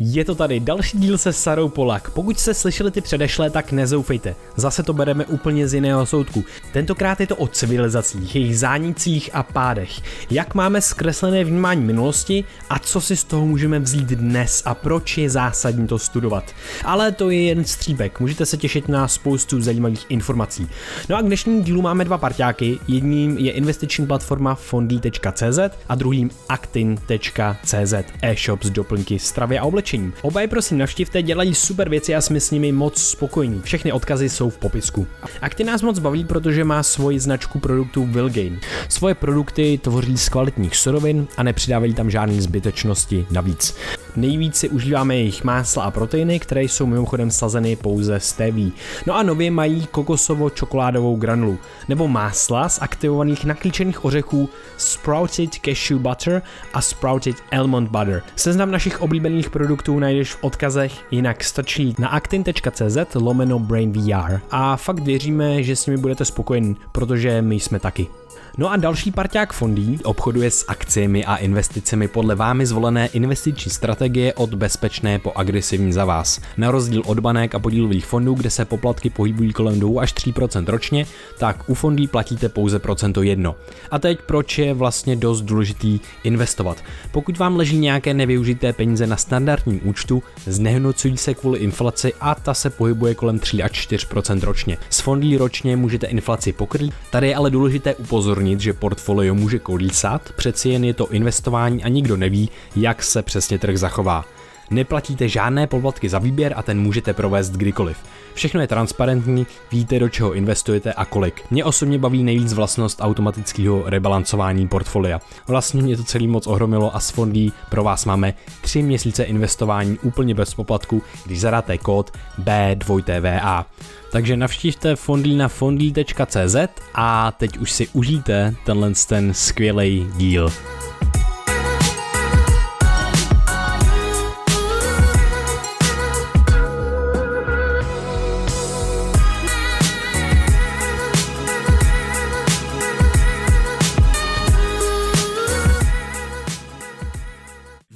Je to tady další díl se Sarou Polak. Pokud jste slyšeli ty předešlé, tak nezoufejte. Zase to bereme úplně z jiného soudku. Tentokrát je to o civilizacích, jejich zánicích a pádech. Jak máme zkreslené vnímání minulosti a co si z toho můžeme vzít dnes a proč je zásadní to studovat. Ale to je jen stříbek, můžete se těšit na spoustu zajímavých informací. No a k dnešnímu dílu máme dva parťáky. Jedním je investiční platforma fondy.cz a druhým actin.cz e-shop doplňky stravy a oblečení oblečení. Oba je prosím navštivte, dělají super věci a jsme s nimi moc spokojení. Všechny odkazy jsou v popisku. ty nás moc baví, protože má svoji značku produktů Wilgain. Svoje produkty tvoří z kvalitních surovin a nepřidávají tam žádné zbytečnosti navíc. Nejvíc si užíváme jejich másla a proteiny, které jsou mimochodem sazeny pouze z TV. No a nově mají kokosovo-čokoládovou granulu, nebo másla z aktivovaných naklíčených ořechů Sprouted Cashew Butter a Sprouted Almond Butter. Seznam našich oblíbených produktů najdeš v odkazech, jinak stačí na actin.cz lomeno brain VR. A fakt věříme, že s nimi budete spokojení, protože my jsme taky. No a další parťák fondí obchoduje s akciemi a investicemi podle vámi zvolené investiční strategie od bezpečné po agresivní za vás. Na rozdíl od banek a podílových fondů, kde se poplatky pohybují kolem 2 až 3% ročně, tak u fondí platíte pouze procento jedno. A teď proč je vlastně dost důležitý investovat? Pokud vám leží nějaké nevyužité peníze na standardním účtu, znehodnocují se kvůli inflaci a ta se pohybuje kolem 3 až 4% ročně. S fondí ročně můžete inflaci pokrýt, tady je ale důležité upozornit, upozornit, že portfolio může kolísat, přeci jen je to investování a nikdo neví, jak se přesně trh zachová. Neplatíte žádné poplatky za výběr a ten můžete provést kdykoliv. Všechno je transparentní, víte do čeho investujete a kolik. Mě osobně baví nejvíc vlastnost automatického rebalancování portfolia. Vlastně mě to celý moc ohromilo a s fondí pro vás máme 3 měsíce investování úplně bez poplatku, když zadáte kód B2TVA. Takže navštívte fondlí na fondlí.cz a teď už si užijte tenhle ten skvělý díl.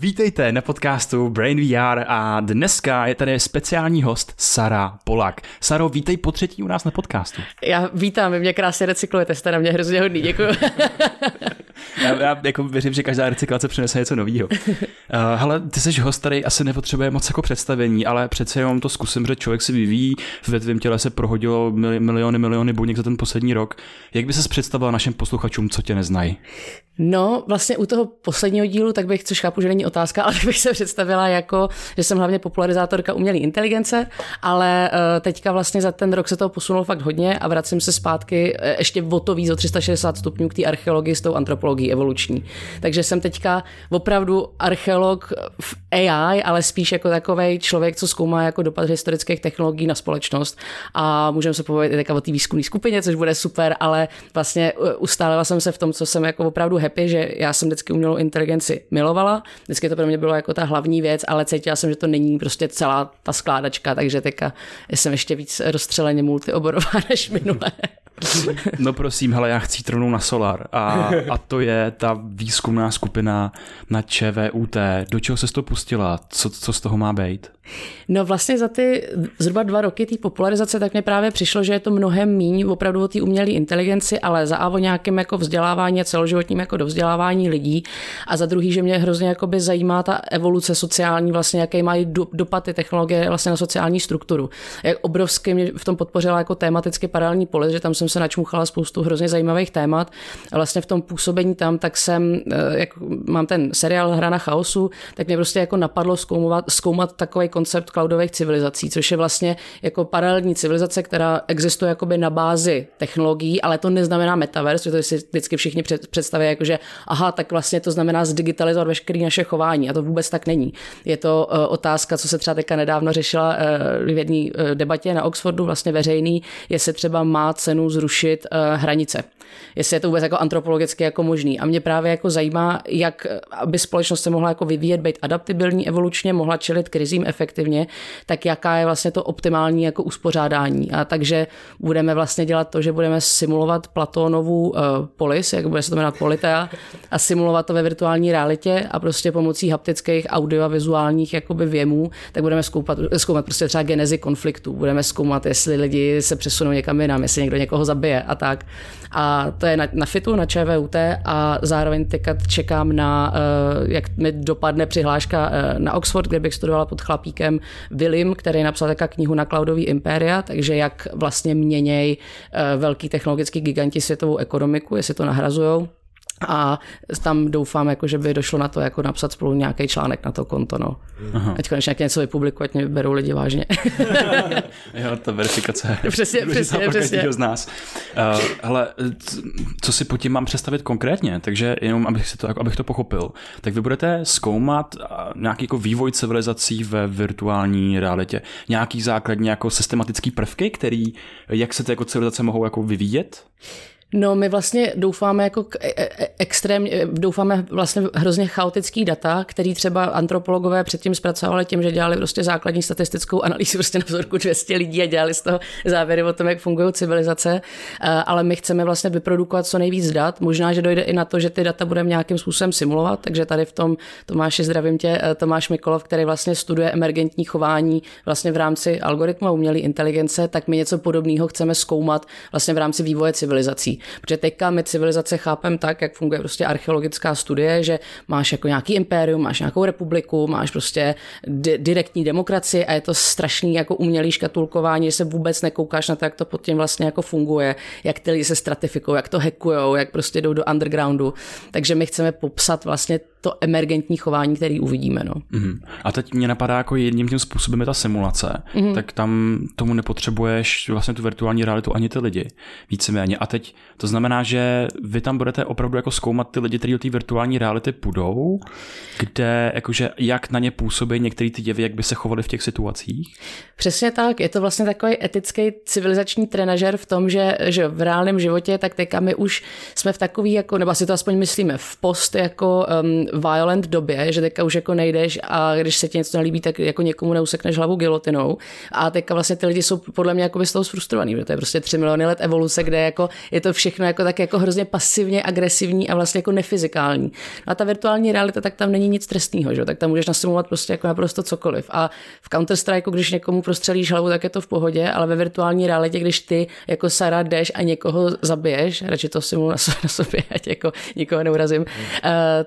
Vítejte na podcastu Brain VR a dneska je tady speciální host Sara Polak. Saro, vítej po třetí u nás na podcastu. Já vítám, vy mě krásně recyklujete, jste na mě hrozně hodný, děkuji. já, já jako věřím, že každá recyklace přinese něco nového. Uh, hele, ty jsi host, který asi nepotřebuje moc jako představení, ale přece jenom to zkusím, že člověk se vyvíjí, ve tvém těle se prohodilo miliony, miliony buněk za ten poslední rok. Jak by se představila našim posluchačům, co tě neznají? No, vlastně u toho posledního dílu, tak bych, což chápu, že není otázka, ale bych se představila jako, že jsem hlavně popularizátorka umělé inteligence, ale eh, teďka vlastně za ten rok se toho posunulo fakt hodně a vracím se zpátky eh, ještě o to víc o 360 stupňů k té archeologii s tou antropologií evoluční. Takže jsem teďka opravdu archeolog v AI, ale spíš jako takový člověk, co zkoumá jako dopad historických technologií na společnost a můžeme se povědět teďka o té výzkumné skupině, což bude super, ale vlastně eh, ustálila jsem se v tom, co jsem jako opravdu happy, že já jsem vždycky umělou inteligenci milovala, vždycky to pro mě bylo jako ta hlavní věc, ale cítila jsem, že to není prostě celá ta skládačka, takže teďka jsem ještě víc rozstřeleně multioborová než minule. No prosím, hele, já chci rovnou na Solar a, a to je ta výzkumná skupina na ČVUT. Do čeho se to pustila? Co, co z toho má být? No vlastně za ty zhruba dva roky té popularizace tak mi právě přišlo, že je to mnohem méně opravdu o té umělé inteligenci, ale za avo nějakým jako vzdělávání a celoživotním jako dovzdělávání lidí a za druhý, že mě hrozně zajímá ta evoluce sociální, vlastně jaký mají do, dopad ty technologie vlastně na sociální strukturu. Jak obrovsky mě v tom podpořila jako tematicky paralelní polis, že tam jsem se načmuchala spoustu hrozně zajímavých témat a vlastně v tom působení tam, tak jsem, eh, jak mám ten seriál Hra na chaosu, tak mě prostě jako napadlo zkoumat, zkoumat takový koncept cloudových civilizací, což je vlastně jako paralelní civilizace, která existuje jakoby na bázi technologií, ale to neznamená metaverse, to si vždycky všichni představí, jako že aha, tak vlastně to znamená zdigitalizovat veškeré naše chování a to vůbec tak není. Je to uh, otázka, co se třeba teďka nedávno řešila uh, v jedné uh, debatě na Oxfordu, vlastně veřejný, jestli třeba má cenu zrušit hranice jestli je to vůbec jako antropologicky jako možný. A mě právě jako zajímá, jak aby společnost se mohla jako vyvíjet, být adaptibilní evolučně, mohla čelit krizím efektivně efektivně, tak jaká je vlastně to optimální jako uspořádání. A takže budeme vlastně dělat to, že budeme simulovat Platónovu uh, polis, jak bude se to jmenovat Politea, a simulovat to ve virtuální realitě a prostě pomocí haptických audio a vizuálních jakoby věmů, tak budeme zkoumat, zkoumat prostě třeba genezi konfliktů. Budeme zkoumat, jestli lidi se přesunou někam jinam, jestli někdo někoho zabije a tak. A to je na, na FITu, na ČVUT a zároveň teďka čekám na, uh, jak mi dopadne přihláška uh, na Oxford, kde bych studovala pod chlapíkem Willim, který napsal taká knihu na cloudový impéria, takže jak vlastně měněj uh, velký technologický giganti světovou ekonomiku, jestli to nahrazujou a tam doufám, jako, že by došlo na to, jako napsat spolu nějaký článek na to konto. No. Aha. Ať konečně něco vypublikuju, ať mě berou lidi vážně. jo, ta verifikace je přesně, přesně, přesně. z nás. Uh, hele, co si po tím mám představit konkrétně, takže jenom abych, si to, abych to pochopil, tak vy budete zkoumat nějaký jako vývoj civilizací ve virtuální realitě, nějaký základní jako systematický prvky, který, jak se ty jako civilizace mohou jako vyvíjet? No, my vlastně doufáme jako e, e, extrémně, doufáme vlastně hrozně chaotický data, který třeba antropologové předtím zpracovali tím, že dělali prostě základní statistickou analýzu prostě na vzorku 200 lidí a dělali z toho závěry o tom, jak fungují civilizace, ale my chceme vlastně vyprodukovat co nejvíc dat. Možná, že dojde i na to, že ty data budeme nějakým způsobem simulovat, takže tady v tom Tomáši zdravím tě, e, Tomáš Mikolov, který vlastně studuje emergentní chování vlastně v rámci algoritmu a umělé inteligence, tak my něco podobného chceme zkoumat vlastně v rámci vývoje civilizací. Protože teďka my civilizace chápem tak, jak funguje prostě archeologická studie, že máš jako nějaký impérium, máš nějakou republiku, máš prostě di- direktní demokracii a je to strašný jako umělý škatulkování, že se vůbec nekoukáš na to, jak to pod tím vlastně jako funguje, jak ty lidi se stratifikují, jak to hackujou, jak prostě jdou do undergroundu. Takže my chceme popsat vlastně to emergentní chování, který uvidíme. No. Mm. A teď mě napadá jako jedním tím způsobem je ta simulace, mm. tak tam tomu nepotřebuješ vlastně tu virtuální realitu ani ty lidi, víceméně. A teď to znamená, že vy tam budete opravdu jako zkoumat ty lidi, kteří do té virtuální reality půjdou, kde jakože jak na ně působí některé ty jevy, jak by se chovali v těch situacích? Přesně tak, je to vlastně takový etický civilizační trenažer v tom, že, že v reálném životě, tak teďka my už jsme v takový, jako, nebo asi to aspoň myslíme, v post jako um, violent době, že teďka už jako nejdeš a když se ti něco nelíbí, tak jako někomu neusekneš hlavu gilotinou. A teďka vlastně ty lidi jsou podle mě jako z toho zfrustrovaný, protože to je prostě 3 miliony let evoluce, kde jako je to všechno jako tak jako hrozně pasivně agresivní a vlastně jako nefyzikální. A ta virtuální realita, tak tam není nic trestného, že? tak tam můžeš nasimulovat prostě jako naprosto cokoliv. A v Counter Strike, když někomu prostřelíš hlavu, tak je to v pohodě, ale ve virtuální realitě, když ty jako Sara jdeš a někoho zabiješ, radši to simuluji na sobě, ať jako nikoho neurazím, uh,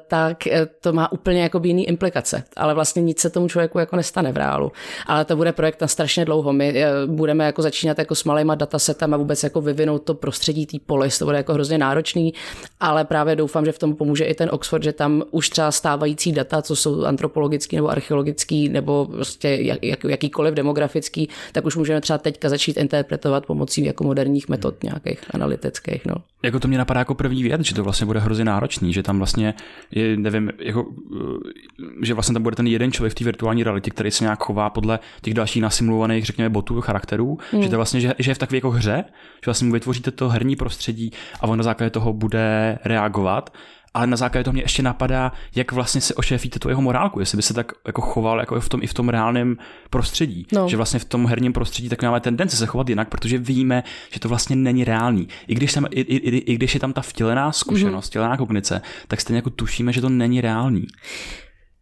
tak to má úplně jako jiný implikace, ale vlastně nic se tomu člověku jako nestane v reálu. Ale to bude projekt na strašně dlouho. My eh, budeme jako začínat jako s malýma datasetama vůbec jako vyvinout to prostředí té polis, to bude jako hrozně náročný, ale právě doufám, že v tom pomůže i ten Oxford, že tam už třeba stávající data, co jsou antropologický nebo archeologický nebo prostě jak, jak, jakýkoliv demografický, tak už můžeme třeba teďka začít interpretovat pomocí jako moderních metod nějakých analytických. No. Jako to mě napadá jako první věc, že to vlastně bude hrozně náročný, že tam vlastně je, nevím, jako, eh, že vlastně tam bude ten jeden člověk v té virtuální realitě, který se nějak chová podle těch dalších nasimulovaných, řekněme, botů, charakterů, mm. že to vlastně, že, že je v takové jako hře, že vlastně mu vytvoříte to herní prostředí a on na základě toho bude reagovat ale na základě toho mě ještě napadá, jak vlastně se ošéfíte tu jeho morálku, jestli by se tak jako choval jako v tom i v tom reálném prostředí. No. Že vlastně v tom herním prostředí tak máme tendence se chovat jinak, protože víme, že to vlastně není reálný. I když, tam, i, i, i, i když je tam ta vtělená zkušenost, mm-hmm. vtělená kognice, tak stejně jako tušíme, že to není reálný.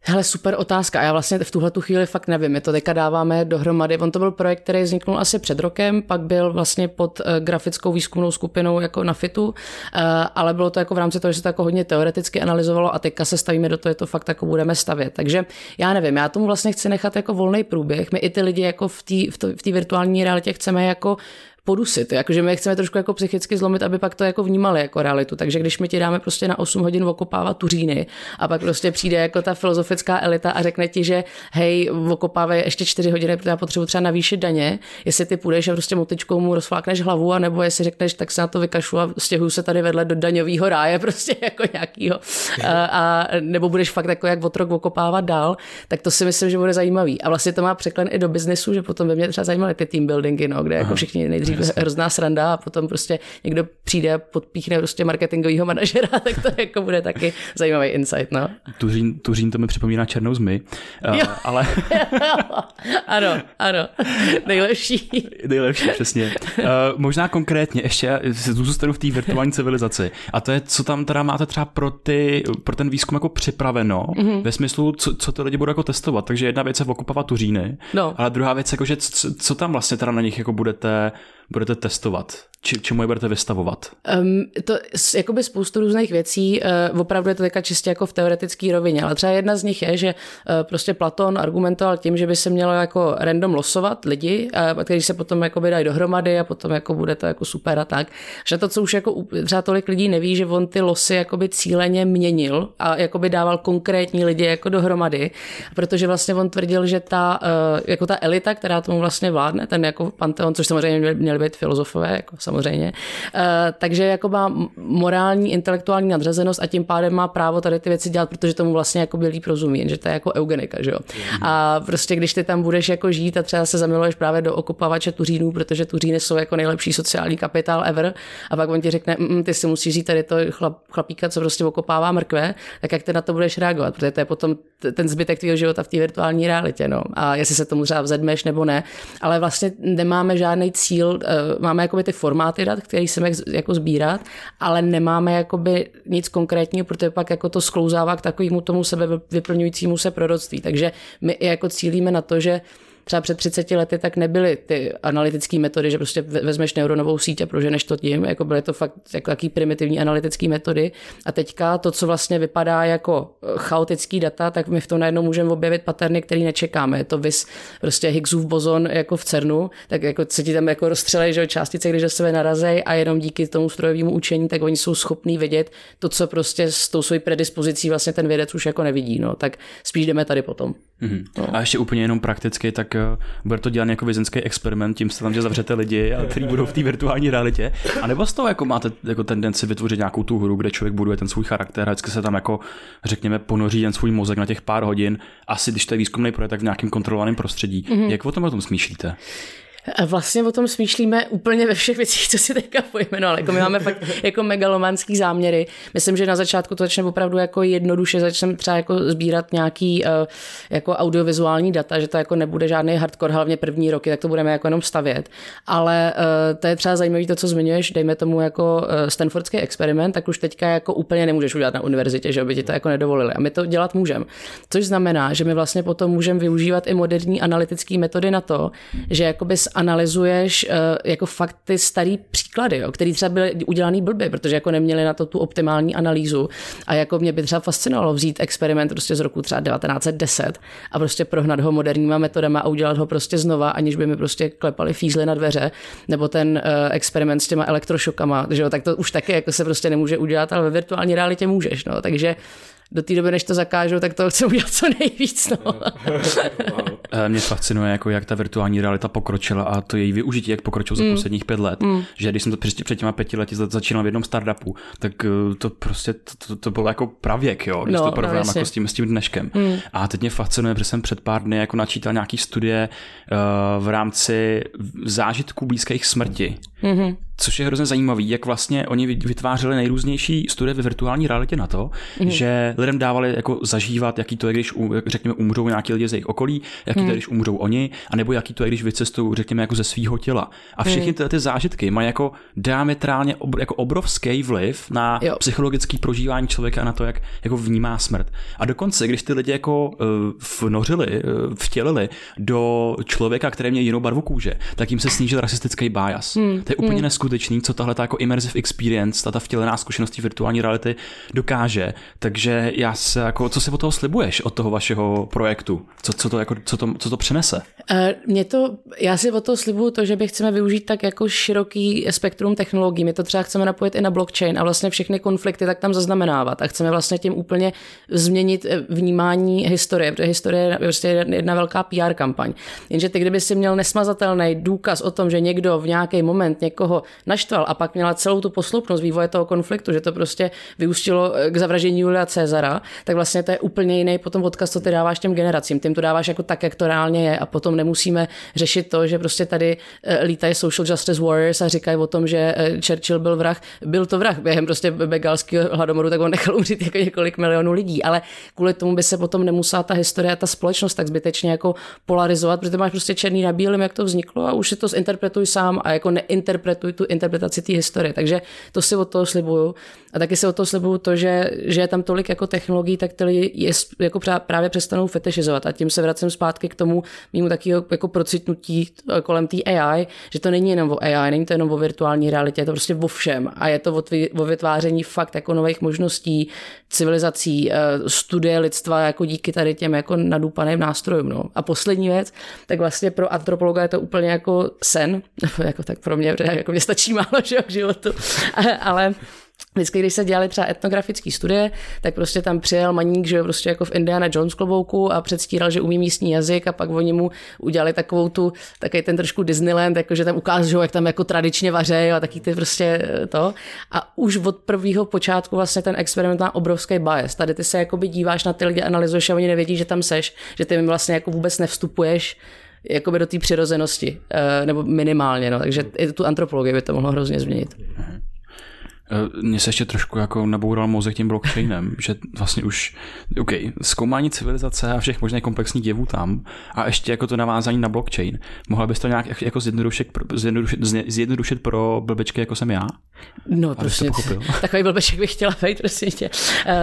Hele, super otázka. A já vlastně v tuhle tu chvíli fakt nevím. My to teďka dáváme dohromady. On to byl projekt, který vzniknul asi před rokem, pak byl vlastně pod uh, grafickou výzkumnou skupinou jako na FITu, uh, ale bylo to jako v rámci toho, že se to jako hodně teoreticky analyzovalo a teďka se stavíme do toho, že to fakt jako budeme stavět. Takže já nevím, já tomu vlastně chci nechat jako volný průběh. My i ty lidi jako v té v virtuální realitě chceme jako podusit. Jakože my chceme trošku jako psychicky zlomit, aby pak to jako vnímali jako realitu. Takže když my ti dáme prostě na 8 hodin okopávat tuříny a pak prostě přijde jako ta filozofická elita a řekne ti, že hej, okopávej ještě 4 hodiny, protože já potřebuji třeba navýšit daně, jestli ty půjdeš a prostě motičkou mu rozflákneš hlavu, a nebo jestli řekneš, tak se na to vykašu a stěhuju se tady vedle do daňového ráje, prostě jako nějakýho. A, a, nebo budeš fakt jako jak otrok okopávat dál, tak to si myslím, že bude zajímavý. A vlastně to má překlad i do biznesu, že potom by mě třeba zajímaly ty team buildingy, no, kde jako všichni nejdřív nejdřív hrozná sranda a potom prostě někdo přijde a podpíchne prostě marketingového manažera, tak to jako bude taky zajímavý insight. No. Tuřín, tuřín to mi připomíná černou zmy, uh, ale... ano, ano, nejlepší. nejlepší, přesně. Uh, možná konkrétně ještě zůstanu v té virtuální civilizaci a to je, co tam teda máte třeba pro, ty, pro ten výzkum jako připraveno, mm-hmm. ve smyslu, co, co ty lidi budou jako testovat. Takže jedna věc je okupovat Tuříny, no. ale druhá věc, jako, že co, co tam vlastně teda na nich jako budete budete testovat? Či, čemu je budete vystavovat? Um, to jakoby spoustu různých věcí, uh, opravdu je to teďka čistě jako v teoretické rovině, ale třeba jedna z nich je, že uh, prostě Platon argumentoval tím, že by se mělo jako random losovat lidi, uh, kteří se potom jakoby dají dohromady a potom jako bude to jako super a tak. Že to, co už jako třeba tolik lidí neví, že on ty losy jakoby cíleně měnil a jakoby dával konkrétní lidi jako dohromady, protože vlastně on tvrdil, že ta, uh, jako ta elita, která tomu vlastně vládne, ten jako panteon, což samozřejmě měl být filozofové, jako samozřejmě. Eh, takže jako má morální, intelektuální nadřazenost a tím pádem má právo tady ty věci dělat, protože tomu vlastně jako líp rozumí, že to je jako eugenika, že jo. A prostě když ty tam budeš jako žít a třeba se zamiluješ právě do okupavače Tuřínů, protože Tuříny jsou jako nejlepší sociální kapitál ever, a pak on ti řekne, mm, ty si musíš žít tady to chlap, chlapíka, co prostě okopává mrkve, tak jak ty na to budeš reagovat, protože to je potom ten zbytek tvého života v té virtuální realitě, no. A jestli se tomu třeba vzedmeš nebo ne, ale vlastně nemáme žádný cíl eh, máme jakoby ty formáty dat, které chceme jako sbírat, ale nemáme jakoby nic konkrétního, protože pak jako to sklouzává k takovému tomu sebe vyplňujícímu se proroctví. Takže my jako cílíme na to, že třeba před 30 lety tak nebyly ty analytické metody, že prostě vezmeš neuronovou síť a proženeš to tím, jako byly to fakt jako jaký primitivní analytické metody. A teďka to, co vlastně vypadá jako eh, chaotický data, tak my v tom najednou můžeme objevit paterny, které nečekáme. Je to vys prostě Higgsův bozon jako v CERNu, tak jako se ti tam jako rozstřelej, že částice, když do sebe narazej a jenom díky tomu strojovému učení, tak oni jsou schopní vidět to, co prostě s tou svojí predispozicí vlastně ten vědec už jako nevidí. No. Tak spíš jdeme tady potom. Mm-hmm. No. A ještě úplně jenom prakticky, tak uh, bude to dělat jako vězenský experiment, tím se tam, že zavřete lidi, a kteří budou v té virtuální realitě. A nebo z toho jako máte jako tendenci vytvořit nějakou tu hru, kde člověk buduje ten svůj charakter a vždycky se tam jako, řekněme, ponoří ten svůj mozek na těch pár hodin. Asi když to je výzkumný projekt, tak v nějakém kontrolovaném prostředí. Mm-hmm. Jak o tom o tom smýšlíte? Vlastně o tom smýšlíme úplně ve všech věcích, co si teďka pojmenoval. Jako my máme fakt jako megalomanský záměry. Myslím, že na začátku to začne opravdu jako jednoduše, začneme třeba jako sbírat nějaký uh, jako audiovizuální data, že to jako nebude žádný hardcore, hlavně první roky, tak to budeme jako jenom stavět. Ale uh, to je třeba zajímavé to, co zmiňuješ, dejme tomu jako uh, Stanfordský experiment, tak už teďka jako úplně nemůžeš udělat na univerzitě, že by ti to jako nedovolili. A my to dělat můžeme. Což znamená, že my vlastně potom můžeme využívat i moderní analytické metody na to, že jakoby analyzuješ uh, jako fakt ty starý příklady, jo, který třeba byly udělaný blbě, protože jako neměli na to tu optimální analýzu. A jako mě by třeba fascinovalo vzít experiment prostě z roku třeba 1910 a prostě prohnat ho moderníma metodama a udělat ho prostě znova, aniž by mi prostě klepali fízly na dveře, nebo ten uh, experiment s těma elektrošokama, že jo, tak to už taky jako se prostě nemůže udělat, ale ve virtuální realitě můžeš, no, takže do té doby, než to zakážou, tak to chci udělat co nejvíc. No. Eh, mě fascinuje, jako jak ta virtuální realita pokročila a to její využití, jak pokročilo za mm. posledních pět let. Mm. Že když jsem to před, před těma pěti lety začínal v jednom startupu, tak eh, to prostě to, to, to bylo jako pravěk, jo, když no, to porovnám no, jako s tím, s tím dneškem. Mm. A teď mě fascinuje, protože jsem před pár dny jako načítal nějaký studie uh, v rámci zážitků blízkých smrti. Mm-hmm což je hrozně zajímavý, jak vlastně oni vytvářeli nejrůznější studie ve virtuální realitě na to, mm. že lidem dávali jako zažívat, jaký to je, když řekněme umřou nějaký lidi z jejich okolí, jaký mm. to je, když umřou oni, anebo jaký to je, když vycestují, řekněme, jako ze svého těla. A všechny mm. tyhle ty zážitky mají jako diametrálně ob, jako obrovský vliv na jo. psychologické prožívání člověka a na to, jak jako vnímá smrt. A dokonce, když ty lidi jako uh, vnořili, uh, vtělili do člověka, který měl jinou barvu kůže, tak jim se snížil rasistický bias. Mm. To je úplně mm. neskutečné neskutečný, co tahle jako immersive experience, ta vtělená zkušenost virtuální reality dokáže. Takže já se jako, co si od toho slibuješ, od toho vašeho projektu? Co, co, to, jako, co, to, co to přinese? Uh, mě to, já si od toho slibuju to, že by chceme využít tak jako široký spektrum technologií. My to třeba chceme napojit i na blockchain a vlastně všechny konflikty tak tam zaznamenávat a chceme vlastně tím úplně změnit eh, vnímání historie, protože historie je prostě jedna velká PR kampaň. Jenže ty, kdyby si měl nesmazatelný důkaz o tom, že někdo v nějaký moment někoho naštval a pak měla celou tu posloupnost vývoje toho konfliktu, že to prostě vyústilo eh, k zavraždění Julia Cezara, tak vlastně to je úplně jiný potom odkaz, co ty dáváš těm generacím. Tím to dáváš jako tak, jak to reálně je a potom nemusíme řešit to, že prostě tady eh, lítají social justice warriors a říkají o tom, že eh, Churchill byl vrah. Byl to vrah během prostě begalského hladomoru, tak on nechal umřít jako několik milionů lidí, ale kvůli tomu by se potom nemusela ta historie a ta společnost tak zbytečně jako polarizovat, protože máš prostě černý na bílém, jak to vzniklo a už si to zinterpretuj sám a jako neinterpretuj tu interpretaci té historie. Takže to si od toho slibuju. A taky si od toho slibuju to, že, že je tam tolik jako technologií, tak ty lidi je, jako právě přestanou fetishizovat. A tím se vracím zpátky k tomu mýmu takového jako procitnutí kolem té AI, že to není jenom o AI, není to jenom o virtuální realitě, je to prostě o všem. A je to o, o vytváření fakt jako nových možností, civilizací, eh, studie lidstva jako díky tady těm jako nadúpaným nástrojům. No. A poslední věc, tak vlastně pro antropologa je to úplně jako sen, jako tak pro mě, protože jako mě stačí málo že, k životu, ale Vždycky, když se dělali třeba etnografické studie, tak prostě tam přijel maník, že jo, prostě jako v Indiana Jones klobouku a předstíral, že umí místní jazyk a pak oni mu udělali takovou tu, takový ten trošku Disneyland, jakože tam ukážou, jak tam jako tradičně vařejí a taky ty prostě eh, to. A už od prvního počátku vlastně ten experiment má obrovský bias. Tady ty se jakoby díváš na ty lidi, analyzuješ a oni nevědí, že tam seš, že ty jim vlastně jako vůbec nevstupuješ jakoby do té přirozenosti, eh, nebo minimálně, no. takže i tu antropologii by to mohlo hrozně změnit. Eh, mně se ještě trošku jako naboural mozek tím blockchainem, že vlastně už, OK, zkoumání civilizace a všech možných komplexních jevů tam a ještě jako to navázání na blockchain. Mohla bys to nějak jako zjednodušit, zjednodušit, zjednodušit pro blbečky, jako jsem já? No, prostě takový blbeček bych chtěla být, prostě tě. Uh,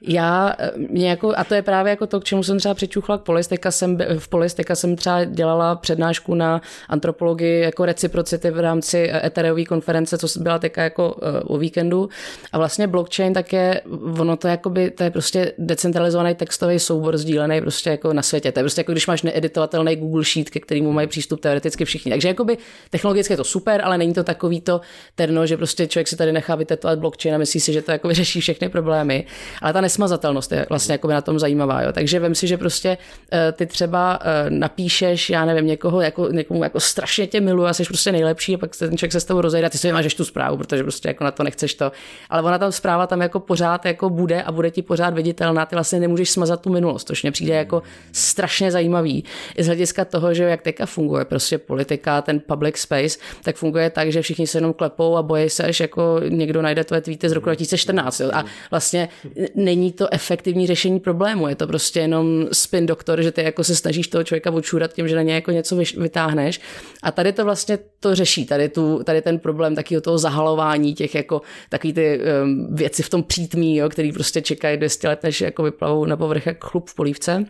já eh, mě jako, a to je právě jako to, k čemu jsem třeba přičuchla k polis, teďka jsem, v polis, teďka jsem třeba dělala přednášku na antropologii jako reciprocity v rámci Ethereové konference, co byla teďka jako uh, víkendu. A vlastně blockchain tak je, ono to, jakoby, to je prostě decentralizovaný textový soubor sdílený prostě jako na světě. To je prostě jako když máš needitovatelný Google Sheet, ke kterému mají přístup teoreticky všichni. Takže jakoby technologicky je to super, ale není to takový to terno, že prostě člověk si tady nechá vytetovat blockchain a myslí si, že to jako vyřeší všechny problémy. Ale ta nesmazatelnost je vlastně jako na tom zajímavá. Jo. Takže vem si, že prostě uh, ty třeba uh, napíšeš, já nevím, někoho, jako, někomu jako strašně tě miluji a jsi prostě nejlepší a pak ten člověk se s tebou rozejde a ty si vymážeš tu zprávu, protože prostě jako na to nechceš to. Ale ona tam zpráva tam jako pořád jako bude a bude ti pořád viditelná. Ty vlastně nemůžeš smazat tu minulost, což mě přijde jako strašně zajímavý. I z hlediska toho, že jak teďka funguje prostě politika, ten public space, tak funguje tak, že všichni se jenom klepou a bojí se, že jako někdo najde tvoje tweety z roku 2014. Jo. A vlastně není to efektivní řešení problému, je to prostě jenom spin doktor, že ty jako se snažíš toho člověka odčůrat tím, že na něj jako něco vytáhneš. A tady to vlastně to řeší, tady, tu, tady ten problém takového toho zahalování těch jako takový ty um, věci v tom přítmí, jo, který prostě čekají 200 let, než jako vyplavou na povrch jak chlup v polívce.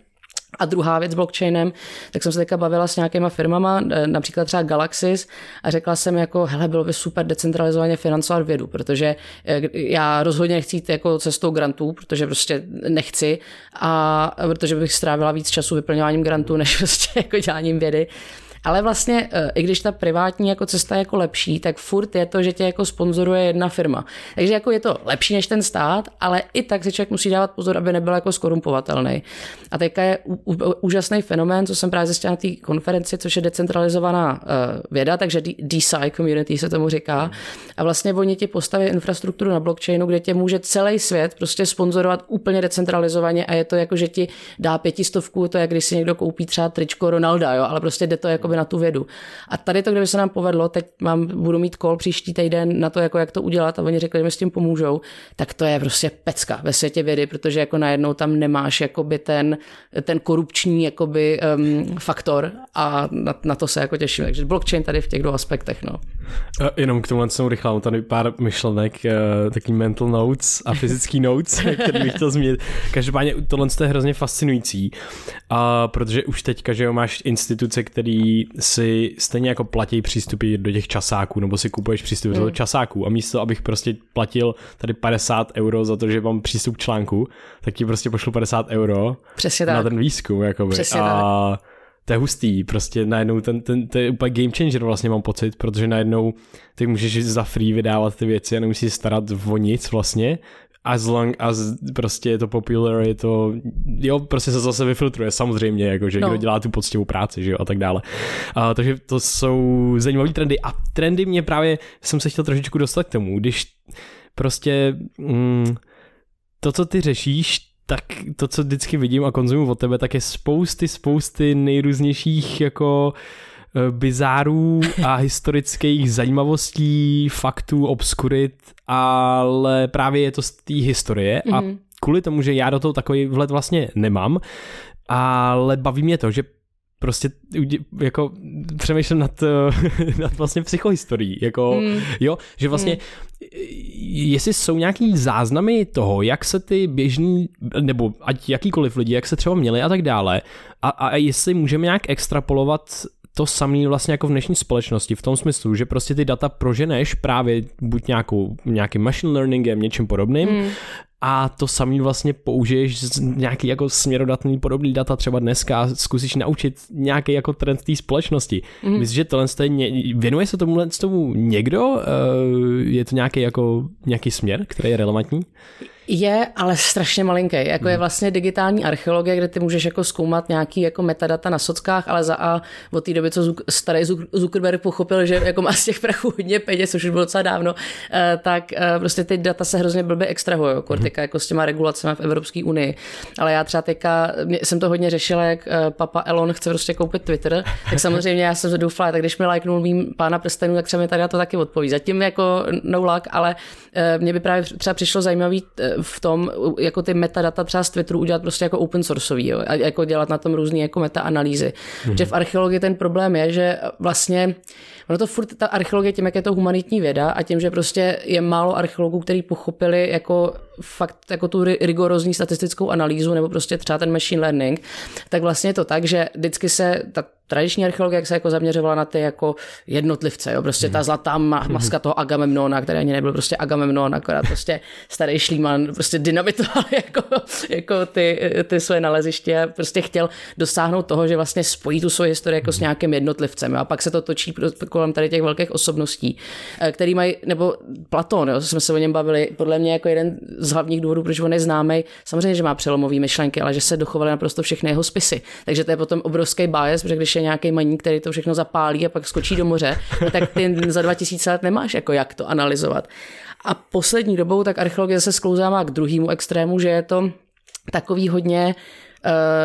A druhá věc s blockchainem, tak jsem se teďka bavila s nějakýma firmama, e, například třeba Galaxis, a řekla jsem jako, hele, bylo by super decentralizovaně financovat vědu, protože e, já rozhodně nechci jít jako cestou grantů, protože prostě nechci, a protože bych strávila víc času vyplňováním grantů, než prostě jako děláním vědy. Ale vlastně, e, i když ta privátní jako cesta je jako lepší, tak furt je to, že tě jako sponzoruje jedna firma. Takže jako je to lepší než ten stát, ale i tak si člověk musí dávat pozor, aby nebyl jako skorumpovatelný. A teďka je úžasný fenomén, co jsem právě zjistila na té konferenci, což je decentralizovaná uh, věda, takže DeSci community se tomu říká. A vlastně oni ti postaví infrastrukturu na blockchainu, kde tě může celý svět prostě sponzorovat úplně decentralizovaně a je to jako, že ti dá pětistovku, to je, když si někdo koupí třeba tričko Ronalda, jo, ale prostě jde to jako na tu vědu. A tady to, kdyby se nám povedlo, teď mám, budu mít kol příští týden na to, jako jak to udělat a oni řekli, že mi s tím pomůžou, tak to je prostě pecka ve světě vědy, protože jako najednou tam nemáš jakoby ten, ten korupční jakoby, um, faktor a na, na, to se jako těším. Takže blockchain tady v těch dvou aspektech. No. Jenom k tomu jsem rychle, mám tady pár myšlenek, uh, taký mental notes a fyzický notes, který bych chtěl zmínit. Každopádně tohle je hrozně fascinující, uh, protože už teďka, že jo, máš instituce, který si stejně jako platí přístupy do těch časáků, nebo si kupuješ přístupy mm. do časáků a místo, abych prostě platil tady 50 euro za to, že mám přístup k článku, tak ti prostě pošlu 50 euro Přesně na tak. ten výzkum. Jakoby. Přesně a tak. to je hustý, prostě najednou ten, ten, to je úplně game changer vlastně mám pocit, protože najednou ty můžeš za free vydávat ty věci a nemusíš starat o nic vlastně, as long as prostě je to popular, je to, jo, prostě se zase vyfiltruje samozřejmě, jako, že no. kdo dělá tu poctivou práci, že jo, a tak dále. A, takže to jsou zajímavé trendy a trendy mě právě, jsem se chtěl trošičku dostat k tomu, když prostě mm, to, co ty řešíš, tak to, co vždycky vidím a konzumuju od tebe, tak je spousty, spousty nejrůznějších jako eh, bizárů a historických zajímavostí, faktů, obskurit, ale právě je to z té historie a mm-hmm. kvůli tomu, že já do toho takový vhled vlastně nemám, ale baví mě to, že prostě jako přemýšlím nad, nad vlastně psychohistorií, jako mm. jo, že vlastně mm. jestli jsou nějaký záznamy toho, jak se ty běžní, nebo ať jakýkoliv lidi, jak se třeba měli a tak dále a, a jestli můžeme nějak extrapolovat to samé vlastně jako v dnešní společnosti, v tom smyslu, že prostě ty data proženeš právě buď nějakou, nějakým machine learningem, něčím podobným, mm a to samý vlastně použiješ nějaký jako směrodatný podobný data třeba dneska a zkusíš naučit nějaký jako trend té společnosti. Mm. Myslíš, že tohle je, věnuje se tomu, tomu někdo? Eh, je to nějaký jako nějaký směr, který je relevantní? Je, ale strašně malinký. Jako hmm. je vlastně digitální archeologie, kde ty můžeš jako zkoumat nějaký jako metadata na sockách, ale za A od té doby, co starý Zuckerberg pochopil, že jako má z těch prachů hodně peněz, což už bylo docela dávno, eh, tak eh, prostě ty data se hrozně blbě extrahují, jako hmm. jako s těma regulacemi v Evropské unii. Ale já třeba teďka jsem to hodně řešila, jak eh, papa Elon chce prostě koupit Twitter, tak samozřejmě já jsem doufala, tak když mi lajknul mým pána prstenů, tak třeba mi tady to taky odpoví. Zatím jako no luck, ale mě by právě třeba přišlo zajímavý v tom, jako ty metadata třeba z Twitteru udělat prostě jako open sourceový, jo, a jako dělat na tom různé jako meta-analýzy. Mm-hmm. Že v archeologii ten problém je, že vlastně ono to furt, ta archeologie tím, jak je to humanitní věda a tím, že prostě je málo archeologů, kteří pochopili jako fakt jako tu rigorózní statistickou analýzu nebo prostě třeba ten machine learning, tak vlastně je to tak, že vždycky se ta tradiční archeologie jak se jako zaměřovala na ty jako jednotlivce, jo? prostě ta zlatá maska toho Agamemnona, který ani nebyl prostě Agamemnon, akorát prostě starý šlíman prostě dynamitoval jako, jako ty, ty své naleziště a prostě chtěl dosáhnout toho, že vlastně spojí tu svoji historii jako s nějakým jednotlivcem jo? a pak se to točí kolem tady těch velkých osobností, eh, který mají, nebo Platón, jo? jsme se o něm bavili, podle mě jako jeden z hlavních důvodů, proč on je známý, samozřejmě, že má přelomové myšlenky, ale že se dochovaly naprosto všechny jeho spisy. Takže to je potom obrovský bias, protože když je nějaký maník, který to všechno zapálí a pak skočí do moře, tak ty za 2000 let nemáš jako jak to analyzovat. A poslední dobou tak archeologie se sklouzává k druhému extrému, že je to takový hodně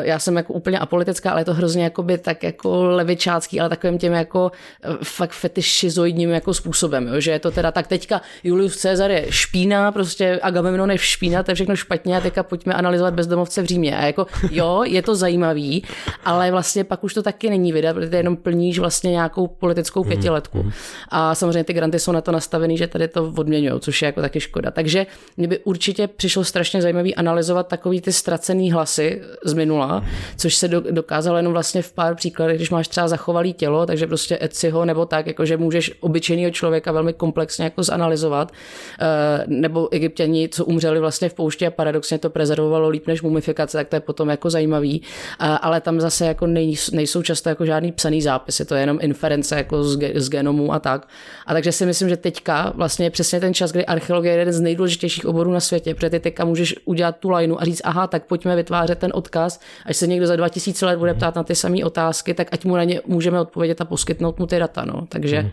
já jsem jako úplně apolitická, ale je to hrozně jakoby tak jako levičácký, ale takovým tím jako eh, fakt fetišizoidním jako způsobem, jo? že je to teda tak teďka Julius Caesar je špína, prostě Agamemnon je špína, to je všechno špatně a teďka pojďme analyzovat bezdomovce v Římě. A jako jo, je to zajímavý, ale vlastně pak už to taky není vidět, protože jenom plníš vlastně nějakou politickou mhm, pětiletku. Mm-hmm. A samozřejmě ty granty jsou na to nastavený, že tady to odměňují, což je jako taky škoda. Takže mě by určitě přišlo strašně zajímavý analyzovat takový ty ztracený hlasy z minula, což se do, dokázalo jenom vlastně v pár příkladech, když máš třeba zachovalý tělo, takže prostě Etsyho nebo tak, jakože můžeš obyčejného člověka velmi komplexně jako zanalizovat, eh, nebo egyptěni, co umřeli vlastně v poušti a paradoxně to prezervovalo líp než mumifikace, tak to je potom jako zajímavý, ale tam zase jako nejsou často jako žádný psaný zápisy, to je jenom inference jako z, genomů a tak. A takže si myslím, že teďka vlastně je přesně ten čas, kdy archeologie je jeden z nejdůležitějších oborů na světě, protože ty teďka můžeš udělat tu lajnu a říct, aha, tak pojďme vytvářet ten odkaz odkaz, až se někdo za 2000 let bude ptát na ty samé otázky, tak ať mu na ně můžeme odpovědět a poskytnout mu ty data. No. Takže mm.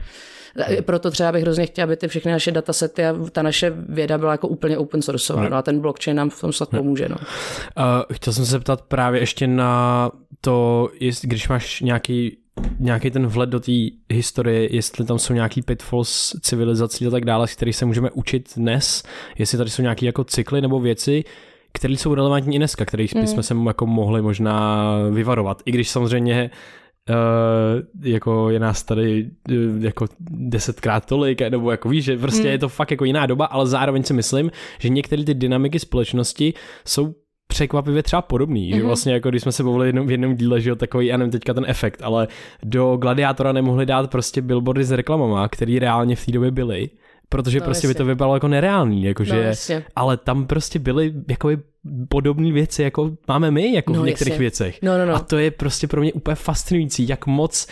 Proto třeba bych hrozně chtěl, aby ty všechny naše datasety a ta naše věda byla jako úplně open source. No. a ten blockchain nám v tom snad pomůže. No. Uh, chtěl jsem se zeptat právě ještě na to, jest, když máš nějaký nějaký ten vhled do té historie, jestli tam jsou nějaký pitfalls civilizací a tak dále, z kterých se můžeme učit dnes, jestli tady jsou nějaké jako cykly nebo věci, které jsou relevantní i dneska, kterých mm. bychom se jako mohli možná vyvarovat. I když samozřejmě Uh, jako je nás tady uh, jako desetkrát tolik, nebo jako víš, že prostě mm. je to fakt jako jiná doba, ale zároveň si myslím, že některé ty dynamiky společnosti jsou překvapivě třeba podobný, mm-hmm. že mhm. vlastně jako když jsme se bavili jednou, v jednom díle, že jo, takový, já nevím teďka ten efekt, ale do Gladiátora nemohli dát prostě billboardy s reklamama, které reálně v té době byly protože no, prostě jasně. by to vypadalo jako nereálný, jakože, no, ale tam prostě byly jako podobné věci, jako máme my, jako no, v některých jasně. věcech. No, no, no. A to je prostě pro mě úplně fascinující, jak moc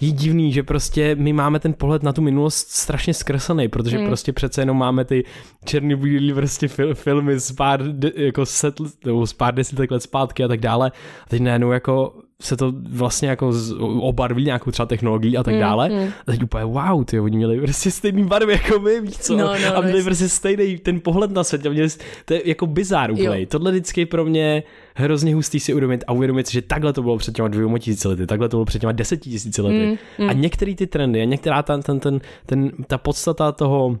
je divný, že prostě my máme ten pohled na tu minulost strašně zkreslený, protože mm. prostě přece jenom máme ty černý bílý prostě fil, filmy z pár, de, jako set, nebo z pár desítek let zpátky a tak dále. A teď najednou jako se to vlastně jako z, obarví nějakou třeba technologií a tak mm, dále. Mm. A teď úplně wow, ty oni měli prostě stejný barvy jako my, víš co? No, no, a měli no, prostě stejný ten pohled na svět. Měli, to je jako bizár úplně. Tohle vždycky pro mě hrozně hustý si uvědomit a uvědomit si, že takhle to bylo před těma dvěma tisíci lety, takhle to bylo před těma deseti tisíci lety. Mm, mm. A některé ty trendy a některá ta, ten, ten, ten, ta podstata toho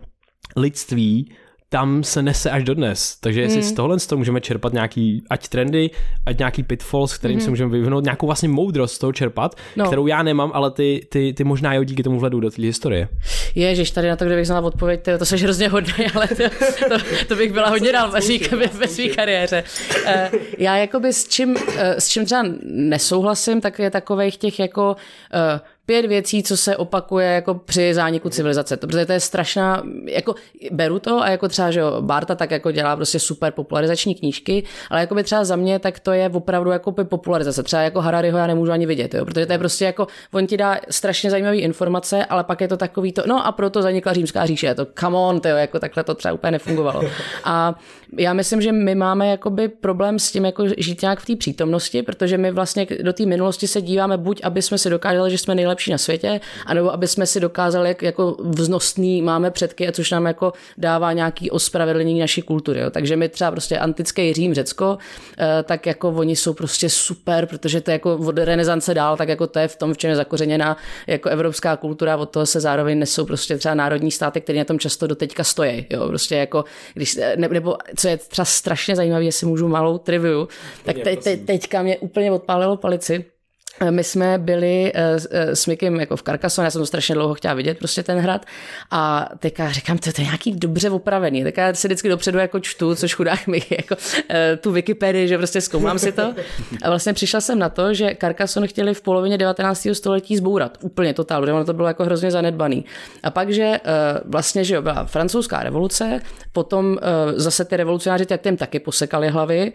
lidství tam se nese až dodnes. Takže jestli mm. z tohle z toho můžeme čerpat nějaký, ať trendy, ať nějaký pitfalls, kterým mm. se můžeme vyvinout, nějakou vlastně moudrost z toho čerpat, no. kterou já nemám, ale ty, ty, ty možná jo díky tomu vhledu do té historie. Ježiš, tady na to, kdybych znala odpověď, to, to jsi hrozně hodný, ale to, to, to bych byla hodně dál ve své kariéře. Uh, já jakoby s čím, uh, s čím třeba nesouhlasím, tak je takových těch jako uh, pět věcí, co se opakuje jako při zániku civilizace. To, protože to je strašná, jako beru to a jako třeba, že jo, Barta tak jako dělá prostě super popularizační knížky, ale jako by třeba za mě, tak to je opravdu jako by popularizace. Třeba jako Harariho já nemůžu ani vidět, jo, protože to je prostě jako, on ti dá strašně zajímavé informace, ale pak je to takový to, no a proto zanikla římská říše, to come on, tyjo, jako takhle to třeba úplně nefungovalo. A já myslím, že my máme jakoby problém s tím, jako žít nějak v té přítomnosti, protože my vlastně do té minulosti se díváme buď, aby jsme si dokázali, že jsme nejlepší na světě, anebo aby jsme si dokázali, jak jako vznostný máme předky, což nám jako dává nějaký ospravedlnění naší kultury. Jo. Takže my třeba prostě antický Řím, Řecko, eh, tak jako oni jsou prostě super, protože to je jako od renesance dál, tak jako to je v tom, v čem je zakořeněná jako evropská kultura, od toho se zároveň nesou prostě třeba národní státy, které na tom často do teďka stojí. Jo. Prostě jako, když, ne, nebo co je třeba strašně zajímavé, jestli můžu malou triviu, tak te, te, teďka mě úplně odpálilo palici, my jsme byli uh, s Mikem jako v Carcassonne, já jsem to strašně dlouho chtěla vidět, prostě ten hrad. A teďka říkám, to, to je nějaký dobře opravený. Tak já si vždycky dopředu jako čtu, což chudák mi jako uh, tu Wikipedii, že prostě zkoumám si to. A vlastně přišla jsem na to, že Carcassonne chtěli v polovině 19. století zbourat. Úplně totál, protože ono to bylo jako hrozně zanedbaný. A pak, že vlastně, že jo, byla francouzská revoluce, potom zase ty revolucionáři jak těm taky posekali hlavy.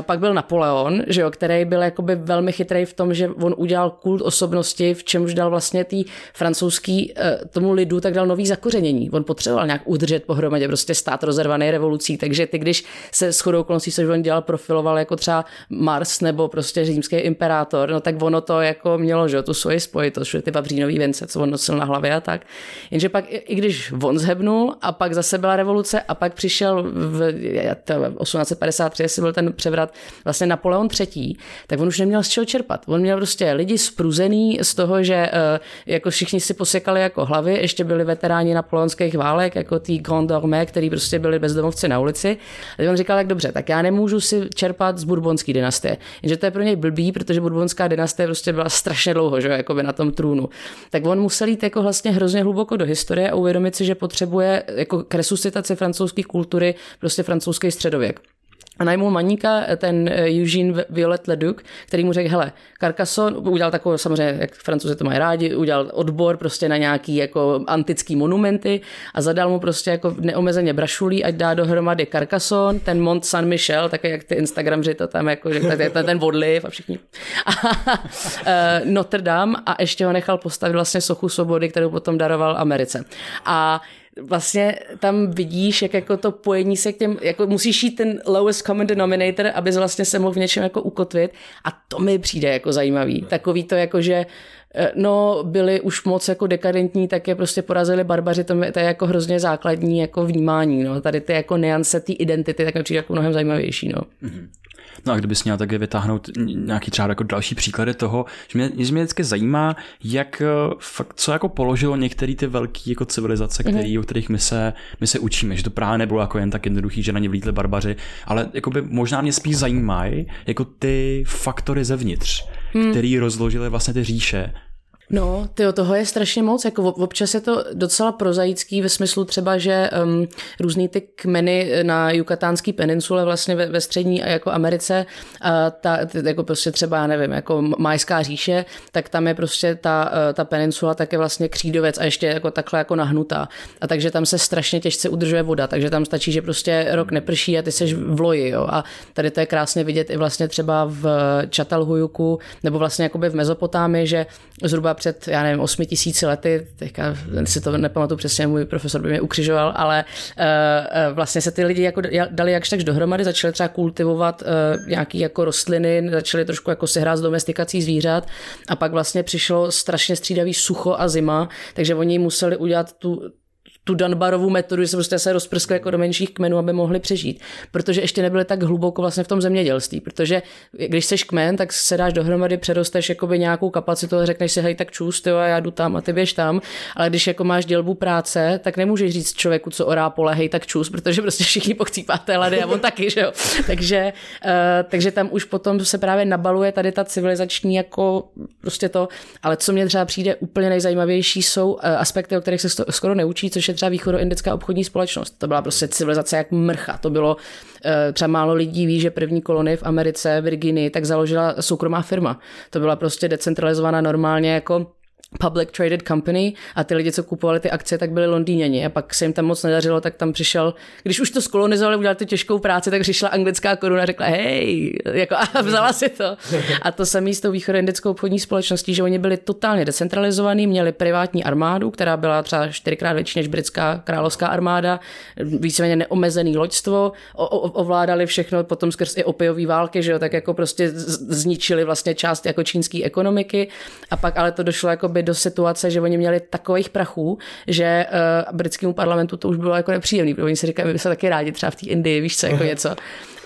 Pak byl Napoleon, že jo, který byl jakoby velmi chytrý v tom, že on udělal kult osobnosti, v čemž dal vlastně tý francouzský eh, tomu lidu, tak dal nový zakořenění. On potřeboval nějak udržet pohromadě prostě stát rozervaný revolucí, takže ty, když se s chodou okolností, což on dělal, profiloval jako třeba Mars nebo prostě římský imperátor, no tak ono to jako mělo, že tu svoji spojitost, že ty babřínový vence, co on nosil na hlavě a tak. Jenže pak, i když on zhebnul a pak zase byla revoluce a pak přišel v 1853, jestli byl ten převrat, vlastně Napoleon III, tak on už neměl z čeho čerpat. On měl prostě lidi spruzený z toho, že eh, jako všichni si posekali jako hlavy, ještě byli veteráni napoleonských válek, jako tý Grand Armée, který prostě byli bezdomovci na ulici. A on říkal, jak dobře, tak já nemůžu si čerpat z burbonské dynastie. Jenže to je pro něj blbý, protože burbonská dynastie prostě byla strašně dlouho, že jako by na tom trůnu. Tak on musel jít jako vlastně hrozně hluboko do historie a uvědomit si, že potřebuje jako k resuscitaci francouzské kultury prostě francouzský středověk. A najmul maníka, ten eh, Eugene Violet Leduc, který mu řekl, hele, Carcassonne, udělal takovou, samozřejmě, jak francouzi to mají rádi, udělal odbor prostě na nějaký jako antický monumenty a zadal mu prostě jako neomezeně brašulí, ať dá dohromady Carcassonne, ten Mont Saint-Michel, také jak ty Instagramři to tam jako, že ten, ten vodliv a všichni. A, eh, Notre Dame a ještě ho nechal postavit vlastně sochu svobody, kterou potom daroval Americe. A vlastně tam vidíš, jak jako to pojení se k těm, jako musíš jít ten lowest common denominator, aby vlastně se mohl v něčem jako ukotvit a to mi přijde jako zajímavý. Takový to jako, že eh, no byli už moc jako dekadentní, tak je prostě porazili barbaři, to je, to je jako hrozně základní jako vnímání, no. Tady ty jako niance té identity, tak mi přijde jako mnohem zajímavější, no. Mm-hmm. No a kdybys měl také vytáhnout nějaký třeba jako další příklady toho, že mě, že mě vždycky zajímá, jak eh, fakt, co jako položilo některé ty velké jako civilizace, který, mm-hmm. o kterých my se, my se učíme, že to právě nebylo jako jen tak jednoduchý, že na ně vlítli barbaři, ale jako by možná mě spíš zajímají jako ty faktory zevnitř, hmm. který rozložily vlastně ty říše No, tyjo, toho je strašně moc. Jako občas je to docela prozaický ve smyslu třeba, že um, různý ty kmeny na Jukatánské peninsule vlastně ve, ve střední a jako Americe, a ta, jako prostě třeba, nevím, jako Majská říše, tak tam je prostě ta, e, ta peninsula také vlastně křídovec a ještě jako takhle jako nahnutá. A takže tam se strašně těžce udržuje voda, takže tam stačí, že prostě rok neprší a ty seš v loji, jo. A tady to je krásně vidět i vlastně třeba v Čatalhujuku nebo vlastně jakoby v Mezopotámii, že zhruba před, já nevím, osmi tisíci lety, teďka si to nepamatuju přesně, můj profesor by mě ukřižoval, ale uh, vlastně se ty lidi jako dali jakž takž dohromady, začali třeba kultivovat uh, nějaký jako rostliny, začali trošku jako si hrát s domestikací zvířat a pak vlastně přišlo strašně střídavý sucho a zima, takže oni museli udělat tu tu Dunbarovou metodu, že se prostě se rozprskli jako do menších kmenů, aby mohli přežít. Protože ještě nebyli tak hluboko vlastně v tom zemědělství. Protože když jsi kmen, tak se dáš dohromady, přerosteš jakoby nějakou kapacitu a řekneš si, hej, tak čus, ty já jdu tam a ty běž tam. Ale když jako máš dělbu práce, tak nemůžeš říct člověku, co orá pole, hej, tak čus, protože prostě všichni pochcípáte lady a on taky, že jo. takže, uh, takže tam už potom se právě nabaluje tady ta civilizační jako prostě to. Ale co mě třeba přijde úplně nejzajímavější, jsou uh, aspekty, o kterých se skoro neučí, což je třeba východoindická obchodní společnost. To byla prostě civilizace jak mrcha. To bylo, eh, třeba málo lidí ví, že první kolony v Americe, Virginii, tak založila soukromá firma. To byla prostě decentralizovaná normálně jako public traded company a ty lidi, co kupovali ty akcie, tak byli Londýněni a pak se jim tam moc nedařilo, tak tam přišel, když už to skolonizovali, udělali tu těžkou práci, tak přišla anglická koruna a řekla, hej, jako a vzala si to. A to samé s tou východoindickou obchodní společností, že oni byli totálně decentralizovaní, měli privátní armádu, která byla třeba čtyřikrát větší než britská královská armáda, víceméně neomezený loďstvo, ovládali všechno potom skrz i opiový války, že jo, tak jako prostě zničili vlastně část jako čínské ekonomiky a pak ale to došlo jako by do situace, že oni měli takových prachů, že uh, britskému parlamentu to už bylo jako nepříjemný, protože oni si říkají, my bychom taky rádi třeba v té Indii, víš co, jako něco.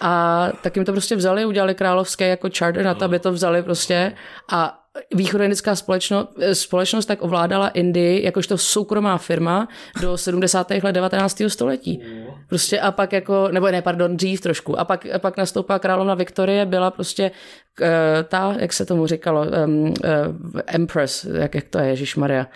A tak jim to prostě vzali, udělali královské jako charter na to, aby to vzali prostě a východoindická společnost, společnost tak ovládala Indii jakožto soukromá firma do 70. let 19. století. Prostě a pak jako, nebo ne, pardon, dřív trošku. A pak, a pak nastoupila královna Viktorie, byla prostě Eh, ta, jak se tomu říkalo, um, uh, Empress, jak, jak to je, Ježíš Maria,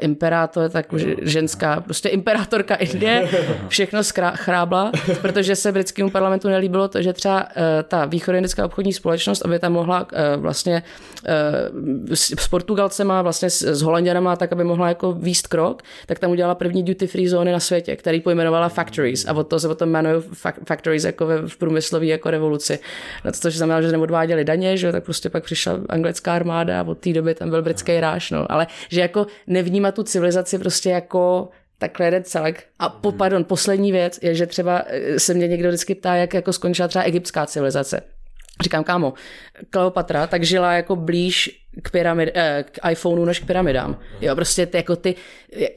imperátor, tak ženská, prostě imperátorka Indie, všechno chrábla, protože se britskému parlamentu nelíbilo to, že třeba uh, ta východoindická obchodní společnost, aby tam mohla uh, vlastně uh, s, s Portugalcema, vlastně s, s Holanděnama, tak aby mohla jako výst krok, tak tam udělala první duty free zóny na světě, který pojmenovala factories a od toho se potom jmenují factories jako ve, v průmyslové jako revoluci. No, to, znamená, že neodváděli daně, že tak prostě pak přišla anglická armáda a od té doby tam byl britský ráš, no. Ale že jako nevnímat tu civilizaci prostě jako takhle jeden celek. A po, pardon, poslední věc je, že třeba eh, se mě někdo vždycky ptá, jak jako skončila třeba egyptská civilizace. Říkám, kámo, Kleopatra tak žila jako blíž k, pyramid, eh, k iPhoneu než k pyramidám. Jo, prostě ty, jako ty,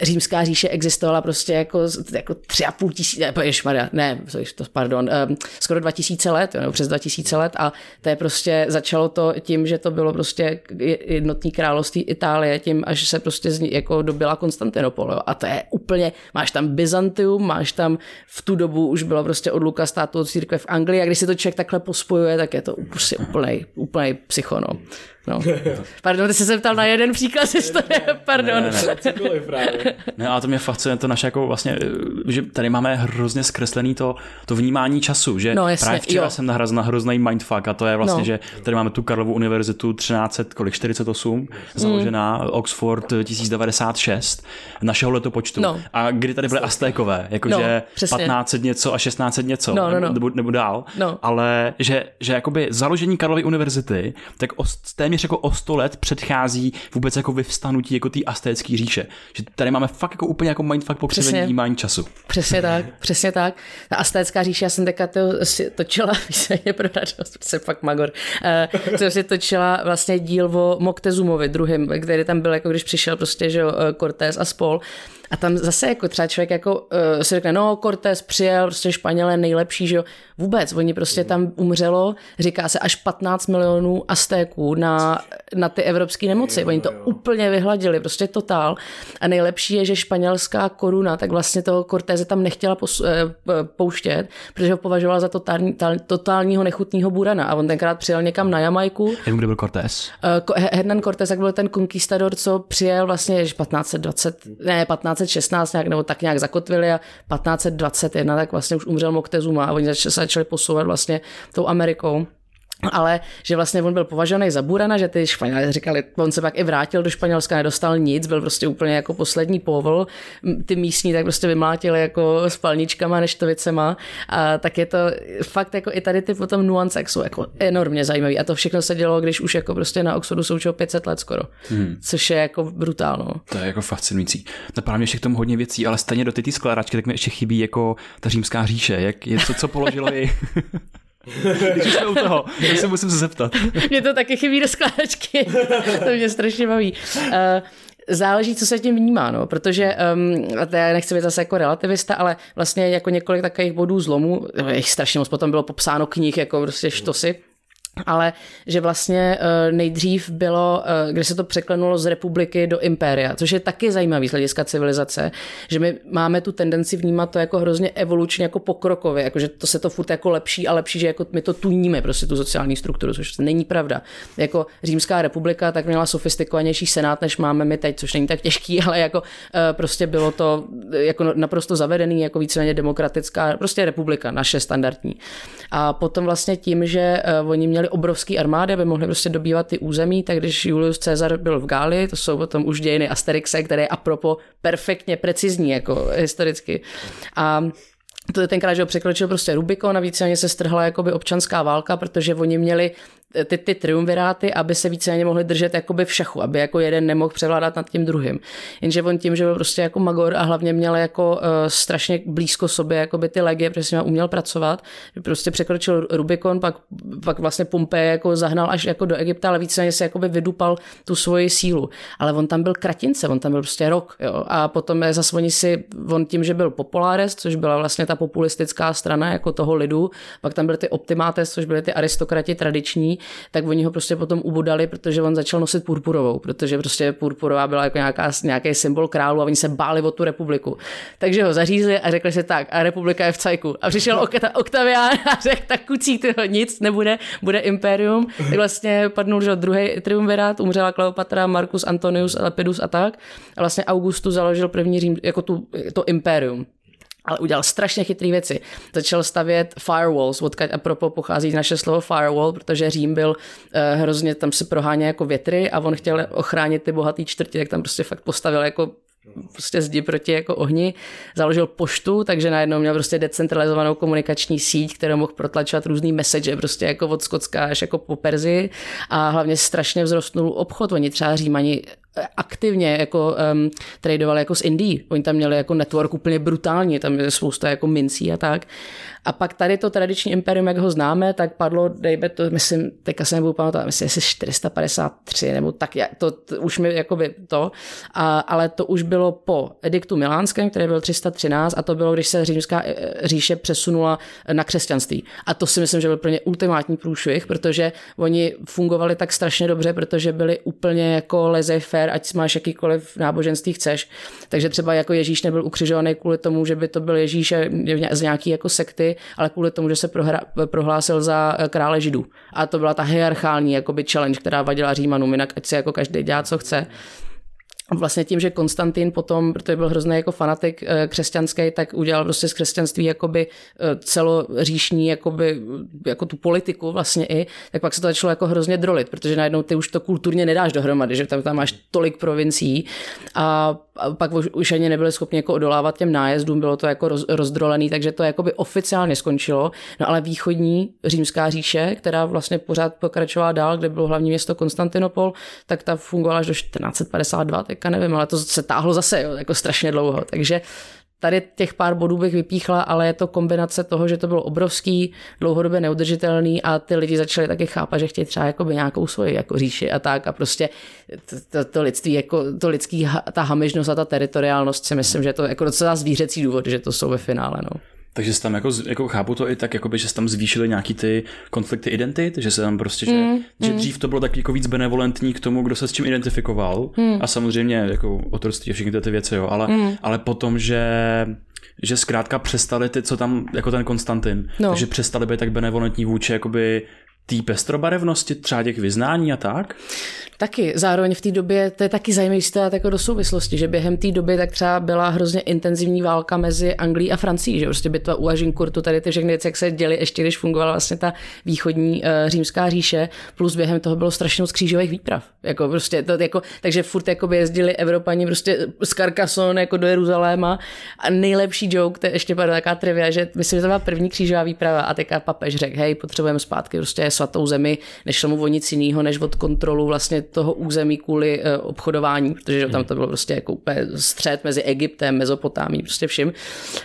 římská říše existovala prostě jako, jako tři a půl tisíce, ježmarja, ne, to, pardon, um, skoro dva tisíce let, jo, přes dva tisíce let a to je prostě, začalo to tím, že to bylo prostě jednotný království Itálie, tím, až se prostě z ní jako dobila Konstantinopol, jo, a to je úplně, máš tam Byzantium, máš tam v tu dobu už bylo prostě odluka státu od církve v Anglii a když si to člověk takhle pospojuje, tak je to prostě úplnej, úplnej psycho, no. No. Pardon, ty jsi se ptal na jeden příklad z historie, pardon. Ne, ne, ne. ne, ale to mě fascinuje to naše jako vlastně, že tady máme hrozně zkreslený to, to vnímání času, že no, jasně, právě včera jo. jsem nahrál na hrozný mindfuck a to je vlastně, no. že tady máme tu Karlovu univerzitu 13, kolik, 48, založená mm. Oxford 1096, našeho letopočtu. No. A kdy tady byly Aztékové, jakože no, 1500 něco a 1600 něco, no, no, no. Nebo, nebo dál, no. ale že, že jakoby založení Karlovy univerzity, tak téměř jako o 100 let předchází vůbec jako vyvstanutí jako té astécké říše. Že tady máme fakt jako úplně jako mindfuck pokřivení vnímání času. Přesně tak, přesně tak. Ta astécká říše, já jsem teďka to si točila výsledně pro radost, jsem fakt magor. Uh, jsem si točila vlastně díl o Moctezumovi druhým, který tam byl, jako když přišel prostě, že eh, Cortés a spol. A tam zase jako třeba člověk jako uh, si řekne, no Cortés přijel, prostě Španělé nejlepší, že jo. Vůbec, oni prostě tam umřelo, říká se až 15 milionů Aztéků na, na ty evropské nemoci. Oni to úplně vyhladili, prostě totál. A nejlepší je, že španělská koruna, tak vlastně toho Cortéze tam nechtěla pos, uh, pouštět, protože ho považovala za totální, totálního nechutného burana. A on tenkrát přijel někam na Jamajku. Jak kde byl Cortés? Uh, Hernán Cortés, jak byl ten konkistador, co přijel vlastně 1520, ne, 15 1516 nějak, nebo tak nějak zakotvili a 1521 tak vlastně už umřel Moctezuma a oni začali posouvat vlastně tou Amerikou. Ale že vlastně on byl považovaný za burana, že ty Španělé říkali, on se pak i vrátil do Španělska, nedostal nic, byl prostě úplně jako poslední povol, ty místní tak prostě vymlátili jako spalničkama, neštovicema a tak je to fakt jako i tady ty potom nuance jak jsou jako enormně zajímavý a to všechno se dělo, když už jako prostě na Oxfordu součilo 500 let skoro, hmm. což je jako brutálno. To je jako fascinující. Napadá mě ještě k tomu hodně věcí, ale stejně do ty skládačky tak mi ještě chybí jako ta římská říše, jak je to, co položilo i Když jsme u toho, tak se musím zeptat. Mě to taky chybí do skládačky. to mě strašně baví. Uh, Záleží, co se tím vnímá, no, protože um, já nechci být zase jako relativista, ale vlastně jako několik takových bodů zlomu, jich strašně moc potom bylo popsáno knih, jako prostě štosy, ale že vlastně eh, nejdřív bylo, eh, kde se to překlenulo z republiky do impéria, což je taky zajímavý z hlediska civilizace, že my máme tu tendenci vnímat to jako hrozně evolučně, jako pokrokově, jako že to se to furt jako lepší a lepší, že jako my to tuníme prostě tu sociální strukturu, což není pravda. Jako Římská republika tak měla sofistikovanější senát, než máme my teď, což není tak těžký, ale jako eh, prostě bylo to jako naprosto zavedený, jako víceméně demokratická, prostě republika, naše standardní. A potom vlastně tím, že oni měli měli obrovský armády, aby mohli prostě dobývat ty území, tak když Julius Caesar byl v Gáli, to jsou potom už dějiny Asterixe, které je apropo perfektně precizní jako historicky. A to je tenkrát, že ho překročil prostě Rubikon a víceméně se strhla jakoby občanská válka, protože oni měli ty, ty triumviráty, aby se víceméně mohli držet jakoby v šachu, aby jako jeden nemohl převládat nad tím druhým. Jenže on tím, že byl prostě jako magor a hlavně měl jako uh, strašně blízko sobě jakoby ty legie, protože s uměl pracovat, prostě překročil Rubikon, pak, pak vlastně Pompej jako zahnal až jako do Egypta, ale víceméně se jakoby vydupal tu svoji sílu. Ale on tam byl kratince, on tam byl prostě rok. Jo. A potom je zase oni si, on tím, že byl populares, což byla vlastně ta populistická strana jako toho lidu, pak tam byly ty optimátes, což byly ty aristokrati tradiční, tak oni ho prostě potom ubudali, protože on začal nosit purpurovou, protože prostě purpurová byla jako nějaká, nějaký symbol králu a oni se báli o tu republiku. Takže ho zařízli a řekli si tak, a republika je v cajku. A přišel Octavian a řekl, tak kucí toho nic nebude, bude imperium. Tak vlastně padnul, že druhý triumvirát, umřela Kleopatra, Marcus Antonius, Lepidus a tak. A vlastně Augustus založil první Řím, jako tu, to imperium ale udělal strašně chytré věci. Začal stavět firewalls, odkud a propo pochází naše slovo firewall, protože Řím byl uh, hrozně, tam se proháně jako větry a on chtěl ochránit ty bohatý čtvrti, tak tam prostě fakt postavil jako prostě zdi proti jako ohni, založil poštu, takže najednou měl prostě decentralizovanou komunikační síť, kterou mohl protlačovat různý message, prostě jako od Skotska až jako po Perzi a hlavně strašně vzrostnul obchod. Oni třeba Římani aktivně jako um, tradovali jako s Indií. Oni tam měli jako network úplně brutální, tam je spousta jako mincí a tak. A pak tady to tradiční imperium, jak ho známe, tak padlo, dejme to, myslím, teďka se nebudu pamatovat, myslím, jestli 453, nebo tak, to, to už mi jakoby to, a, ale to už bylo po ediktu milánském, který byl 313 a to bylo, když se římská e, říše přesunula na křesťanství. A to si myslím, že byl pro ně ultimátní průšvih, protože oni fungovali tak strašně dobře, protože byli úplně jako laissez-faire, ať máš jakýkoliv náboženství chceš. Takže třeba jako Ježíš nebyl ukřižovaný kvůli tomu, že by to byl Ježíš z nějaký jako sekty, ale kvůli tomu, že se prohra, prohlásil za eh, krále židů. A to byla ta hierarchální jakoby challenge, která vadila Římanům, jinak ať si jako každý dělá, co chce vlastně tím, že Konstantin potom, protože byl hrozný jako fanatik eh, křesťanský, tak udělal prostě z křesťanství jakoby eh, celoříšní jakoby, jako tu politiku vlastně i, tak pak se to začalo jako hrozně drolit, protože najednou ty už to kulturně nedáš dohromady, že tam, tam máš tolik provincií a pak už ani nebyli schopni jako odolávat těm nájezdům, bylo to jako roz, rozdrolený, takže to jakoby oficiálně skončilo. No ale východní římská říše, která vlastně pořád pokračovala dál, kde bylo hlavní město Konstantinopol, tak ta fungovala až do 1452, teďka nevím, ale to se táhlo zase jo, jako strašně dlouho. Takže Tady těch pár bodů bych vypíchla, ale je to kombinace toho, že to bylo obrovský, dlouhodobě neudržitelný a ty lidi začali taky chápat, že chtějí třeba jakoby nějakou svoji jako říši a tak a prostě to, to, to lidství, jako to lidský, ta hamižnost a ta teritoriálnost si myslím, že je to jako docela zvířecí důvod, že to jsou ve finále. No. Takže se tam jako, jako chápu to i tak, jakoby, že se tam zvýšily nějaký ty konflikty identit, že se tam prostě, že, mm, že mm. dřív to bylo tak jako víc benevolentní k tomu, kdo se s čím identifikoval mm. a samozřejmě jako otroství a všechny ty věci, jo, ale, mm. ale potom, že že zkrátka přestali ty, co tam, jako ten Konstantin, no. takže přestali být tak benevolentní vůči jakoby té pestrobarevnosti, třeba těch vyznání a tak? Taky, zároveň v té době, to je taky zajímavý stát jako do souvislosti, že během té doby tak třeba byla hrozně intenzivní válka mezi Anglií a Francií, že prostě bitva u Agincourtu, tady ty všechny věci, jak se děly ještě, když fungovala vlastně ta východní uh, římská říše, plus během toho bylo strašně moc křížových výprav. Jako prostě to, jako, takže furt jako jezdili Evropani prostě z Carcassonne jako do Jeruzaléma a nejlepší joke, to je ještě byla taková trivia, že myslím, že to byla první křížová výprava a teďka papež řekl, hej, potřebujeme zpátky prostě svatou zemi, nešlo mu o nic jiného, než od kontrolu vlastně toho území kvůli uh, obchodování, protože tam to bylo prostě jako úplně střed mezi Egyptem, Mezopotámí, prostě vším.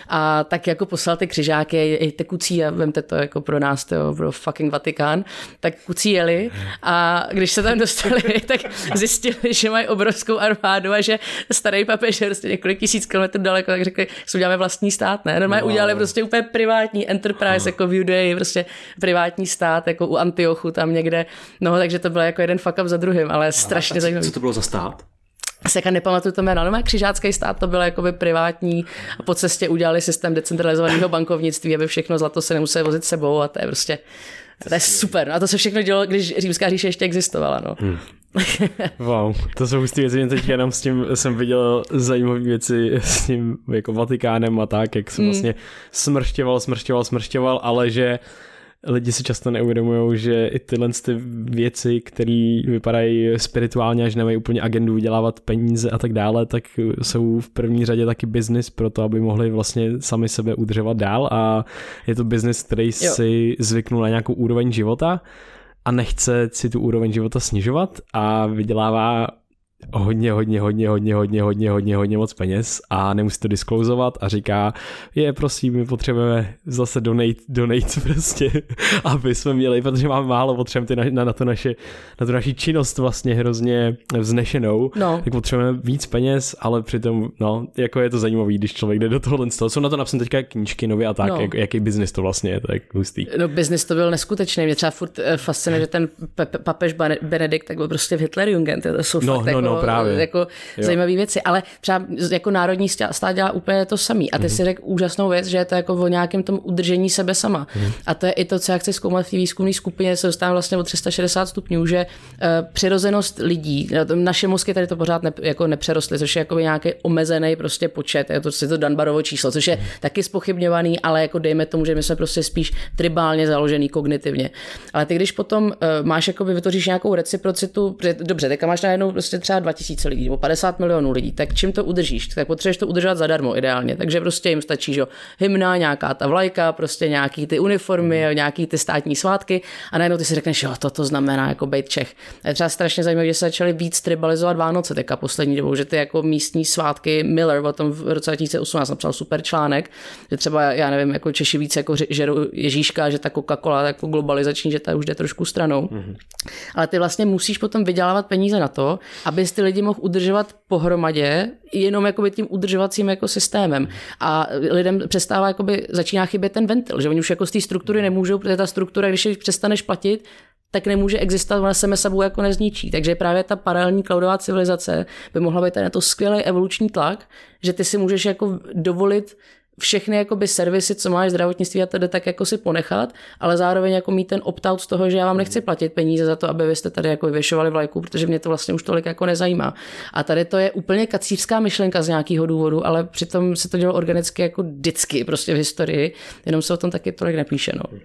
A tak jako poslal ty křižáky, ty kucí, a vemte to jako pro nás, to pro fucking Vatikán, tak kucí jeli a když se tam dostali, tak zjistili, že mají obrovskou armádu a že starý papež je prostě několik tisíc kilometrů daleko, tak řekli, že uděláme vlastní stát, ne? Normálně wow. udělali prostě úplně privátní enterprise, jako v Judei, prostě privátní stát, jako u Antiochu tam někde. No, takže to bylo jako jeden fuck up za druhým, ale strašně zajímavý. Co to bylo za stát? Seka nepamatuju to jméno, ale křižácký stát to byl jakoby privátní a po cestě udělali systém decentralizovaného bankovnictví, aby všechno zlato se nemuselo vozit sebou a to je prostě to je super. No a to se všechno dělo, když římská říše ještě existovala. No. Hmm. wow, to jsou hustý věci, teď jenom s tím jsem viděl zajímavé věci s tím jako Vatikánem a tak, jak se hmm. vlastně smršťoval, smršťoval, smršťoval, ale že lidi si často neuvědomují, že i tyhle ty věci, které vypadají spirituálně, až nemají úplně agendu vydělávat peníze a tak dále, tak jsou v první řadě taky biznis pro to, aby mohli vlastně sami sebe udržovat dál a je to biznis, který jo. si zvyknul na nějakou úroveň života a nechce si tu úroveň života snižovat a vydělává hodně, hodně, hodně, hodně, hodně, hodně, hodně, hodně moc peněz a nemusí to disklozovat a říká, je prosím, my potřebujeme zase donate, donate prostě, aby jsme měli, protože máme málo, potřebujeme na, na, to naše, na tu naši činnost vlastně hrozně vznešenou, no. tak potřebujeme víc peněz, ale přitom, no, jako je to zajímavý, když člověk jde do tohohle z toho. Jsou na to napsané teďka knížky nově a tak, no. jak, jaký biznis to vlastně je, tak hustý. No, biznis to byl neskutečný, mě třeba furt eh, fascinuje, že ten papež Benedikt tak byl prostě v Hitlerjugend, to jsou no, fakt no, jako no, právě. jako zajímavé věci. Ale třeba jako národní stát dělá úplně to samý. A ty mm-hmm. si řekl úžasnou věc, že je to jako o nějakém tom udržení sebe sama. Mm-hmm. A to je i to, co já chci zkoumat v té výzkumné skupině, se dostávám vlastně o 360 stupňů, že uh, přirozenost lidí, naše mozky tady to pořád ne, jako nepřerostly, což je jako nějaký omezený prostě počet, je to, je to Dunbarovo číslo, což je mm-hmm. taky spochybňovaný, ale jako dejme tomu, že my jsme prostě spíš tribálně založený kognitivně. Ale ty, když potom uh, máš, jakoby vytvoříš nějakou reciprocitu, dobře, teďka máš najednou prostě třeba 2000 lidí nebo 50 milionů lidí, tak čím to udržíš? Tak potřebuješ to udržovat zadarmo ideálně. Takže prostě jim stačí, že hymna, nějaká ta vlajka, prostě nějaký ty uniformy, mm. nějaký ty státní svátky a najednou ty si řekneš, jo, to to znamená jako být Čech. A je třeba strašně zajímavé, že se začaly víc tribalizovat Vánoce teďka poslední dobou, že ty jako místní svátky Miller o tom v roce 2018 napsal super článek, že třeba, já nevím, jako Češi víc jako žerou Ježíška, že ta Coca-Cola jako globalizační, že ta už jde trošku stranou. Mm-hmm. Ale ty vlastně musíš potom vydělávat peníze na to, abys ty lidi mohl udržovat pohromadě, jenom jakoby tím udržovacím jako systémem. A lidem přestává, jakoby, začíná chybět ten ventil, že oni už jako z té struktury nemůžou, protože ta struktura, když přestaneš platit, tak nemůže existovat, ona se sebou jako nezničí. Takže právě ta paralelní cloudová civilizace by mohla být na to skvělý evoluční tlak, že ty si můžeš jako dovolit všechny jakoby servisy, co máš zdravotnictví a tedy tak jako si ponechat, ale zároveň jako mít ten opt-out z toho, že já vám nechci platit peníze za to, aby vy jste tady jako vyvěšovali vlajku, protože mě to vlastně už tolik jako nezajímá. A tady to je úplně kacířská myšlenka z nějakého důvodu, ale přitom se to dělo organicky jako vždycky prostě v historii, jenom se o tom taky tolik nepíše. No.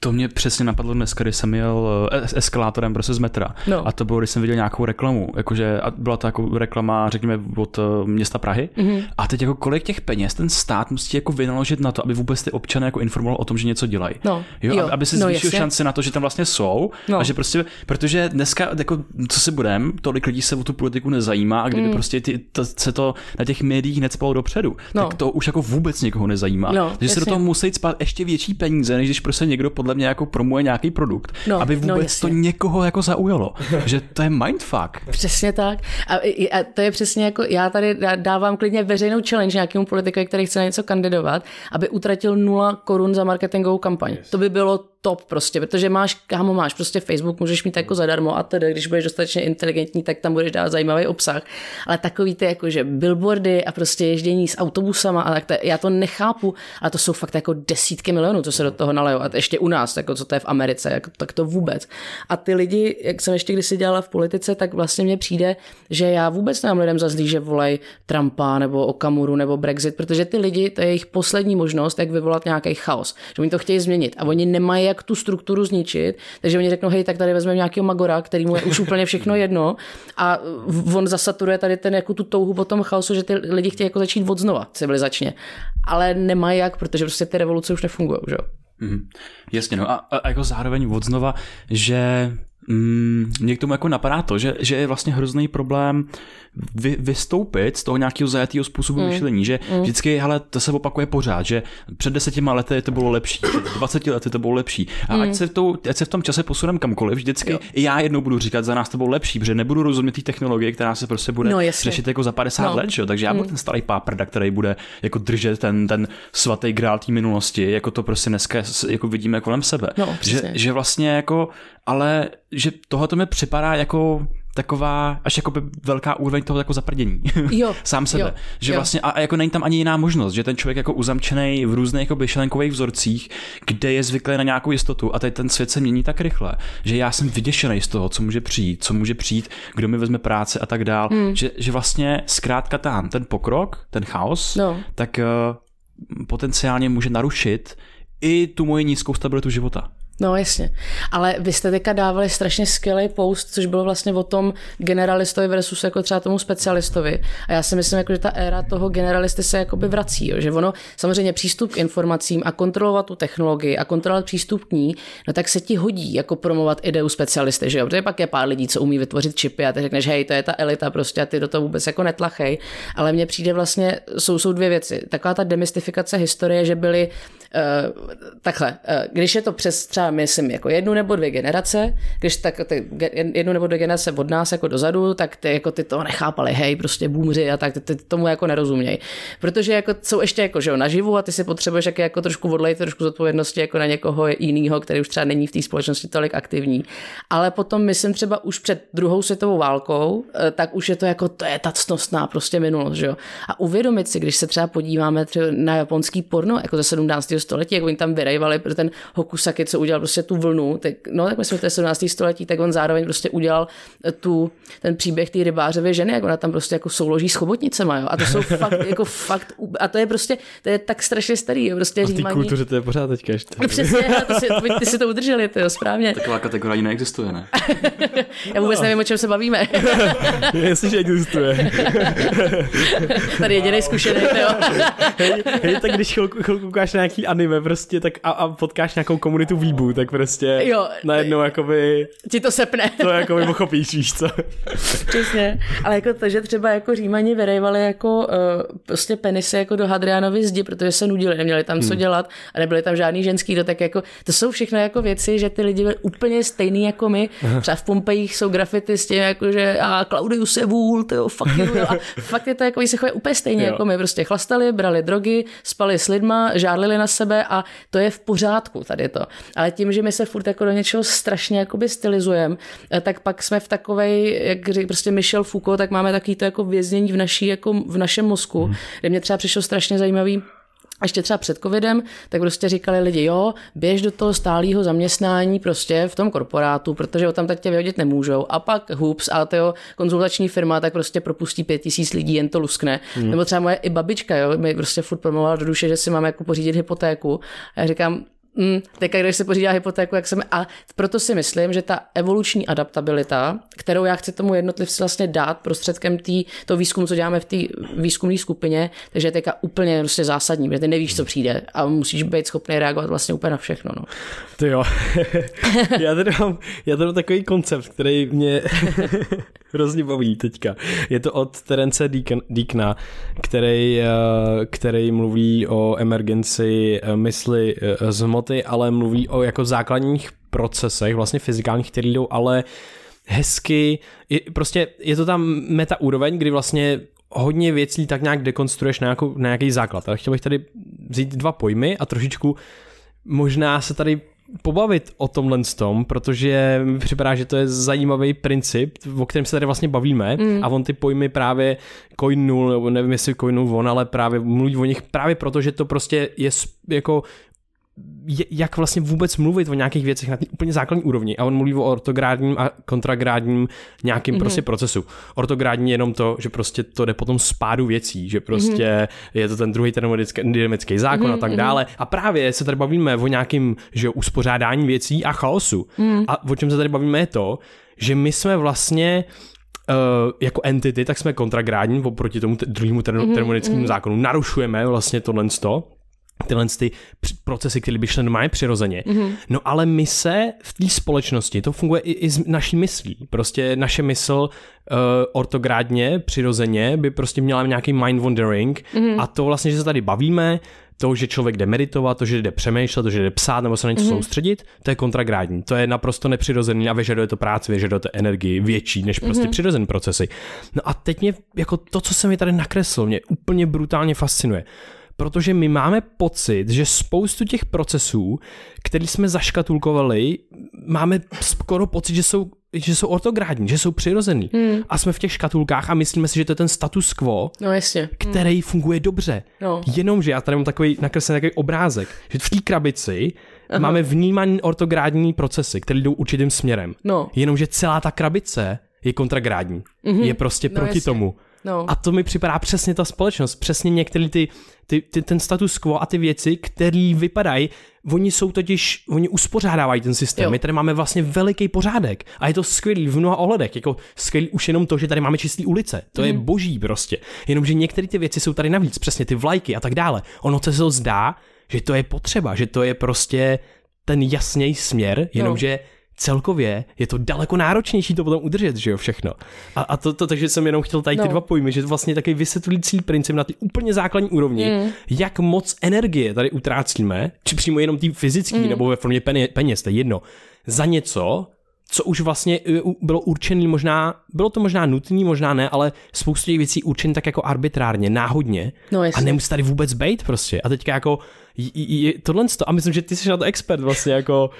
To mě přesně napadlo dneska, když jsem jel eh, eskalátorem prostě z metra. No. A to bylo, když jsem viděl nějakou reklamu, jakože byla to jako reklama, řekněme, od eh, města Prahy. Mm-hmm. A teď jako kolik těch peněz ten stát musí jako vynaložit na to, aby vůbec ty občané jako informoval o tom, že něco dělají. No, jo, jo, aby se no, zvýšil no, šanci na to, že tam vlastně jsou no. a že prostě, protože dneska, jako, co si budem, tolik lidí se o tu politiku nezajímá a kdyby mm. prostě ty, to, se to na těch médiích necpalo dopředu, no. tak to už jako vůbec někoho nezajímá. No, že se do toho musí spát ještě větší peníze, než když prostě někdo podle mě jako promuje nějaký produkt, no, aby no, vůbec no, to někoho jako zaujalo. že to je mindfuck. Přesně tak. A, a to je přesně jako, já tady dávám klidně veřejnou challenge nějakému politikovi, který chce na něco kandidovat, aby utratil 0 korun za marketingovou kampaň. Yes. To by bylo top prostě, protože máš, kámo, máš prostě Facebook, můžeš mít jako zadarmo a tedy, když budeš dostatečně inteligentní, tak tam budeš dát zajímavý obsah. Ale takový ty jako, že billboardy a prostě ježdění s autobusama a tak to, já to nechápu, ale to jsou fakt jako desítky milionů, co se do toho nalejou. A ještě u nás, jako co to je v Americe, jako, tak to vůbec. A ty lidi, jak jsem ještě kdysi dělala v politice, tak vlastně mně přijde, že já vůbec nemám lidem za zlý, že volají Trumpa nebo Okamuru nebo Brexit, protože ty lidi, to je jejich poslední možnost, jak vyvolat nějaký chaos. Že oni to chtějí změnit a oni nemají jak tu strukturu zničit, takže oni řeknou, hej, tak tady vezmeme nějakého magora, který mu je už úplně všechno jedno a on zasaturuje tady ten jako tu touhu po tom chaosu, že ty lidi chtějí jako začít od znova civilizačně. Ale nemají jak, protože prostě ty revoluce už nefungují, že jo. Mm, jasně, no a, a jako zároveň od znova, že mm, mě k tomu jako napadá to, že, že je vlastně hrozný problém vy, vystoupit z toho nějakého zajatého způsobu mm. myšlení, že mm. vždycky, hele, to se opakuje pořád, že před desetima lety to bylo lepší, před 20 lety to bylo lepší. A mm. ať, se tou, ať se v tom čase posuneme kamkoliv, vždycky jo. i já jednou budu říkat, za nás to bylo lepší, protože nebudu rozumět té technologie, která se prostě bude no, řešit jako za 50 no. let, že? takže já budu mm. ten starý páprda, který bude jako držet ten, ten svatý grál té minulosti, jako to prostě dneska jako vidíme kolem sebe. No, že, že vlastně jako, ale že tohle to mi připadá jako taková až jako by velká úroveň toho jako zaprdění. Jo. Sám sebe. Jo. Že jo. vlastně, a jako není tam ani jiná možnost, že ten člověk jako uzamčený v různých jako myšlenkových vzorcích, kde je zvyklý na nějakou jistotu a teď ten svět se mění tak rychle, že já jsem vyděšený z toho, co může přijít, co může přijít, kdo mi vezme práce a tak dál, hmm. že, že vlastně zkrátka tam ten pokrok, ten chaos, no. tak uh, potenciálně může narušit i tu moji nízkou stabilitu života. No jasně, ale vy jste teďka dávali strašně skvělý post, což bylo vlastně o tom generalistovi versus jako třeba tomu specialistovi. A já si myslím, jako, že ta éra toho generalisty se jakoby vrací, jo? že ono samozřejmě přístup k informacím a kontrolovat tu technologii a kontrolovat přístup k ní, no tak se ti hodí jako promovat ideu specialisty, že jo? Protože pak je pár lidí, co umí vytvořit čipy a ty řekneš, hej, to je ta elita prostě a ty do toho vůbec jako netlachej. Ale mně přijde vlastně, jsou, jsou dvě věci. Taková ta demystifikace historie, že byly uh, takhle, uh, když je to přes třeba myslím, jako jednu nebo dvě generace, když tak ty, jednu nebo dvě generace od nás jako dozadu, tak ty, jako ty to nechápali, hej, prostě boomři a tak, ty, ty tomu jako nerozumějí. Protože jako jsou ještě jako, že jo, naživu a ty si potřebuješ jako, jako trošku odlejt trošku zodpovědnosti jako na někoho jiného, který už třeba není v té společnosti tolik aktivní. Ale potom myslím třeba už před druhou světovou válkou, eh, tak už je to jako, to je ta ctnostná prostě minulost, že jo. A uvědomit si, když se třeba podíváme třeba na japonský porno, jako ze 17. století, jak oni tam vyrejvali ten Hokusaki, co udělal prostě tu vlnu, tak, no tak myslím, že to je 17. století, tak on zároveň prostě udělal tu, ten příběh té rybářové ženy, jak ona tam prostě jako souloží s chobotnicema, jo. A to jsou fakt, jako fakt, a to je prostě, to je tak strašně starý, jo. Prostě a v té kultuře to je pořád teďka ještě. No přesně, to si, ty si to udrželi, to jo, správně. Taková kategorie neexistuje, ne? Já vůbec no. nevím, o čem se bavíme. Jestli, že existuje. Tady jediný zkušený, jo. hej, hej, tak když chvilku, chvilku koukáš na nějaký anime prostě, tak a, a potkáš nějakou komunitu výbu, tak prostě jo, najednou jakoby... Ti to sepne. To jakoby pochopíš, víš co. Přesně. Ale jako to, že třeba jako Římani vyrejvali jako uh, prostě penisy jako do Hadrianovy zdi, protože se nudili, neměli tam hmm. co dělat a nebyly tam žádný ženský, to tak jako, to jsou všechno jako věci, že ty lidi byli úplně stejný jako my. Třeba v Pompejích jsou grafity s tím, jako, že a Claudius je vůl, to fuck you, a fakt je to jako, se chovají úplně stejně jo. jako my, prostě chlastali, brali drogy, spali s lidma, žádlili na sebe a to je v pořádku tady to. Ale tím, že my se furt jako do něčeho strašně jakoby stylizujeme, eh, tak pak jsme v takové, jak řík prostě Michel Foucault, tak máme takový to jako věznění v, naší, jako v našem mozku, hmm. kde mě třeba přišlo strašně zajímavý a ještě třeba před covidem, tak prostě říkali lidi, jo, běž do toho stálého zaměstnání prostě v tom korporátu, protože ho tam teď tě vyhodit nemůžou. A pak hups a to konzultační firma tak prostě propustí pět tisíc lidí, jen to luskne. Hmm. Nebo třeba moje i babička, jo, mi prostě furt promluvala do duše, že si máme jako pořídit hypotéku. A já říkám, Mm, teďka, když se pořídá hypotéku, jak jsem... A proto si myslím, že ta evoluční adaptabilita, kterou já chci tomu jednotlivci vlastně dát prostředkem tý, to výzkumu, co děláme v té výzkumné skupině, takže je teďka úplně prostě zásadní, protože ty nevíš, co přijde a musíš být schopný reagovat vlastně úplně na všechno. No. To jo. já, tady mám, já tady mám takový koncept, který mě hrozně baví teďka. Je to od Terence Deakna, který, eh, který mluví o emergenci eh, mysli eh, z hmoty, ale mluví o jako základních procesech, vlastně fyzikálních, které jdou ale hezky, je, prostě je to tam meta úroveň, kdy vlastně hodně věcí tak nějak dekonstruuješ na, nějakou, na nějaký základ. Ale chtěl bych tady vzít dva pojmy a trošičku možná se tady pobavit o tomhle tom, protože mi připadá, že to je zajímavý princip, o kterém se tady vlastně bavíme mm. a on ty pojmy právě coin null, nebo nevím jestli coin null on, ale právě mluví o nich právě proto, že to prostě je jako jak vlastně vůbec mluvit o nějakých věcech na té úplně základní úrovni. A on mluví o ortográdním a kontragrádním nějakým mm-hmm. prostě procesu. Ortográdní je jenom to, že prostě to jde potom spádu věcí, že prostě mm-hmm. je to ten druhý termodynamický zákon mm-hmm. a tak mhm. dále. A právě se tady bavíme o nějakým že uspořádání věcí a chaosu. Mm. A o čem se tady bavíme je to, že my jsme vlastně Uh, jako entity, tak jsme kontragrádní oproti tomu druhému termodynamickému mm-hmm. zákonu. Narušujeme vlastně tohle tyhle ty procesy, které by šly normálně přirozeně. Mm-hmm. No ale my se v té společnosti, to funguje i, i s naší myslí. Prostě naše mysl uh, ortográdně, přirozeně by prostě měla nějaký mind wandering mm-hmm. a to vlastně, že se tady bavíme, to, že člověk jde meditovat, to, že jde přemýšlet, to, že jde psát nebo se na něco mm-hmm. soustředit, to je kontragrádní. To je naprosto nepřirozený a vyžaduje to práci, vyžaduje to energii větší než prostě mm-hmm. přirozený procesy. No a teď mě, jako to, co se mi tady nakreslil, mě úplně brutálně fascinuje protože my máme pocit, že spoustu těch procesů, který jsme zaškatulkovali, máme skoro pocit, že jsou že jsou ortográdní, že jsou přirozený. Hmm. A jsme v těch škatulkách a myslíme si, že to je ten status quo, no, jasně. který hmm. funguje dobře. No. Jenomže já tady mám takový nakreslený takový obrázek, že v té krabici Aha. máme vnímaný ortográdní procesy, které jdou určitým směrem. No. Jenomže celá ta krabice je kontragrádní. Mm-hmm. Je prostě no, proti jasně. tomu. No. A to mi připadá přesně ta společnost, přesně některý ty, ty, ty, ten status quo a ty věci, které vypadají, oni jsou totiž, oni uspořádávají ten systém. Jo. My tady máme vlastně veliký pořádek a je to skvělý v mnoha ohledech. Jako skvělý už jenom to, že tady máme čisté ulice. To mm. je mhm. boží prostě. Jenomže některé ty věci jsou tady navíc, přesně ty vlajky a tak dále. Ono se to zdá, že to je potřeba, že to je prostě ten jasný směr, jenomže no celkově je to daleko náročnější to potom udržet, že jo, všechno. A, a to, to, takže jsem jenom chtěl tady no. ty dva pojmy, že to vlastně takový vysvětlující princip na ty úplně základní úrovni, mm. jak moc energie tady utrácíme, či přímo jenom tý fyzický, mm. nebo ve formě peněz, to je jedno, za něco, co už vlastně e, bylo určený možná, bylo to možná nutný, možná ne, ale spoustu těch věcí určený tak jako arbitrárně, náhodně no, a nemusí tady vůbec být prostě. A teďka jako je tohle a myslím, že ty jsi na to expert vlastně jako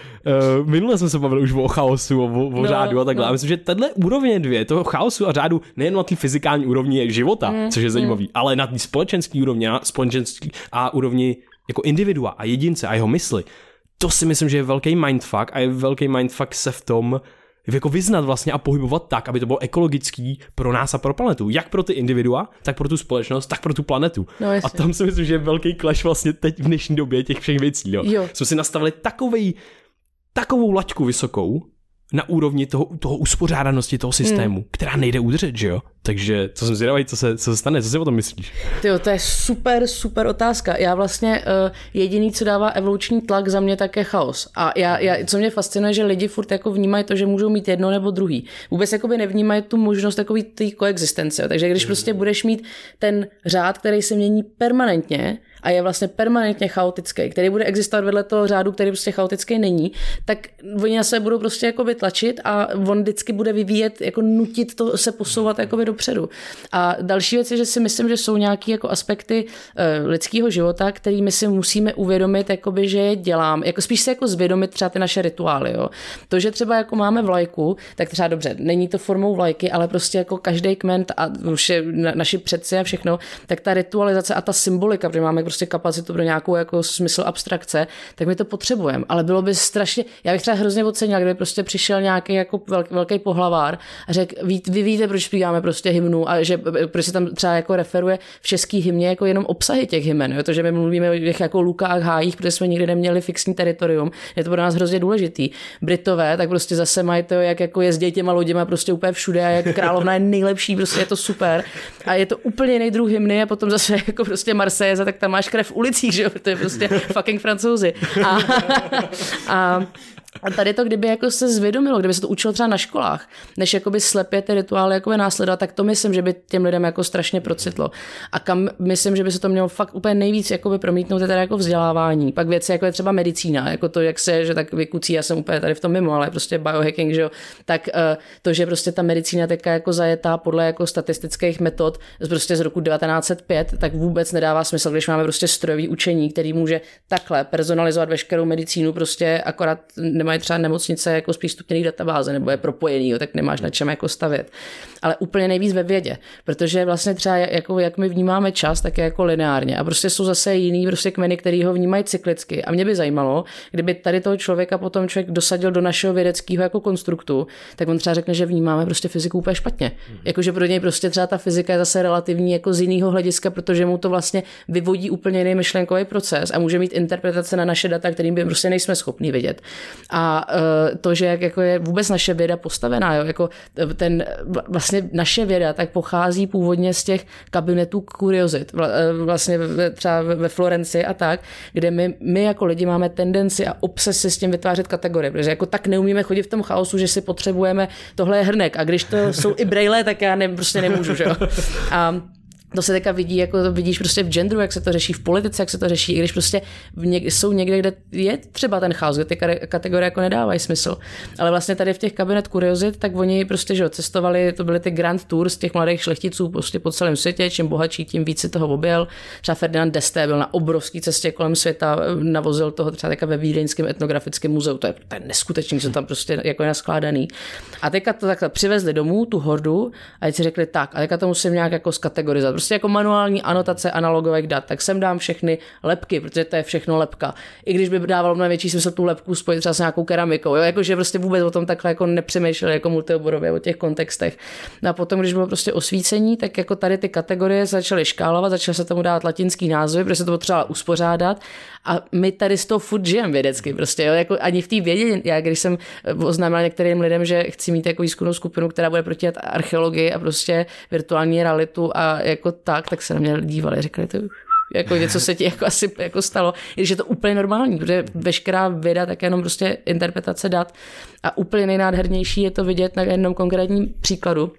uh, minule jsme se bavili už o chaosu, o, o no, řádu a takhle. No. A myslím, že tenhle úroveň dvě, toho chaosu a řádu nejen na té fyzikální úrovni života, mm, což je zajímavý, mm. ale na té společenské úrovni, na společenský a úrovni jako individua a jedince a jeho mysli, to si myslím, že je velký mindfuck a je velký mindfuck se v tom jako vyznat vlastně a pohybovat tak, aby to bylo ekologický pro nás a pro planetu. Jak pro ty individua, tak pro tu společnost, tak pro tu planetu. No, a tam si myslím, že je velký clash vlastně teď v dnešní době těch všech věcí. Jo. jo. Jsme si nastavili takovej, takovou laťku vysokou, na úrovni toho, toho uspořádanosti toho systému, hmm. která nejde udržet, že jo? Takže co jsem zvědavý, co se, co se stane, co si o tom myslíš? Tyjo, to je super, super otázka. Já vlastně uh, jediný, co dává evoluční tlak za mě, tak je chaos. A já, já, co mě fascinuje, že lidi furt jako vnímají to, že můžou mít jedno nebo druhý. Vůbec jako by nevnímají tu možnost takový té koexistence. Takže když hmm. prostě budeš mít ten řád, který se mění permanentně, a je vlastně permanentně chaotický, který bude existovat vedle toho řádu, který prostě chaotický není, tak oni na se budou prostě jakoby tlačit a on vždycky bude vyvíjet, jako nutit to se posouvat jakoby dopředu. A další věc je, že si myslím, že jsou nějaké jako aspekty uh, lidského života, kterými si musíme uvědomit, jakoby, že je dělám. Jako spíš se jako zvědomit třeba ty naše rituály. Jo. To, že třeba jako máme vlajku, tak třeba dobře, není to formou vlajky, ale prostě jako každý kment a už je naši předci a všechno, tak ta ritualizace a ta symbolika, protože máme prostě kapacitu pro nějakou jako smysl abstrakce, tak my to potřebujeme. Ale bylo by strašně, já bych třeba hrozně ocenila, kdyby prostě přišel nějaký jako velký, velký pohlavár a řekl, vy, vy víte, proč zpíváme prostě hymnu a že proč se tam třeba jako referuje v český hymně jako jenom obsahy těch hymen, jo? to, že my mluvíme o těch jako lukách, hájích, protože jsme nikdy neměli fixní teritorium, je to pro nás hrozně důležitý. Britové, tak prostě zase mají to, jak jako jezdí těma loděma prostě úplně všude a jak královna je nejlepší, prostě je to super. A je to úplně jiný druh hymny a potom zase jako prostě Marseille, tak tam máš krev v ulicích, že jo, to je prostě fucking francouzi. A, a A tady to, kdyby jako se zvědomilo, kdyby se to učilo třeba na školách, než jakoby slepě ty rituály jakoby následovat, tak to myslím, že by těm lidem jako strašně procitlo. A kam myslím, že by se to mělo fakt úplně nejvíc jakoby promítnout, je teda jako vzdělávání. Pak věci, jako je třeba medicína, jako to, jak se, že tak vykucí, já jsem úplně tady v tom mimo, ale prostě biohacking, že jo, tak uh, to, že prostě ta medicína teďka jako zajetá podle jako statistických metod z prostě z roku 1905, tak vůbec nedává smysl, když máme prostě strojový učení, který může takhle personalizovat veškerou medicínu, prostě akorát nemají třeba nemocnice jako zpřístupněný databáze nebo je propojený, jo, tak nemáš na čem jako stavět. Ale úplně nejvíc ve vědě, protože vlastně třeba jako, jak my vnímáme čas, tak je jako lineárně a prostě jsou zase jiný prostě kmeny, který ho vnímají cyklicky. A mě by zajímalo, kdyby tady toho člověka potom člověk dosadil do našeho vědeckého jako konstruktu, tak on třeba řekne, že vnímáme prostě fyziku úplně špatně. Hmm. Jakože pro něj prostě třeba ta fyzika je zase relativní jako z jiného hlediska, protože mu to vlastně vyvodí úplně jiný myšlenkový proces a může mít interpretace na naše data, kterým by prostě nejsme schopni vidět. A uh, to, že jak jako je vůbec naše věda postavená, jo, jako ten vlastně naše věda tak pochází původně z těch kabinetů kuriozit, e, vlastně třeba ve Florenci a tak, kde my, my jako lidi máme tendenci a obsesy s tím vytvářet kategorie, protože jako tak neumíme chodit v tom chaosu, že si potřebujeme, tohle je hrnek a když to jsou i braille, tak já ne, prostě nemůžu, že jo. A to se teďka vidí, jako to vidíš prostě v genderu, jak se to řeší, v politice, jak se to řeší, i když prostě něk, jsou někde, kde je třeba ten chaos, kde ty kategorie jako nedávají smysl. Ale vlastně tady v těch kabinet kuriozit, tak oni prostě, že cestovali, to byly ty grand tours těch mladých šlechticů prostě po celém světě, čím bohatší, tím víc si toho objel. Třeba Ferdinand Desté byl na obrovské cestě kolem světa, navozil toho třeba teďka ve Vídeňském etnografickém muzeu, to je, to je neskutečný, co tam prostě jako je naskládaný. A teďka to takhle přivezli domů, tu hordu, a teď si řekli tak, a teďka to musím nějak jako skategorizovat prostě jako manuální anotace analogových dat, tak sem dám všechny lepky, protože to je všechno lepka. I když by dávalo mnohem větší smysl tu lepku spojit třeba s nějakou keramikou, jo? jakože prostě vůbec o tom takhle jako nepřemýšleli jako multioborově o těch kontextech. No a potom, když bylo prostě osvícení, tak jako tady ty kategorie začaly škálovat, začaly se tomu dávat latinský názvy, protože se to potřeba uspořádat a my tady z toho furt žijeme vědecky, prostě, jo? jako ani v té vědě, já když jsem oznámila některým lidem, že chci mít jako výzkumnou skupinu, která bude proti archeologii a prostě virtuální realitu a jako jako tak, tak se na mě dívali, řekli, to jako něco se ti jako asi jako stalo, i když je to úplně normální, protože veškerá věda tak jenom prostě interpretace dat. A úplně nejnádhernější je to vidět na jednom konkrétním příkladu,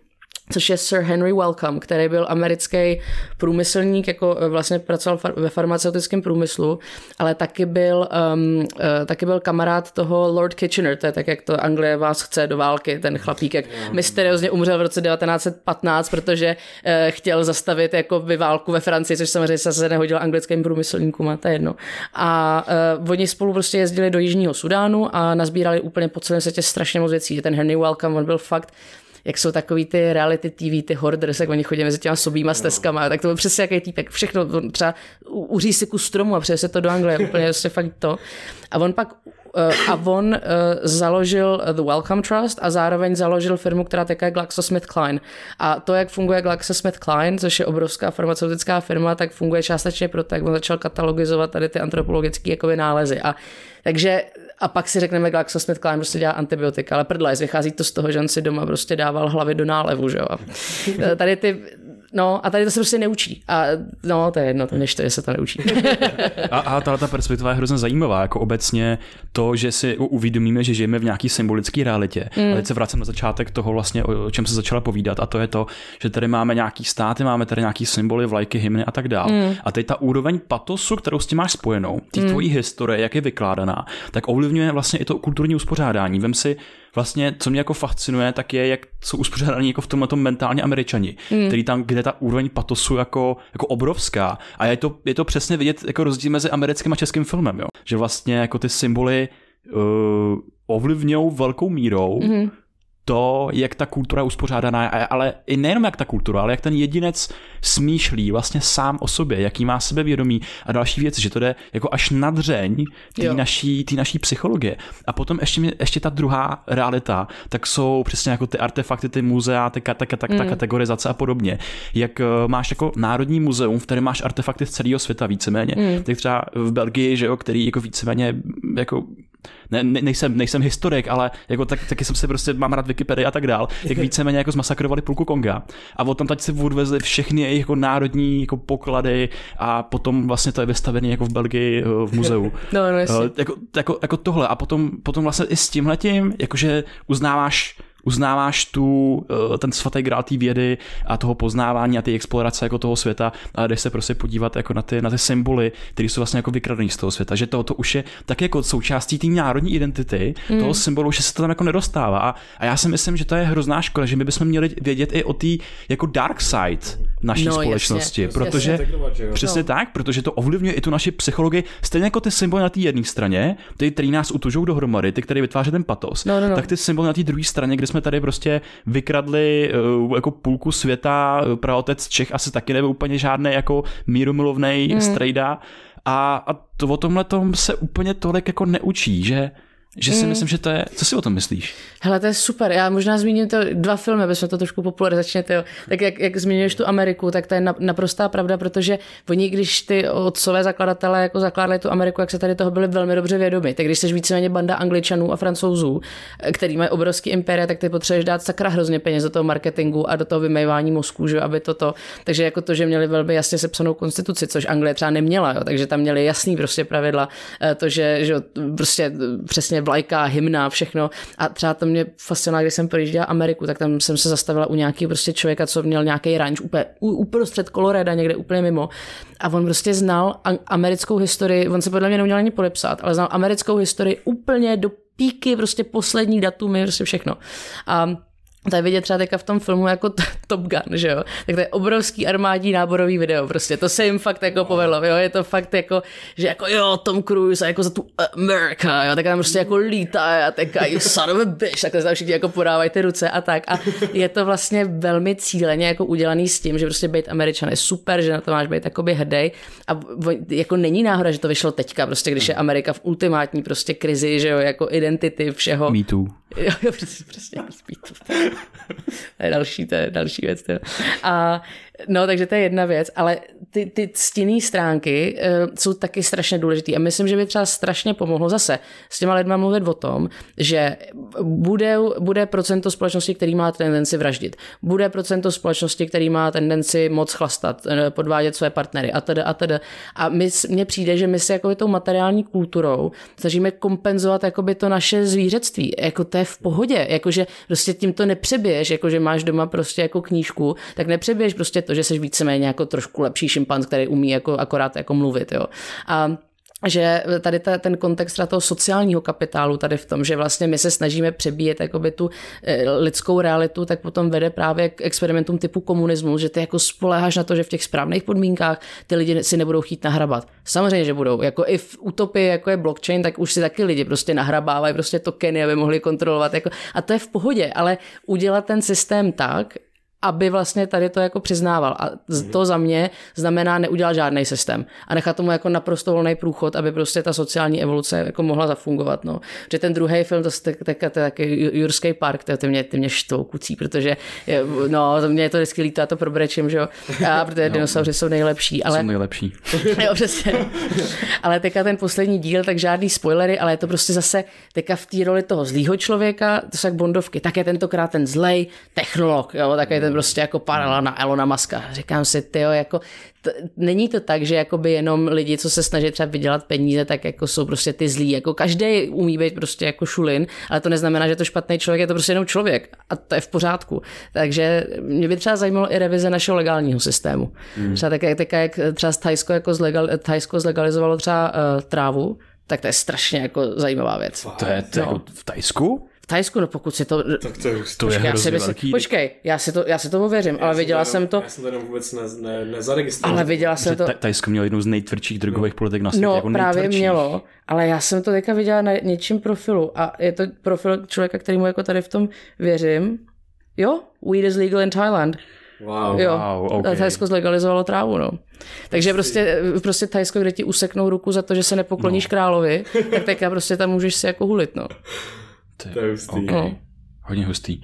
což je Sir Henry Wellcome, který byl americký průmyslník, jako e, vlastně pracoval ve farmaceutickém průmyslu, ale taky byl, um, uh, taky byl kamarád toho Lord Kitchener, to je tak, jak to Anglie vás chce do války, ten chlapík, jak mysteriózně umřel v roce 1915, protože uh, chtěl zastavit jako by válku ve Francii, což samozřejmě se nehodil anglickým průmyslníkům, a to je jedno. A uh, oni spolu prostě jezdili do Jižního Sudánu a nazbírali úplně po celém světě strašně moc věcí. Ten Henry Wellcome, on byl fakt jak jsou takový ty reality TV, ty hoarders, jak oni chodí mezi těma sobýma stezkama, tak to byl přesně jaký týpek, všechno, on třeba uří si kus stromu a přese to do Anglie, úplně prostě fakt to. A on pak eh, a on uh, založil The Wellcome Trust a zároveň založil firmu, která teďka je GlaxoSmithKline. A to, jak funguje GlaxoSmithKline, což je obrovská farmaceutická firma, tak funguje částečně proto, jak on začal katalogizovat tady ty antropologické jakoby nálezy. A takže a pak si řekneme, GlaxoSmithKline prostě dělá antibiotika, ale prdlajs, vychází to z toho, že on si doma prostě dával hlavy do nálevu, že jo. Tady ty No a tady to se prostě neučí. A no, to je jedno, to než to, že se to neučí. a, a tahle ta perspektiva je hrozně zajímavá, jako obecně to, že si uvědomíme, že žijeme v nějaký symbolické realitě. Mm. A teď se vracím na začátek toho vlastně, o čem se začala povídat, a to je to, že tady máme nějaký státy, máme tady nějaký symboly, vlajky, hymny a tak dále. Mm. A teď ta úroveň patosu, kterou s tím máš spojenou, té mm. tvojí historie, jak je vykládaná, tak ovlivňuje vlastně i to kulturní uspořádání. Vem si vlastně, co mě jako fascinuje, tak je, jak jsou uspořádaní jako v tomhle tom mentálně američani, mm. který tam, kde ta úroveň patosu jako, jako obrovská. A je to, je to přesně vidět jako rozdíl mezi americkým a českým filmem, jo. Že vlastně jako ty symboly uh, ovlivňují velkou mírou mm to, jak ta kultura je uspořádaná, ale i nejenom jak ta kultura, ale jak ten jedinec smýšlí vlastně sám o sobě, jaký má sebevědomí a další věci, že to jde jako až na dřeň té naší, tý naší psychologie. A potom ještě, ještě ta druhá realita, tak jsou přesně jako ty artefakty, ty muzea, ty, ta, ta, ta, ta mm. kategorizace a podobně. Jak uh, máš jako národní muzeum, v kterém máš artefakty z celého světa víceméně. Mm. Tak třeba v Belgii, že jo, který jako víceméně jako ne, ne, nejsem, nejsem historik, ale jako tak, taky jsem si prostě, mám rád Wikipedii a tak dál, jak víceméně jako zmasakrovali půlku Konga a potom teď si odvezli všechny jejich jako národní jako poklady a potom vlastně to je vystavené jako v Belgii eh, v muzeu. No, no, jasně. jako, jako, jako, tohle a potom, potom vlastně i s tímhletím, jakože uznáváš uznáváš tu, eh, ten svatý grál té vědy a toho poznávání a ty explorace jako toho světa, ale jdeš se prostě podívat jako na ty, na ty symboly, které jsou vlastně jako vykradený z toho světa, že to, to už je tak jako součástí té národní identity, mm. toho symbolu, že se to tam jako nedostává. A, a já si myslím, že to je hrozná škoda, že my bychom měli vědět i o té jako dark side naší no, společnosti, jasně, protože jasně. přesně no. tak, protože to ovlivňuje i tu naši psychologii, stejně jako ty symboly na té jedné straně, ty, které nás utužou dohromady, ty, které vytváří ten patos, no, no, no. tak ty symboly na té druhé straně, kde jsme tady prostě vykradli uh, jako půlku světa, uh, praotec Čech asi taky nebyl úplně žádný jako mírumilovnej mm. strejda a, a to o tomhle tom se úplně tolik jako neučí, že že si mm. myslím, že to je... Co si o tom myslíš? Hele, to je super. Já možná zmíním to dva filmy, aby jsme to trošku popularizačně. Tak jak, jak zmiňuješ tu Ameriku, tak to je naprostá pravda, protože oni, když ty otcové zakladatelé jako zakládali tu Ameriku, jak se tady toho byli velmi dobře vědomi. Tak když jsi víceméně banda Angličanů a Francouzů, který mají obrovský impéria, tak ty potřebuješ dát sakra hrozně peněz do toho marketingu a do toho vymývání mozku, že aby toto. Takže jako to, že měli velmi jasně sepsanou konstituci, což Anglie třeba neměla, jo, takže tam měli jasný prostě pravidla, eh, to, že, že prostě přesně vlajka, hymna, všechno. A třeba to mě fascinovalo, když jsem projížděla Ameriku, tak tam jsem se zastavila u nějakého prostě člověka, co měl nějaký ranč úplně uprostřed Coloreda, někde úplně mimo. A on prostě znal americkou historii, on se podle mě neměl ani podepsat, ale znal americkou historii úplně do píky, prostě poslední datumy, prostě všechno. A to je vidět třeba teďka v tom filmu jako Top Gun, že jo? Tak to je obrovský armádní náborový video, prostě to se jim fakt jako povedlo, jo? Je to fakt jako, že jako jo, Tom Cruise a jako za tu America, jo? Tak tam prostě jako lítá a teďka you son of a bitch, tak tam všichni jako podávají ty ruce a tak. A je to vlastně velmi cíleně jako udělaný s tím, že prostě být Američan je super, že na to máš být jakoby hrdý a jako není náhoda, že to vyšlo teďka, prostě když je Amerika v ultimátní prostě krizi, že jo, jako identity všeho. Me too. Jo, jo, přesně, přesně, to je další, to je další věc. To. A No, takže to je jedna věc, ale ty, ty stinné stránky uh, jsou taky strašně důležité a myslím, že by třeba strašně pomohlo zase s těma lidma mluvit o tom, že bude, bude procento společnosti, který má tendenci vraždit, bude procento společnosti, který má tendenci moc chlastat, eh, podvádět své partnery a teda a teda. A mně přijde, že my si jako tou materiální kulturou snažíme kompenzovat jakoby to naše zvířectví. Jako to je v pohodě, jakože prostě tím to nepřeběž, jakože máš doma prostě jako knížku, tak nepřeběž prostě to, že jsi víceméně jako trošku lepší šimpanz, který umí jako akorát jako mluvit, jo. A že tady ta, ten kontext toho sociálního kapitálu tady v tom, že vlastně my se snažíme přebíjet jakoby tu eh, lidskou realitu, tak potom vede právě k experimentům typu komunismu, že ty jako spoleháš na to, že v těch správných podmínkách ty lidi si nebudou chtít nahrabat. Samozřejmě, že budou. Jako i v utopii, jako je blockchain, tak už si taky lidi prostě nahrabávají prostě tokeny, aby mohli kontrolovat. Jako, a to je v pohodě, ale udělat ten systém tak, aby vlastně tady to jako přiznával. A to za mě znamená neudělat žádný systém a nechat tomu jako naprosto volný průchod, aby prostě ta sociální evoluce jako mohla zafungovat. No. Že ten druhý film, to, je tak, taky Jurský park, to ty mě, ty mě štvou kucí, protože je, no, mě je to vždycky líto, to probrečím, že jo, a protože no, dinosauři jsou nejlepší. Ale, jsou nejlepší. jo, přesně. ale teďka ten poslední díl, tak žádný spoilery, ale je to prostě zase teďka v té roli toho zlýho člověka, to jsou jak Bondovky, tak je tentokrát ten zlej technolog, jo, tak je ten prostě jako paralela na Elona Muska. Říkám si, ty jako t- není to tak, že jakoby jenom lidi, co se snaží třeba vydělat peníze, tak jako jsou prostě ty zlí. Jako každý umí být prostě jako šulin, ale to neznamená, že to špatný člověk, je to prostě jenom člověk a to je v pořádku. Takže mě by třeba zajímalo i revize našeho legálního systému. Hmm. Třeba tak, tak, jak třeba Thajsko, jako zlegal, Thajsko zlegalizovalo třeba uh, trávu, tak to je strašně jako zajímavá věc. To je, to no. v Tajsku? Tajsku, no pokud si to... Tak to, je, to počkej, je hrozně myslím, velký. Počkej, já si to, já si to ověřím, já ale viděla jsem to... Já jsem to vůbec ne, ne, nezaregistroval. Ale viděla jsem to... Tajsko mělo jednu z nejtvrdších drogových no. politik na světě. No jako právě mělo, ale já jsem to teďka viděla na něčím profilu a je to profil člověka, kterýmu jako tady v tom věřím. Jo, weed is legal in Thailand. Wow, jo, wow, okay. Thajsko zlegalizovalo trávu, no. Takže prostě, prostě Thajsko, kde ti useknou ruku za to, že se nepokloníš no. královi, tak teďka prostě tam můžeš si jako hulit, no. To je hustý. Okay. No hodně hustý.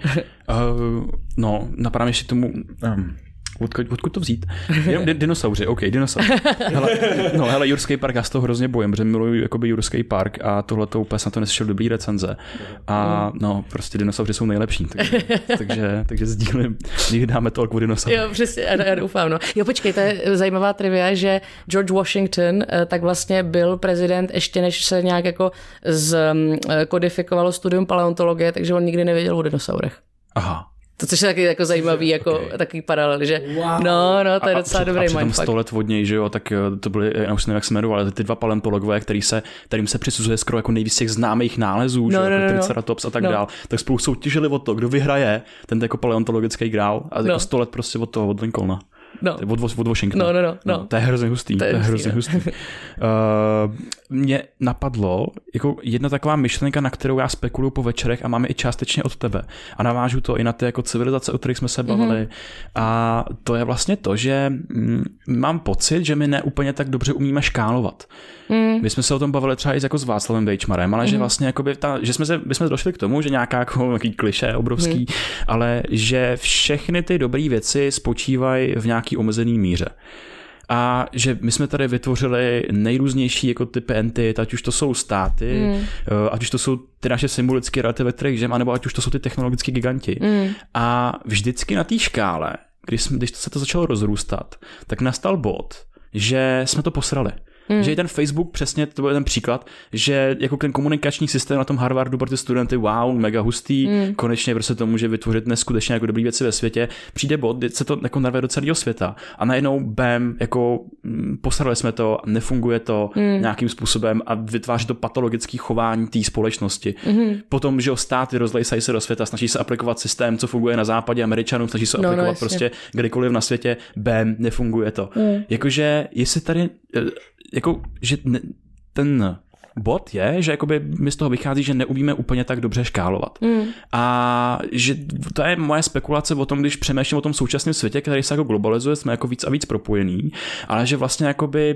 uh, no, napadá ještě tomu, um, Odkud, odkud to vzít? Jenom dinosauři, OK, dinosauři. Hele, no hele, Jurský park, já z toho hrozně bojím, protože miluji jakoby Jurský park a tohle to úplně jsem to neslyšel dobrý recenze. A no, prostě dinosauři jsou nejlepší, takže, takže, takže sdílím, někdy dáme to o dinosauři. Jo, přesně, já, já doufám, no. Jo, počkej, to je zajímavá trivia, že George Washington eh, tak vlastně byl prezident ještě než se nějak jako zkodifikovalo studium paleontologie, takže on nikdy nevěděl o dinosaurech. Aha, to, což je taky jako zajímavý, jako okay. takový paralel, že wow. no, no, to je a, docela a dobrý mindfuck. 100 let od něj, že jo, tak eh, to byly, já už nevím, jak se jmenovali, ty dva paleontologové, který se, kterým se přisuzuje skoro jako nejvíc těch známých nálezů, no, že jo, no, jako no, no. Triceratops a tak no. dál, tak spolu soutěžili o to, kdo vyhraje ten jako paleontologický grál a jako no. 100 let prostě od toho, od Lincolna. No. Od, od Washingtonu. No, no, no, no. no. To je hrozně hustý. To je, to je hrozně hustý. hustý. uh, mě napadlo jako jedna taková myšlenka, na kterou já spekuluju po večerech a máme i částečně od tebe. A navážu to i na ty jako civilizace, o kterých jsme se mhm. bavili. Mm-hmm. A to je vlastně to, že mm, mám pocit, že my neúplně tak dobře umíme škálovat. Mm. My jsme se o tom bavili třeba i jako s Václavem Vejčmarem, ale mm. že vlastně jakoby ta, že jsme, se, my jsme došli k tomu, že nějaká jako, nějaký kliše obrovský, mm. ale že všechny ty dobré věci spočívají v nějaký omezený míře a že my jsme tady vytvořili nejrůznější jako typy entit, ať už to jsou státy, mm. ať už to jsou ty naše symbolické reality, ve kterých žijeme, anebo ať už to jsou ty technologické giganti. Mm. A vždycky na té škále, když, jsme, když se to začalo rozrůstat, tak nastal bod, že jsme to posrali. Hmm. Že i ten Facebook přesně, to byl ten příklad, že jako ten komunikační systém na tom Harvardu pro ty studenty, wow, mega hustý, hmm. konečně prostě to může vytvořit neskutečně jako dobrý věci ve světě. Přijde bod, se to jako narve do celého světa a najednou bam, jako mm, posrali jsme to, nefunguje to hmm. nějakým způsobem a vytváří to patologické chování té společnosti. Hmm. Potom, že státy rozlejsají se do světa, snaží se aplikovat systém, co funguje na západě Američanům, snaží se no, no aplikovat no, prostě kdykoliv na světě, bam, nefunguje to. Hmm. Jakože, jestli tady eh, jako, že ne, ten bod je, že jakoby mi z toho vychází, že neumíme úplně tak dobře škálovat. Mm. A že to je moje spekulace o tom, když přemýšlím o tom současném světě, který se jako globalizuje, jsme jako víc a víc propojený, ale že vlastně jakoby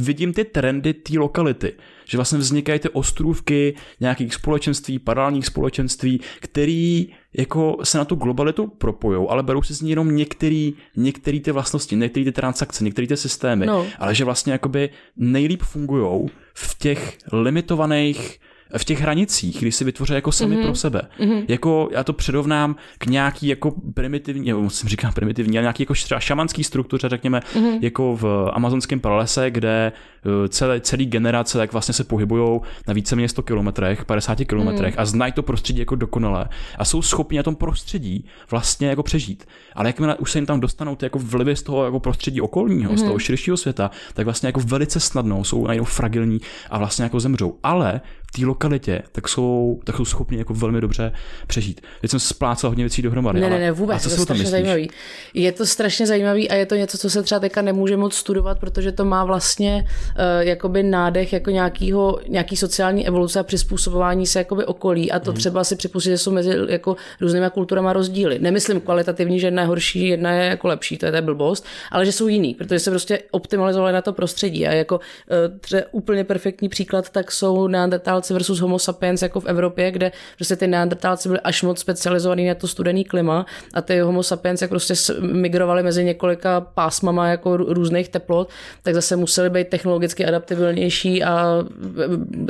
vidím ty trendy té lokality, že vlastně vznikají ty ostrůvky nějakých společenství, paralelních společenství, který jako se na tu globalitu propojou, ale berou si z ní jenom některý, některý ty vlastnosti, některé ty transakce, některé ty systémy, no. ale že vlastně jakoby nejlíp fungují v těch limitovaných v těch hranicích, kdy si vytvoří jako sami mm-hmm. pro sebe. Mm-hmm. Jako já to předovnám k nějaký jako primitivní, nebo musím říkat primitivní, ale nějaký jako třeba šamanský struktuře, řekněme, mm-hmm. jako v amazonském pralese, kde eh, celé, celý generace tak vlastně se pohybují na více méně 100 kilometrech, 50 kilometrech mm. a znají to prostředí jako dokonale a jsou schopni na tom prostředí vlastně jako přežít. Ale jakmile už se jim tam dostanou ty jako vlivy z toho jako prostředí okolního, mm. z toho mhm. širšího světa, tak vlastně jako velice snadno jsou najednou fragilní a vlastně jako zemřou. Ale té lokalitě, tak jsou, tak jsou schopni jako velmi dobře přežít. Teď jsem splácal hodně věcí dohromady. Ne, ne, ne, vůbec, je to strašně zajímavý. Je to strašně zajímavý a je to něco, co se třeba teďka nemůže moc studovat, protože to má vlastně uh, jakoby nádech jako nějakýho, nějaký sociální evoluce a přizpůsobování se jakoby okolí a to hmm. třeba si připustit, že jsou mezi jako různými kulturama rozdíly. Nemyslím kvalitativní, že jedna je horší, jedna je jako lepší, to je, to je blbost, ale že jsou jiný, protože se prostě optimalizovali na to prostředí a jako uh, třeba úplně perfektní příklad, tak jsou neandertálci versus homo sapiens jako v Evropě, kde prostě ty neandertálci byli až moc specializovaní na to studený klima a ty homo sapiens jak prostě migrovali mezi několika pásmama jako různých teplot, tak zase museli být technologicky adaptibilnější a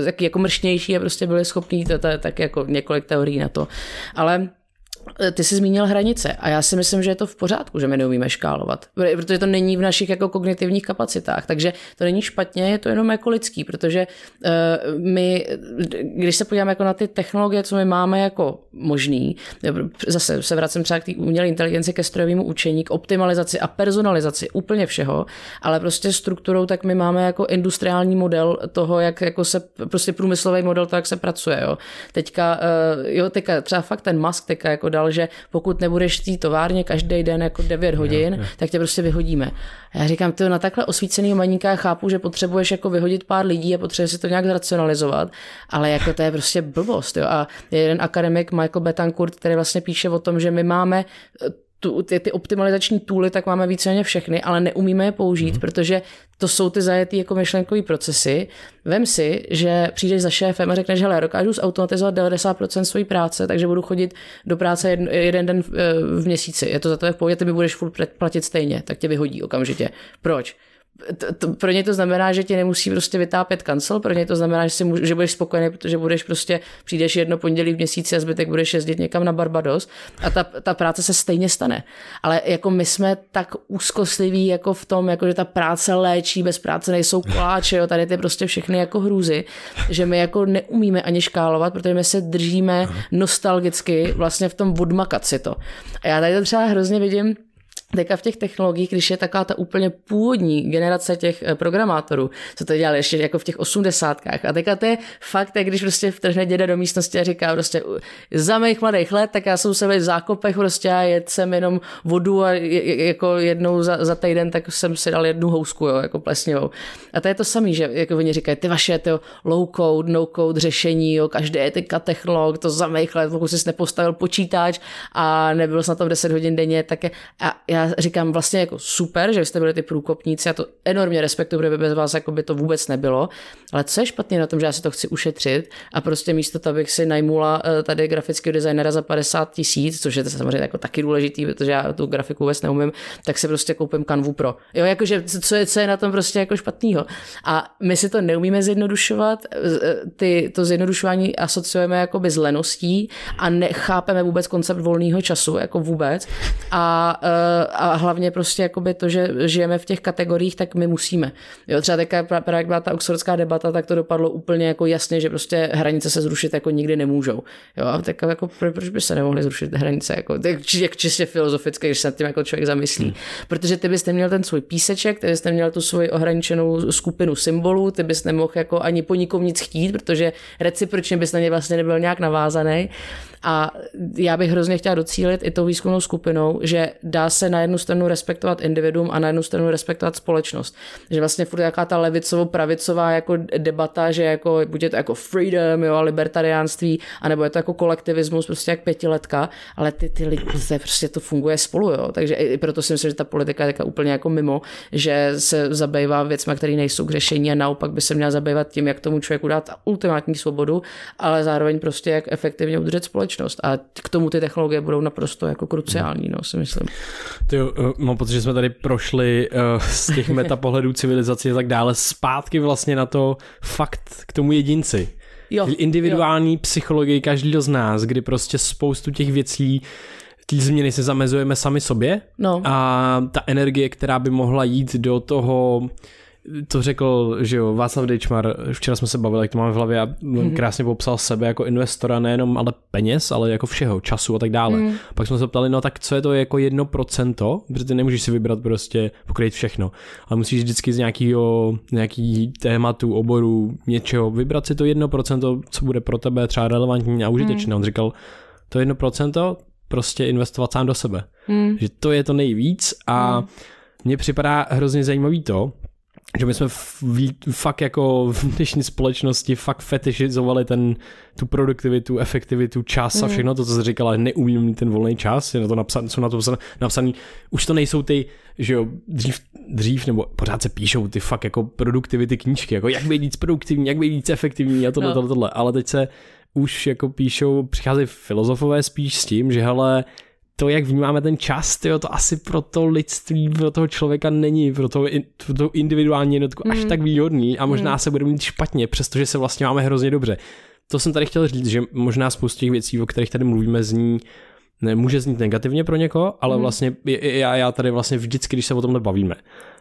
taky jako mršnější a prostě byli schopní, to, je tak jako několik teorií na to. Ale ty jsi zmínil hranice a já si myslím, že je to v pořádku, že my neumíme škálovat, protože to není v našich jako kognitivních kapacitách, takže to není špatně, je to jenom jako lidský, protože uh, my, když se podíváme jako na ty technologie, co my máme jako možný, zase se vracím třeba k té umělé inteligenci, ke strojovému učení, k optimalizaci a personalizaci úplně všeho, ale prostě strukturou, tak my máme jako industriální model toho, jak jako se, prostě průmyslový model, to, jak se pracuje, jo. Teďka, jo, teďka třeba fakt ten Musk teďka jako dal, že pokud nebudeš v té továrně každý den jako 9 hodin, jo, jo. tak tě prostě vyhodíme. A já říkám, ty na takhle osvícený maníka chápu, že potřebuješ jako vyhodit pár lidí a potřebuješ si to nějak zracionalizovat, ale jako to je prostě blbost. Jo. A je jeden akademik Michael Betancourt, který vlastně píše o tom, že my máme tu, ty, ty optimalizační tooly tak máme víceméně všechny, ale neumíme je použít, mm. protože to jsou ty zajetý jako myšlenkové procesy. Vem si, že přijdeš za šéfem a řekneš, hele, dokážu zautomatizovat 90% své práce, takže budu chodit do práce jeden, jeden den v, v měsíci. Je to za to v pohodě, ty mi budeš furt platit stejně, tak tě vyhodí okamžitě. Proč? To, to, pro ně to znamená, že ti nemusí prostě vytápět kancel, pro ně to znamená, že, si může, že budeš spokojený, protože budeš prostě, přijdeš jedno pondělí v měsíci a zbytek budeš jezdit někam na Barbados a ta, ta práce se stejně stane. Ale jako my jsme tak úzkostliví jako v tom, jako že ta práce léčí, bez práce nejsou koláče, jo, tady ty prostě všechny jako hrůzy, že my jako neumíme ani škálovat, protože my se držíme nostalgicky vlastně v tom odmakat si to. A já tady to třeba hrozně vidím, teďka v těch technologiích, když je taková ta úplně původní generace těch eh, programátorů, co to dělali ještě jako v těch osmdesátkách. A teďka to je fakt, jak když prostě vtrhne děda do místnosti a říká prostě za mých mladých let, tak já jsem se v zákopech prostě a jet jsem jenom vodu a jako jednou za, za týden, tak jsem si dal jednu housku, jo, jako plesnivou. A to je to samé, že jako oni říkají, ty vaše to low code, no code řešení, jo, každý je teďka technolog, to za mých let, pokud jsi nepostavil počítač a nebyl jsi na tom 10 hodin denně, tak je, a já já říkám vlastně jako super, že jste byli ty průkopníci, já to enormně respektuju, protože bez vás jako by to vůbec nebylo, ale co je špatně na tom, že já si to chci ušetřit a prostě místo toho, abych si najmula eh, tady grafického designera za 50 tisíc, což je to samozřejmě jako taky důležitý, protože já tu grafiku vůbec neumím, tak si prostě koupím Canvu Pro. Jo, jakože co je, co je na tom prostě jako špatného. A my si to neumíme zjednodušovat, eh, ty, to zjednodušování asociujeme jako s leností a nechápeme vůbec koncept volného času, jako vůbec. A eh, a hlavně prostě jakoby to, že žijeme v těch kategoriích, tak my musíme. Jo, třeba teďka právě jak byla ta oxfordská debata, tak to dopadlo úplně jako jasně, že prostě hranice se zrušit jako nikdy nemůžou. Jo, tak jako proč by se nemohly zrušit hranice? Jako, jak čistě filozoficky, když se nad tím jako člověk zamyslí. Hmm. Protože ty byste měl ten svůj píseček, ty byste měl tu svoji ohraničenou skupinu symbolů, ty bys nemohl jako ani po nikom nic chtít, protože recipročně bys na ně vlastně nebyl nějak navázaný. A já bych hrozně chtěla docílit i tou výzkumnou skupinou, že dá se na jednu stranu respektovat individuum a na jednu stranu respektovat společnost. Že vlastně furt jaká ta levicovo-pravicová jako debata, že jako buď je to jako freedom, jo, a libertariánství, anebo je to jako kolektivismus, prostě jak pětiletka, ale ty, ty lidi, to prostě to funguje spolu, jo. Takže i proto si myslím, že ta politika je úplně jako mimo, že se zabývá věcmi, které nejsou k řešení a naopak by se měla zabývat tím, jak tomu člověku dát ultimátní svobodu, ale zároveň prostě jak efektivně udržet společnost společnost a k tomu ty technologie budou naprosto jako kruciální, no, si myslím. Ty, uh, mám pocit, že jsme tady prošli uh, z těch metapohledů civilizace a tak dále zpátky vlastně na to fakt k tomu jedinci. Jo, Individuální jo. psychologii každého z nás, kdy prostě spoustu těch věcí ty změny se zamezujeme sami sobě no. a ta energie, která by mohla jít do toho to řekl, že jo, Václav Dejčmar, včera jsme se bavili, jak to máme v hlavě a mm-hmm. krásně popsal sebe jako investora nejenom ale peněz, ale jako všeho, času a tak dále. Mm. Pak jsme se ptali, no tak co je to jako jedno procento, protože ty nemůžeš si vybrat prostě pokryt všechno, ale musíš vždycky z nějakého, nějaký tématu, oboru, něčeho vybrat si to jedno procento, co bude pro tebe třeba relevantní a užitečné. Mm. On říkal, to jedno procento prostě investovat sám do sebe. Mm. Že to je to nejvíc a mm. mně připadá hrozně zajímavý to, že my jsme fakt jako v dnešní společnosti fakt fetišizovali ten, tu produktivitu, efektivitu, čas a mhm. všechno to, co jsi říkala, neumím mít ten volný čas, je na to napsaný, jsou na to napsaný, už to nejsou ty, že jo, dřív, dřív nebo pořád se píšou ty fakt jako produktivity knížky, jako jak být víc produktivní, jak být víc efektivní a tohle, no. tohle, tohle, ale teď se už jako píšou, přicházejí filozofové spíš s tím, že hele, to, jak vnímáme ten čas, tyjo, to asi pro to lidství, pro toho člověka není, pro to, pro to individuální jednotku mm. až tak výhodný a možná mm. se bude mít špatně, přestože se vlastně máme hrozně dobře. To jsem tady chtěl říct, že možná spoustu těch věcí, o kterých tady mluvíme, zní ne, může znít negativně pro někoho, ale mm. vlastně já, já tady vlastně vždycky, když se o tomhle bavíme,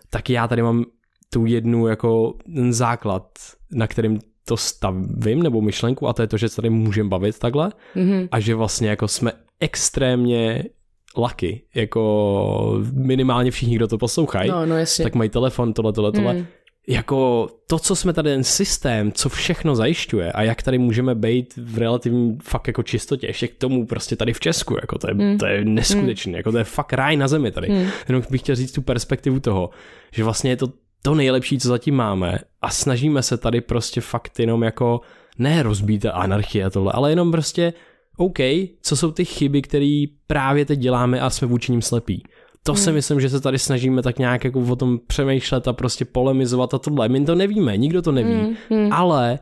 tak já tady mám tu jednu jako ten základ, na kterým to stavím, nebo myšlenku, a to je to, že se tady můžeme bavit takhle mm-hmm. a že vlastně jako jsme extrémně lucky, jako minimálně všichni, kdo to poslouchají, no, no tak mají telefon, tohle, tohle, tohle. Mm. Jako to, co jsme tady, ten systém, co všechno zajišťuje a jak tady můžeme být v relativní fakt jako čistotě, ještě k tomu prostě tady v Česku, jako to je, mm. to je neskutečné, mm. jako to je fakt ráj na zemi tady. Mm. Jenom bych chtěl říct tu perspektivu toho, že vlastně je to to nejlepší, co zatím máme a snažíme se tady prostě fakt jenom jako ne rozbít anarchie a tohle, ale jenom prostě OK, co jsou ty chyby, které právě teď děláme a jsme vůči ním slepí. To hmm. si myslím, že se tady snažíme tak nějak jako o tom přemýšlet a prostě polemizovat a tohle. My to nevíme, nikdo to neví, hmm. Hmm. ale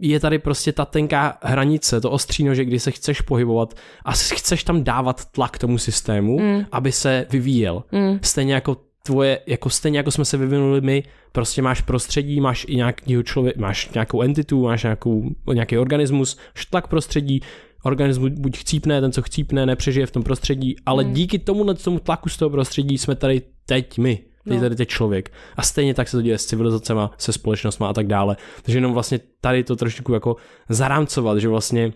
je tady prostě ta tenká hranice, to ostříno, že kdy se chceš pohybovat a chceš tam dávat tlak tomu systému, mm. aby se vyvíjel. Mm. Stejně jako tvoje, jako stejně jako jsme se vyvinuli my, prostě máš prostředí, máš i nějakýho člověk, máš nějakou entitu, máš nějakou, nějaký organismus, tlak prostředí, organismus buď chcípne, ten, co chcípne, nepřežije v tom prostředí, ale mm. díky tomu, tomu tlaku z toho prostředí jsme tady teď my, Teď no. tady teď člověk. A stejně tak se to děje s civilizacemi, se společnostmi a tak dále. Takže jenom vlastně tady to trošku jako zarámcovat, že vlastně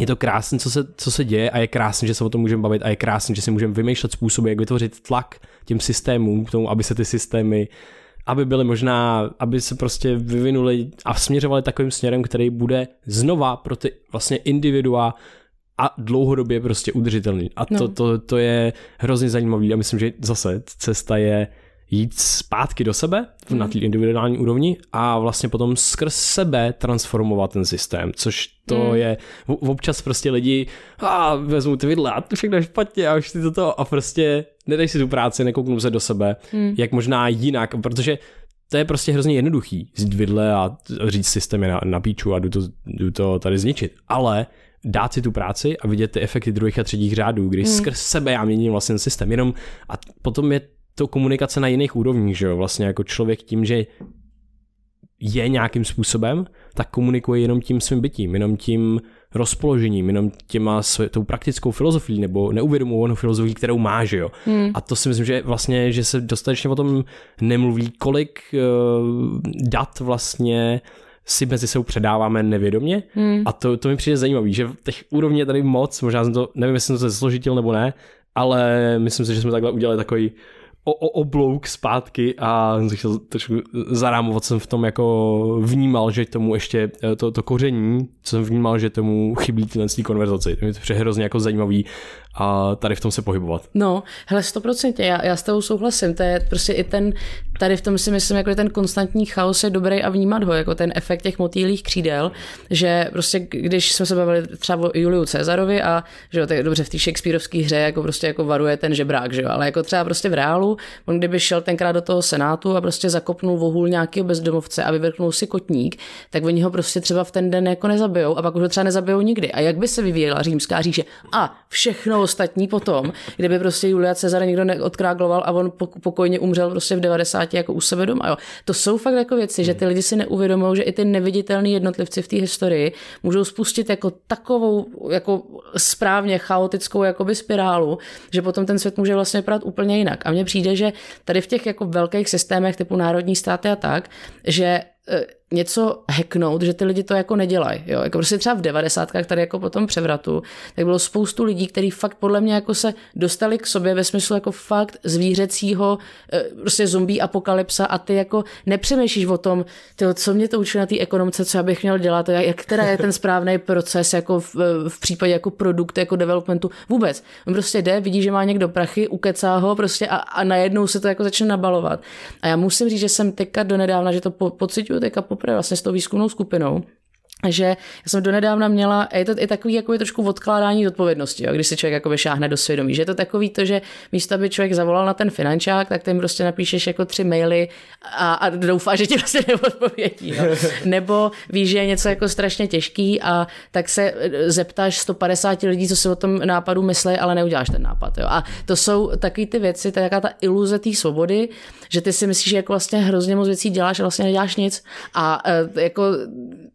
je to krásné, co se, co se děje a je krásné, že se o tom můžeme bavit a je krásné, že si můžeme vymýšlet způsoby, jak vytvořit tlak těm systémům, k tomu, aby se ty systémy aby byly možná, aby se prostě vyvinuli a směřovali takovým směrem, který bude znova pro ty vlastně individua a dlouhodobě prostě udržitelný. A to, no. to, to je hrozně zajímavý a myslím, že zase cesta je jít zpátky do sebe mm. na té individuální úrovni a vlastně potom skrz sebe transformovat ten systém, což to mm. je, občas prostě lidi a vezmu ty vidle a to všechno je špatně a už ty to a prostě nedej si tu práci, nekouknu se do sebe, mm. jak možná jinak, protože to je prostě hrozně jednoduchý vzít vidle a říct systémy na, na píču a jdu to, jdu to tady zničit, ale dát si tu práci a vidět ty efekty druhých a třetích řádů, kdy mm. skrz sebe já měním vlastně ten systém. Jenom a potom je to komunikace na jiných úrovních, že jo, vlastně jako člověk tím, že je nějakým způsobem, tak komunikuje jenom tím svým bytím, jenom tím rozpoložením, jenom těma své, tou praktickou filozofií nebo neuvědomovanou filozofií, kterou má, že jo. Hmm. A to si myslím, že vlastně, že se dostatečně o tom nemluví, kolik uh, dat vlastně si mezi sebou předáváme nevědomě hmm. a to, to mi přijde zajímavý, že těch úrovní je tady moc, možná jsem to, nevím, jestli jsem to zesložitil nebo ne, ale myslím si, že jsme takhle udělali takový o, o oblouk zpátky a chtěl trošku zarámovat jsem v tom jako vnímal, že tomu ještě eh, to, to koření, co jsem vnímal, že tomu chybí tyhle konverzaci. To mi to hrozně jako zajímavý a tady v tom se pohybovat. No, hele, stoprocentně, já, já s tebou souhlasím, to je prostě i ten, tady v tom si myslím, jako ten konstantní chaos je dobrý a vnímat ho, jako ten efekt těch motýlých křídel, že prostě když jsme se bavili třeba o Juliu Cezarovi a že jo, tak dobře v té Shakespeareovské hře jako prostě jako varuje ten žebrák, že jo, ale jako třeba prostě v reálu, on kdyby šel tenkrát do toho senátu a prostě zakopnul vohůl nějakého bezdomovce a vyvrknul si kotník, tak oni ho prostě třeba v ten den jako nezabijou a pak už ho třeba nezabijou nikdy. A jak by se vyvíjela římská říše? A všechno ostatní potom, kdyby prostě Julia Cezar někdo neodkrágloval a on pokojně umřel prostě v 90 jako u sebe doma. Jo. To jsou fakt jako věci, že ty lidi si neuvědomují, že i ty neviditelní jednotlivci v té historii můžou spustit jako takovou jako správně chaotickou jakoby spirálu, že potom ten svět může vlastně vypadat úplně jinak. A mně přijde, že tady v těch jako velkých systémech typu národní státy a tak, že něco hacknout, že ty lidi to jako nedělají. Jo? Jako prostě třeba v devadesátkách tady jako po tom převratu, tak bylo spoustu lidí, kteří fakt podle mě jako se dostali k sobě ve smyslu jako fakt zvířecího eh, prostě zombie apokalypsa a ty jako nepřemýšlíš o tom, tyjo, co mě to učí na té ekonomce, co já bych měl dělat, jak teda je ten správný proces jako v, v případě jako produkt, jako developmentu. Vůbec. On prostě jde, vidí, že má někdo prachy, ukecá ho prostě a, a najednou se to jako začne nabalovat. A já musím říct, že jsem teďka donedávna, že to po, pocituju teďka poprvé vlastně s tou výzkumnou skupinou, že já jsem donedávna měla, je to i takový jako trošku odkládání odpovědnosti, jo, když se člověk jako šáhne do svědomí, že je to takový to, že místo, aby člověk zavolal na ten finančák, tak tím prostě napíšeš jako tři maily a, a doufá, že ti vlastně neodpovědí. Jo. Nebo víš, že je něco jako strašně těžký a tak se zeptáš 150 lidí, co si o tom nápadu myslí, ale neuděláš ten nápad. Jo. A to jsou takové ty věci, to je jaká ta iluze té svobody, že ty si myslíš, že jako vlastně hrozně moc věcí děláš a vlastně neděláš nic. A e, jako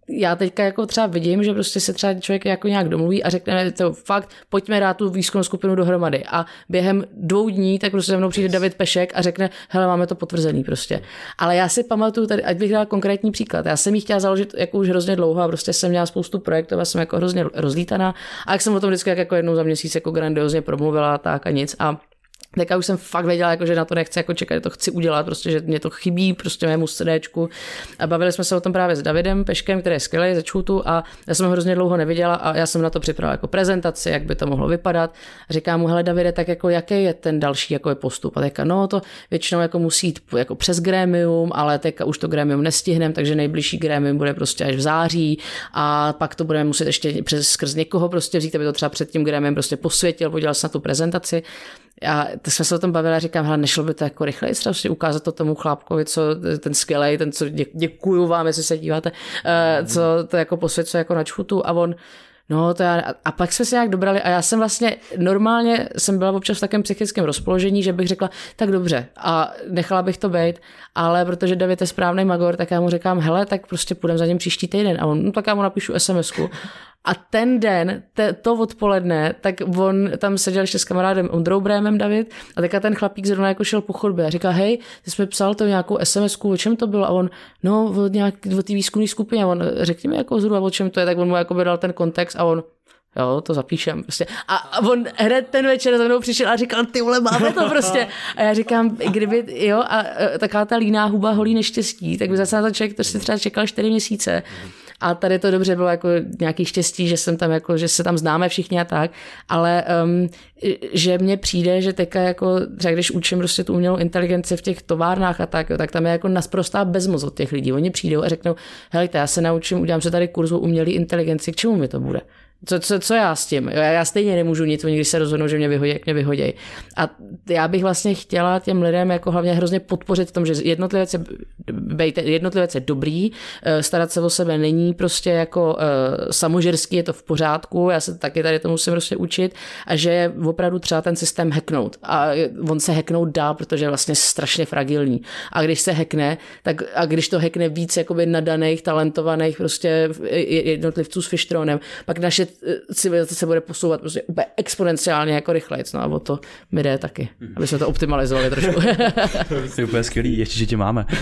já teďka jako třeba vidím, že prostě se třeba člověk jako nějak domluví a řekne, to fakt, pojďme dát tu výzkumnou skupinu dohromady. A během dvou dní tak prostě se mnou přijde David Pešek a řekne, hele, máme to potvrzený prostě. Ale já si pamatuju tady, ať bych dal konkrétní příklad. Já jsem ji chtěla založit jako už hrozně dlouho a prostě jsem měla spoustu projektů a jsem jako hrozně rozlítaná. A jak jsem o tom vždycky jako jednou za měsíc jako grandiozně promluvila tak a nic. A tak já už jsem fakt věděla, jako, že na to nechci jako čekat, že to chci udělat, prostě, že mě to chybí, prostě mému CDčku. A bavili jsme se o tom právě s Davidem Peškem, který je skvělý ze Čutu a já jsem ho hrozně dlouho neviděla a já jsem na to připravila jako prezentaci, jak by to mohlo vypadat. A říkám mu, hele Davide, tak jako jaký je ten další jako je postup? A teďka, no to většinou jako musí jít jako přes grémium, ale teďka už to grémium nestihnem, takže nejbližší grémium bude prostě až v září a pak to budeme muset ještě přes skrz někoho prostě vzít, aby to třeba před tím grémiem prostě posvětil, podíval se na tu prezentaci. Tak jsme se o tom bavili a říkám, hele, nešlo by to jako rychleji prostě ukázat to tomu chlápkovi, co ten skvělý, ten, co dě, děkuju vám, jestli se díváte, uh, co to jako posvěcuje jako na čchutu. A on, No, to já, a pak jsme se nějak dobrali a já jsem vlastně normálně jsem byla občas v takém psychickém rozpoložení, že bych řekla, tak dobře a nechala bych to být, ale protože David je správný magor, tak já mu říkám, hele, tak prostě půjdeme za ním příští týden. A on, no tak já mu napíšu sms a ten den, te, to odpoledne, tak on tam seděl ještě s kamarádem Ondrou Brémem David a teďka ten chlapík zrovna jako šel po chodbě a říká, hej, ty jsme psal to nějakou sms o čem to bylo? A on, no, o, nějak, o té výzkumné skupině. A on, řekni mi jako zhruba, o čem to je, tak on mu jako dal ten kontext a on, jo, to zapíšem prostě. A on hned ten večer za mnou přišel a říkal, ty vole, máme to prostě. A já říkám, kdyby, jo, a e, taková ta líná huba holí neštěstí, tak by zase na to člověk, to si třeba čekal čtyři měsíce. A tady to dobře bylo jako nějaký štěstí, že jsem tam jako, že se tam známe všichni a tak, ale um, že mně přijde, že teďka jako, třeba když učím prostě tu umělou inteligenci v těch továrnách a tak, tak tam je jako nasprostá bezmoc od těch lidí. Oni přijdou a řeknou, helejte, já se naučím, udělám se tady kurzu umělé inteligenci, k čemu mi to bude? Co, co, co já s tím? Já stejně nemůžu nic, oni když se rozhodnou, že mě vyhodí, jak mě vyhodí. A já bych vlastně chtěla těm lidem jako hlavně hrozně podpořit v tom, že jednotlivec je, bejte, jednotlivec je dobrý, eh, starat se o sebe není prostě jako uh, samožerský, je to v pořádku, já se taky tady to musím prostě učit a že je opravdu třeba ten systém hacknout. A on se hacknout dá, protože je vlastně strašně fragilní. A když se hackne, tak a když to hackne víc jakoby nadaných, talentovaných prostě jednotlivců s Fishtronem, pak naše civilizace se bude posouvat prostě úplně exponenciálně jako rychleji. No a o to mi jde taky, aby jsme to optimalizovali trošku. to je úplně skvělý, ještě, že tě máme.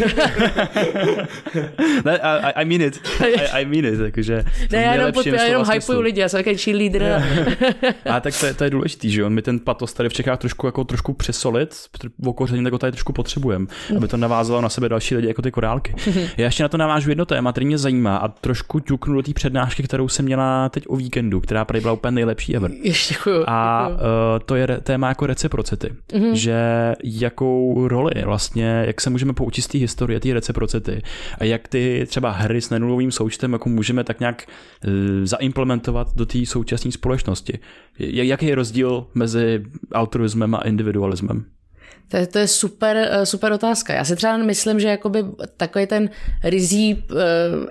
ne, I, I mean it. I, I mean it, takže ne, já jenom, já jenom hypuju lidi, já jsem takový cheerleader. a tak to je, to je důležitý, že on my ten patos tady v Čechách trošku jako trošku přesolit, okoření, tak ho tady trošku potřebujeme, aby to navázalo na sebe další lidi jako ty korálky. Já ještě na to navážu jedno téma, který mě zajímá a trošku ťuknu do té přednášky, kterou jsem měla teď o víkendu víkendu, která prý byla úplně nejlepší ever. Ještě děkuju, A děkuju. Uh, to je téma jako reciprocity. Mm-hmm. Že jakou roli vlastně, jak se můžeme poučit z té historie, té reciprocity a jak ty třeba hry s nenulovým součtem jako můžeme tak nějak uh, zaimplementovat do té současné společnosti. Jaký je rozdíl mezi altruismem a individualismem? To je, to je super, eh, super otázka. Já si třeba myslím, že jakoby takový ten rizí uh,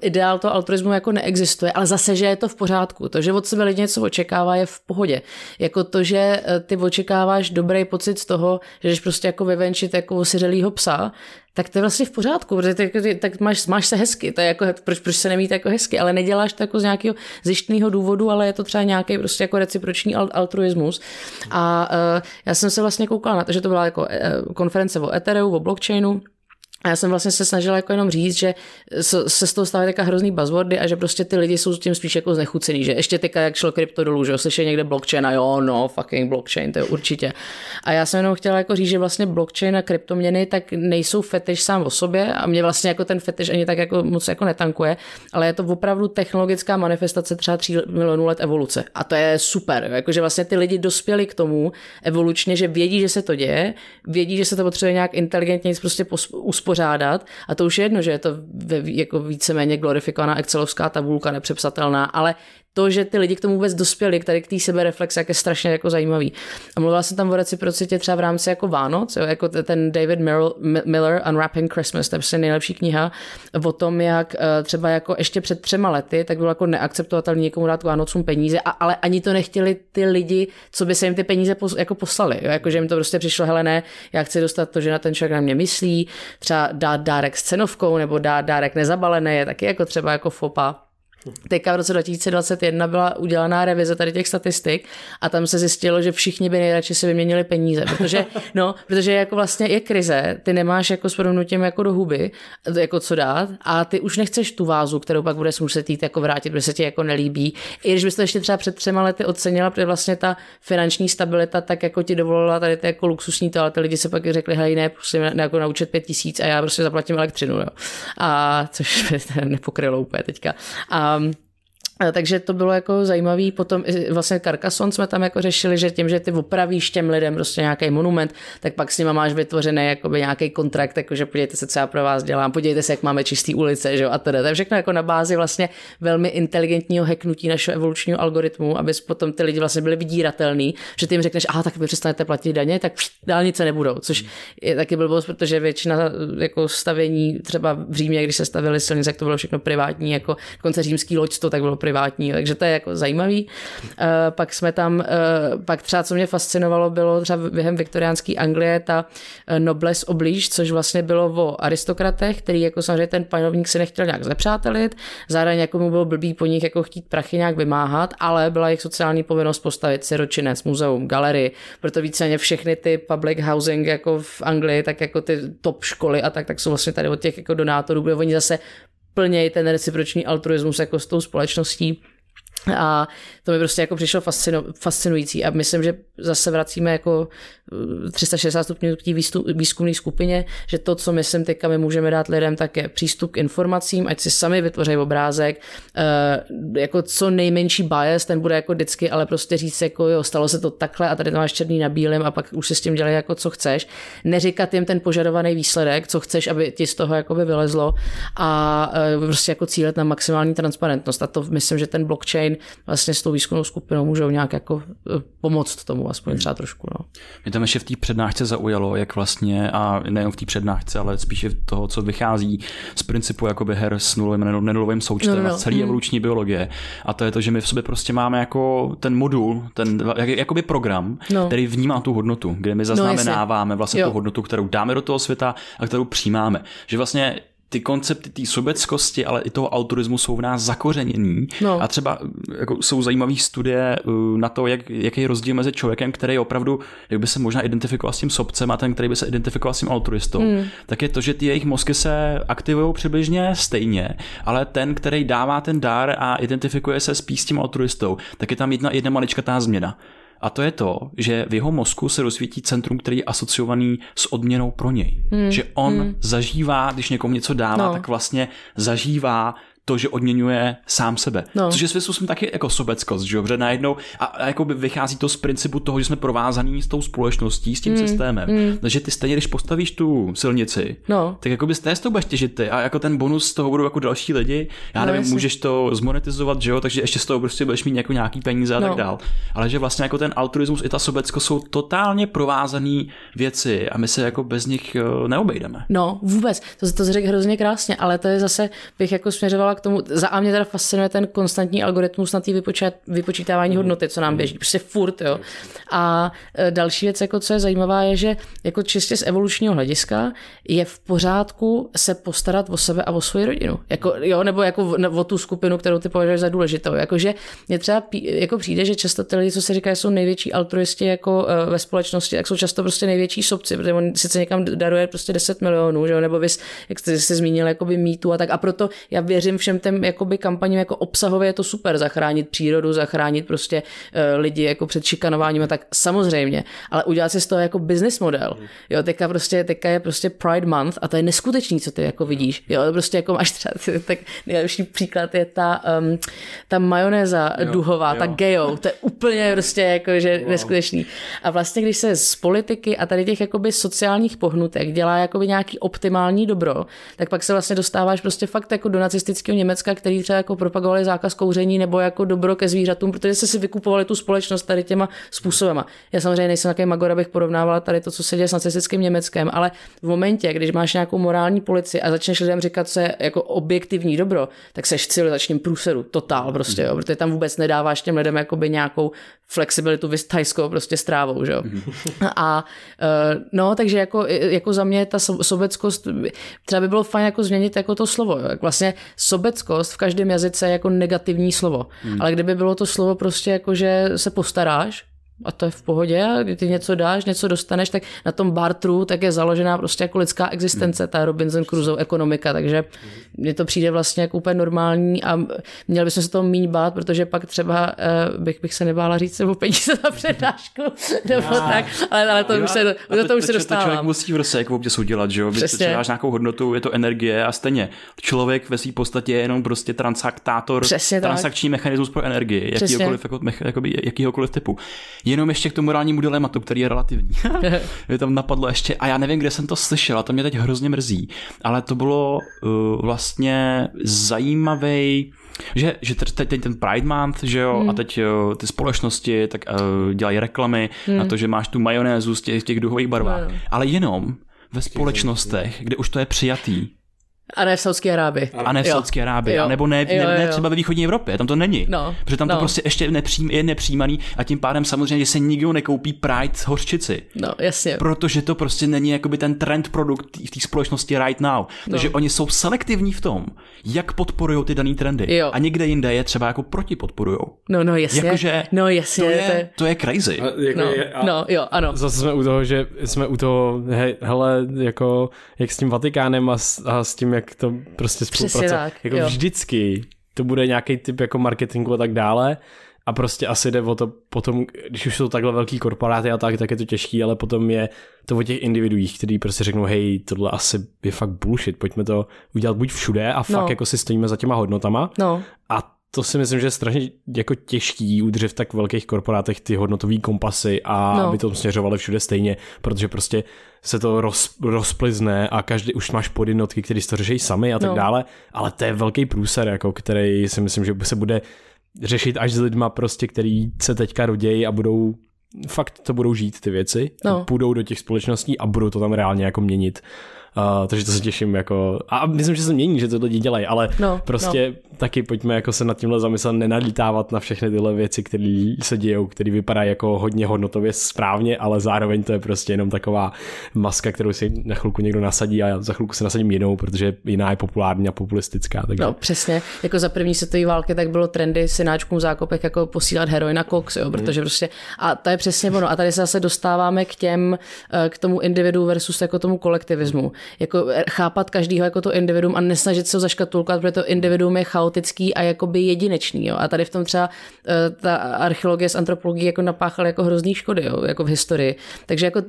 ideál toho altruismu jako neexistuje, ale zase, že je to v pořádku. To, že od sebe lidi něco očekává, je v pohodě. Jako to, že eh, ty očekáváš dobrý pocit z toho, že jdeš prostě jako vyvenčit jako osiřelýho psa, tak to je vlastně v pořádku, protože ty, ty, tak máš, máš se hezky, to je jako, proč, proč se nemít jako hezky, ale neděláš to jako z nějakého zjištného důvodu, ale je to třeba nějaký prostě jako reciproční altruismus. A uh, já jsem se vlastně koukala na to, že to byla jako uh, konference o Ethereu, o blockchainu, a já jsem vlastně se snažila jako jenom říct, že se z toho stávají taká hrozný buzzwordy a že prostě ty lidi jsou s tím spíš jako znechucený, že ještě teďka jak šlo krypto dolů, že jo, slyší někde blockchain a jo, no, fucking blockchain, to je určitě. A já jsem jenom chtěla jako říct, že vlastně blockchain a kryptoměny tak nejsou fetiš sám o sobě a mě vlastně jako ten fetiš ani tak jako moc jako netankuje, ale je to opravdu technologická manifestace třeba 3 milionů let evoluce. A to je super, jakože vlastně ty lidi dospěli k tomu evolučně, že vědí, že se to děje, vědí, že se to potřebuje nějak inteligentně prostě uspořádat uspořádat a to už je jedno, že je to jako víceméně glorifikovaná excelovská tabulka, nepřepsatelná, ale to, že ty lidi k tomu vůbec dospěli, k tady k té sebereflexe, jak je strašně jako zajímavý. A mluvila jsem tam o reciprocitě třeba v rámci jako Vánoc, jo, jako ten David Miller Unwrapping Christmas, to je prostě nejlepší kniha o tom, jak eh, třeba jako ještě před třema lety, tak bylo jako neakceptovatelné někomu dát Vánocům peníze, a, ale ani to nechtěli ty lidi, co by se jim ty peníze pos, jako poslali. Jo, jako, že jim to prostě přišlo, hele ne, já chci dostat to, že na ten člověk na mě myslí, třeba dát dárek s cenovkou nebo dát dárek nezabalený, je taky jako třeba jako fopa teďka v roce 2021 byla udělaná revize tady těch statistik a tam se zjistilo, že všichni by nejradši si vyměnili peníze, protože, no, protože jako vlastně je krize, ty nemáš jako s jako do huby, jako co dát a ty už nechceš tu vázu, kterou pak budeš muset jít jako vrátit, protože se ti jako nelíbí. I když bys to ještě třeba před třema lety ocenila, protože vlastně ta finanční stabilita tak jako ti dovolila tady ty jako luxusní to, ale ty lidi se pak řekli, hej, ne, prostě jako naučit pět tisíc a já prostě zaplatím elektřinu, jo. A což nepokrylo úplně teďka. A Um, takže to bylo jako zajímavý. Potom vlastně Carcassonne jsme tam jako řešili, že tím, že ty opravíš těm lidem prostě nějaký monument, tak pak s nima máš vytvořený jakoby nějaký kontrakt, jakože podívejte se, co já pro vás dělám, podívejte se, jak máme čistý ulice, že jo, a teda. To je všechno jako na bázi vlastně velmi inteligentního heknutí našeho evolučního algoritmu, aby potom ty lidi vlastně byli vydíratelný, že ty jim řekneš, aha, tak vy přestanete platit daně, tak dálnice nebudou, což je taky blbost, protože většina jako stavění třeba v Římě, když se stavili silnice, tak to bylo všechno privátní, jako konce římský loď, to tak bylo privátní, takže to je jako zajímavý. Uh, pak jsme tam, uh, pak třeba co mě fascinovalo, bylo třeba během viktoriánské Anglie ta uh, nobles oblíž, což vlastně bylo o aristokratech, který jako samozřejmě ten panovník se nechtěl nějak zlepřátelit, zároveň jako mu bylo blbý po nich jako chtít prachy nějak vymáhat, ale byla jejich sociální povinnost postavit si ročinec, muzeum, galerii, proto víceméně všechny ty public housing jako v Anglii, tak jako ty top školy a tak, tak jsou vlastně tady od těch jako donátorů, kde oni zase plnějí ten reciproční altruismus jako s tou společností. A to mi prostě jako přišlo fascino, fascinující a myslím, že zase vracíme jako 360 stupňů k té výzkumné skupině, že to, co myslím teďka my můžeme dát lidem, tak je přístup k informacím, ať si sami vytvoří obrázek, uh, jako co nejmenší bias, ten bude jako vždycky, ale prostě říct jako jo, stalo se to takhle a tady to máš černý na bílém a pak už si s tím dělej jako co chceš. Neříkat jim ten požadovaný výsledek, co chceš, aby ti z toho jako by vylezlo a uh, prostě jako cílet na maximální transparentnost. A to myslím, že ten blockchain vlastně s tou výzkumnou skupinou můžou nějak jako eh, pomoct tomu, aspoň třeba trošku. No. Mě tam ještě v té přednášce zaujalo, jak vlastně, a nejen v té přednášce, ale spíše toho, co vychází z principu jakoby her s nulovým, nenulovým součtem no, no. a celý mm. evoluční biologie. A to je to, že my v sobě prostě máme jako ten modul, ten jak, jakoby program, no. který vnímá tu hodnotu, kde my no, zaznamenáváme no, vlastně jo. tu hodnotu, kterou dáme do toho světa a kterou přijímáme. Že vlastně ty koncepty té sobeckosti, ale i toho autorismu jsou v nás zakořeněný. No. A třeba jako, jsou zajímavé studie uh, na to, jak, jaký je rozdíl mezi člověkem, který opravdu jak by se možná identifikoval s tím sobcem a ten, který by se identifikoval s tím altruistou. Hmm. Tak je to, že ty jejich mozky se aktivují přibližně stejně, ale ten, který dává ten dár a identifikuje se spíš s tím altruistou, tak je tam jedna, jedna maličkatá změna. A to je to, že v jeho mozku se rozsvítí centrum, který je asociovaný s odměnou pro něj. Hmm. Že on hmm. zažívá, když někomu něco dává, no. tak vlastně zažívá to, že odměňuje sám sebe. No. Což je svým způsobem taky jako sobeckost, že jo? Protože najednou, a, a jako by vychází to z principu toho, že jsme provázaní s tou společností, s tím mm, systémem. Mm. Takže ty stejně, když postavíš tu silnici, no. tak jako by z té to budeš těžit ty a jako ten bonus z toho budou jako další lidi. Já no, nevím, jasný. můžeš to zmonetizovat, že jo? Takže ještě z toho prostě budeš mít jako nějaký peníze a no. tak dál. Ale že vlastně jako ten altruismus i ta sobeckost jsou totálně provázané věci a my se jako bez nich eh, neobejdeme. No, vůbec. To, to řekl hrozně krásně, ale to je zase, bych jako směřovala k tomu, za a mě teda fascinuje ten konstantní algoritmus na té vypočítávání mm. hodnoty, co nám mhm. běží, prostě furt, jo. A e, další věc, jako co je zajímavá, je, že jako čistě z evolučního hlediska je v pořádku se postarat o sebe a o svoji rodinu. Jako, jo, nebo jako o tu skupinu, kterou ty považuješ za důležitou. Jakože mě třeba jako přijde, že často ty lidi, co se říká, jsou největší altruisti jako e, ve společnosti, tak jsou často prostě největší sobci, protože on sice někam daruje prostě 10 milionů, že jo, nebo vys, jak jste si zmínil, jakoby mýtu a tak. A proto já věřím všem těm jakoby kampaním jako obsahově je to super, zachránit přírodu, zachránit prostě uh, lidi jako před šikanováním a tak samozřejmě, ale udělat si z toho jako business model. Jo, teďka prostě, teďka je prostě Pride Month a to je neskutečný, co ty jako vidíš. Jo, prostě jako máš třeba, tak nejlepší příklad je ta, um, ta majonéza jo, duhová, jo. ta gejo, to je úplně prostě jako, že wow. neskutečný. A vlastně, když se z politiky a tady těch jakoby sociálních pohnutek dělá jakoby nějaký optimální dobro, tak pak se vlastně dostáváš prostě fakt jako do nacistického Německa, který třeba jako propagovali zákaz kouření nebo jako dobro ke zvířatům, protože se si vykupovali tu společnost tady těma způsobama. Já samozřejmě nejsem takový magor, abych porovnávala tady to, co se děje s nacistickým Německem, ale v momentě, když máš nějakou morální policii a začneš lidem říkat, co je jako objektivní dobro, tak seš civilizačním průseru, totál prostě, jo, protože tam vůbec nedáváš těm lidem jakoby nějakou flexibilitu vystajskou prostě strávou, že jo. A eh, no, takže jako, jako za mě ta sobeckost, třeba by bylo fajn jako změnit jako to slovo, jo. Vlastně sobeckost v každém jazyce je jako negativní slovo. Hmm. Ale kdyby bylo to slovo prostě jako, že se postaráš, a to je v pohodě, a když ty něco dáš, něco dostaneš, tak na tom bartru tak je založená prostě jako lidská existence, ta Robinson Crusoe ekonomika, takže mně to přijde vlastně jako úplně normální a měl bychom se toho míň bát, protože pak třeba uh, bych, bych se nebála říct nebo peníze za přednášku, nebo já. tak, ale, ale to já. už se, do to, to už se dostávám. To člověk musí v prostě jako občas udělat, že jo? Dáš nějakou hodnotu, je to energie a stejně člověk ve své podstatě je jenom prostě transaktátor, Přesně transakční tak. mechanismus pro energii, jakýhokoliv, jako, jakýhokoliv typu Jenom ještě k tomu morálnímu dilematu, který je relativní. mě tam napadlo ještě, a já nevím, kde jsem to slyšel, a to mě teď hrozně mrzí, ale to bylo uh, vlastně zajímavý že, že teď ten Pride Month, že jo, hmm. a teď jo, ty společnosti tak uh, dělají reklamy hmm. na to, že máš tu majonézu z těch, těch duhových barvách, no. ale jenom ve společnostech, kde už to je přijatý. A ne v Saudské Arábii. A ne v Saudské Arábii. A nebo ne, ne, ne, ne třeba ve východní Evropě, tam to není. No. Protože tam no. to prostě ještě nepřím, je nepřijímaný a tím pádem samozřejmě, že se nikdo nekoupí Pride hořčici. No, jasně. Protože to prostě není jakoby ten trend produkt v té společnosti right now. No. Takže oni jsou selektivní v tom, jak podporují ty dané trendy. Jo. A někde jinde je třeba jako proti podporují. No, no, jasně. Jakože no, jasně. To je, to je crazy. A, jako no, je, a... no, jo, ano. Zase jsme u toho, že jsme u toho, he, hele, jako, jak s tím Vatikánem a s, a s tím, jak to prostě spolupracuje. Jako jo. vždycky to bude nějaký typ jako marketingu a tak dále a prostě asi jde o to potom, když už jsou takhle velký korporáty a tak, tak je to těžký, ale potom je to o těch individuích, kteří prostě řeknou, hej, tohle asi je fakt bullshit, pojďme to udělat buď všude a fakt no. jako si stojíme za těma hodnotama no. a to si myslím, že je strašně jako těžký udržet v tak velkých korporátech ty hodnotové kompasy a no. aby to směřovali všude stejně, protože prostě se to roz, rozplizne a každý už máš podjednotky, které to řeší sami a tak no. dále, ale to je velký průser, jako, který si myslím, že se bude řešit až s lidma prostě, který se teďka rodějí a budou fakt to budou žít ty věci, no. půjdou do těch společností a budou to tam reálně jako měnit. Uh, takže to se těším jako, a myslím, že se mění, že to lidi dělají, ale no, prostě no. taky pojďme jako se nad tímhle zamyslet, nenadítávat na všechny tyhle věci, které se dějou, které vypadají jako hodně hodnotově správně, ale zároveň to je prostě jenom taková maska, kterou si na chvilku někdo nasadí a já za chvilku se nasadím jinou, protože jiná je populární a populistická. Takže... No přesně, jako za první světové války tak bylo trendy synáčkům zákopek jako posílat heroina koks, jo, protože hmm. prostě, a to je přesně ono, a tady se zase dostáváme k těm, eh, k tomu individu versus jako tomu kolektivismu jako chápat každýho jako to individuum a nesnažit se ho zaškatulkovat, protože to individuum je chaotický a jakoby jedinečný. Jo. A tady v tom třeba eh, ta archeologie s antropologií jako napáchal jako hrozný škody jo, jako v historii. Takže jako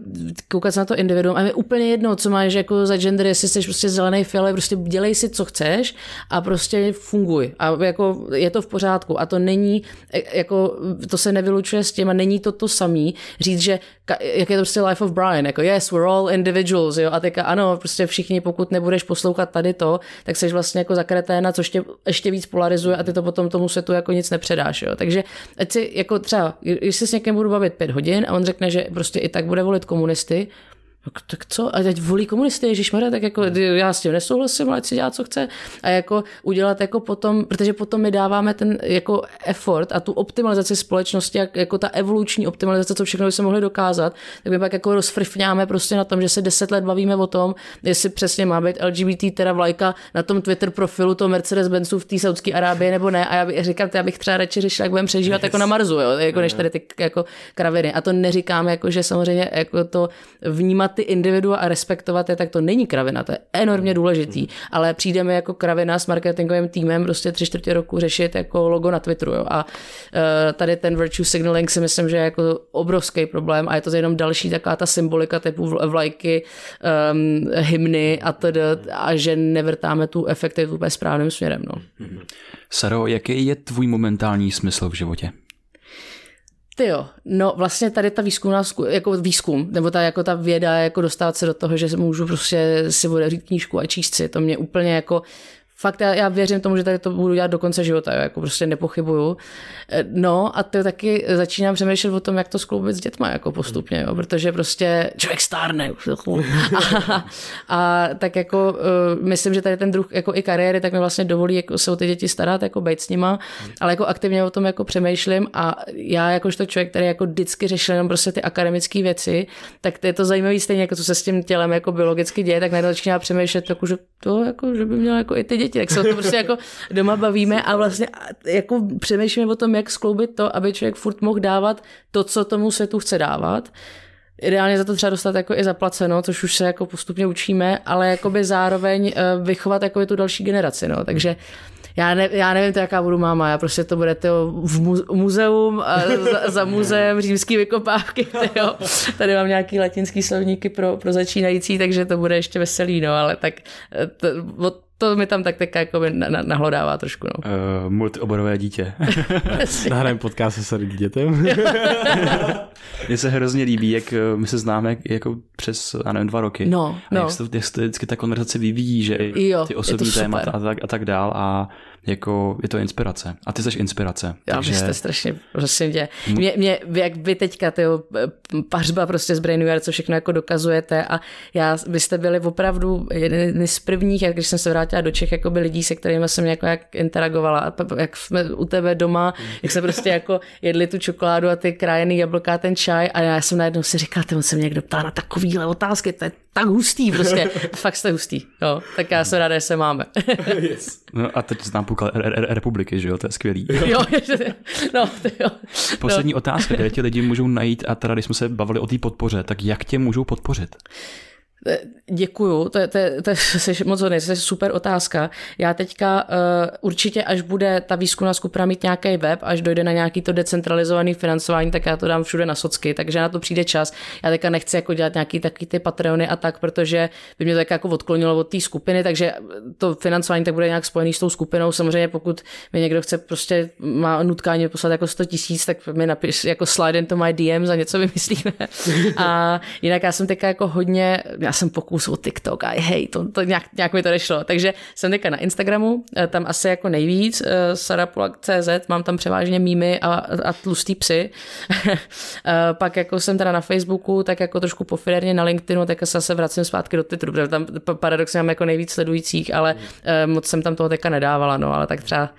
koukat se na to individuum a je úplně jedno, co máš jako za gender, jestli jsi prostě zelený fialový, prostě dělej si, co chceš a prostě funguj. A jako je to v pořádku. A to není, e, jako to se nevylučuje s tím a není to to samý říct, že jak je to prostě life of Brian, jako yes, we're all individuals, jo, a teďka ano, prostě všichni, pokud nebudeš poslouchat tady to, tak jsi vlastně jako zakreténa, což tě ještě víc polarizuje a ty to potom tomu světu jako nic nepředáš. Jo. Takže ať si jako třeba, když se s někým budu bavit pět hodin a on řekne, že prostě i tak bude volit komunisty, tak, tak co? A teď volí komunisty, Ježíš tak jako já s tím nesouhlasím, ať si dělá, co chce. A jako udělat jako potom, protože potom my dáváme ten jako effort a tu optimalizaci společnosti, jak, jako ta evoluční optimalizace, co všechno by se mohli dokázat, tak my pak jako rozfrfňáme prostě na tom, že se deset let bavíme o tom, jestli přesně má být LGBT teda vlajka na tom Twitter profilu toho Mercedes-Benzu v té Saudské Arábii nebo ne. A já bych říkal, já bych třeba radši řešil, jak budeme přežívat yes. jako na Marzu, jo, jako než tady ty jako kraviny. A to neříkám, jako, že samozřejmě jako to vnímat ty individua a respektovat je, tak to není kravina, to je enormně důležitý, mm. ale přijdeme jako kravina s marketingovým týmem prostě tři čtvrtě roku řešit jako logo na Twitteru. Jo. A uh, tady ten virtue signaling si myslím, že je jako obrovský problém a je to jenom další taková ta symbolika typu vlajky, um, hymny a tedy, a že nevrtáme tu efektivitu úplně správným směrem. No. Saro, jaký je tvůj momentální smysl v životě? Ty jo, no vlastně tady ta výzkumná, jako výzkum, nebo ta, jako ta věda, jako dostat se do toho, že můžu prostě si otevřít knížku a číst si, to mě úplně jako fakt já, já věřím tomu, že tady to budu dělat do konce života, jo, jako prostě nepochybuju. Eh, no a to taky začínám přemýšlet o tom, jak to skloubit s dětma jako postupně, jo, protože prostě člověk stárne už a, a, tak jako uh, myslím, že tady ten druh jako i kariéry, tak mi vlastně dovolí jako se o ty děti starat, jako být s nima, ale jako aktivně o tom jako přemýšlím a já jakožto člověk, který jako vždycky řešil jenom prostě ty akademické věci, tak to je to zajímavé stejně, jako co se s tím tělem jako biologicky děje, tak najednou začíná přemýšlet, jako, že to jako, že by měl jako i ty děti děti, tak se o to prostě jako doma bavíme a vlastně jako přemýšlíme o tom, jak skloubit to, aby člověk furt mohl dávat to, co tomu světu chce dávat. Ideálně za to třeba dostat jako i zaplaceno, což už se jako postupně učíme, ale jakoby zároveň eh, vychovat jako tu další generaci, no. Takže já, ne, já nevím, to, jaká budu máma, já prostě to bude to v mu, muzeum a za, za muzeum římský vykopávky, tyjo. tady mám nějaký latinský slovníky pro, pro začínající, takže to bude ještě veselý, no, ale tak eh, to, to mi tam tak teďka jako nahlodává trošku. No. Uh, multioborové dítě. Nahrajeme podcast se dětem. Mně se hrozně líbí, jak eh, my se známe jako přes, já nevím, dva roky. No, no. A jak se, jak se vždycky ta konverzace vyvíjí, že jo, ty osobní témata a tak, a tak dál a jako je to inspirace. A ty jsi inspirace. Já, takže... vy jste strašně, prosím tě. Mě, mě, jak vy teďka, ty pařba prostě z Brainware, co všechno jako dokazujete a já, vy jste byli opravdu jedni z prvních, jak když jsem se vrátila do Čech, jako by lidí, se kterými jsem jako jak interagovala. A jak jsme u tebe doma, jak se prostě jako jedli tu čokoládu a ty krájený jablka a ten čaj a já jsem najednou si říkala, on se mě někdo ptá na takovýhle otázky, to je tak hustý prostě. Fakt jste hustý. No, tak já jsem ráda, že se máme. yes. No a teď znám půl republiky, že jo, to je skvělý. jo, no, to jo. Poslední no. otázka, kde ti lidi můžou najít a teda, když jsme se bavili o té podpoře, tak jak tě můžou podpořit? Děkuju, to je, to, je, to, je, moc hodně, to je super otázka. Já teďka uh, určitě, až bude ta výzkumná skupina mít nějaký web, až dojde na nějaký to decentralizovaný financování, tak já to dám všude na socky, takže na to přijde čas. Já teďka nechci jako dělat nějaký taky ty Patreony a tak, protože by mě to tak jako odklonilo od té skupiny, takže to financování tak bude nějak spojený s tou skupinou. Samozřejmě pokud mi někdo chce prostě má nutkání poslat jako 100 tisíc, tak mi napiš jako slide into my DM za něco vymyslíme. a jinak já jsem teďka jako hodně, já jsem pokus o TikTok a hej, to, to nějak, nějak mi to nešlo. Takže jsem teďka na Instagramu, eh, tam asi jako nejvíc, eh, sarapulak.cz, mám tam převážně mýmy a, a tlustý psy. Eh, pak jako jsem teda na Facebooku, tak jako trošku pofidérně na LinkedInu, tak se zase vracím zpátky do Twitteru, protože tam paradoxně mám jako nejvíc sledujících, ale moc jsem tam toho teďka nedávala, no, ale tak třeba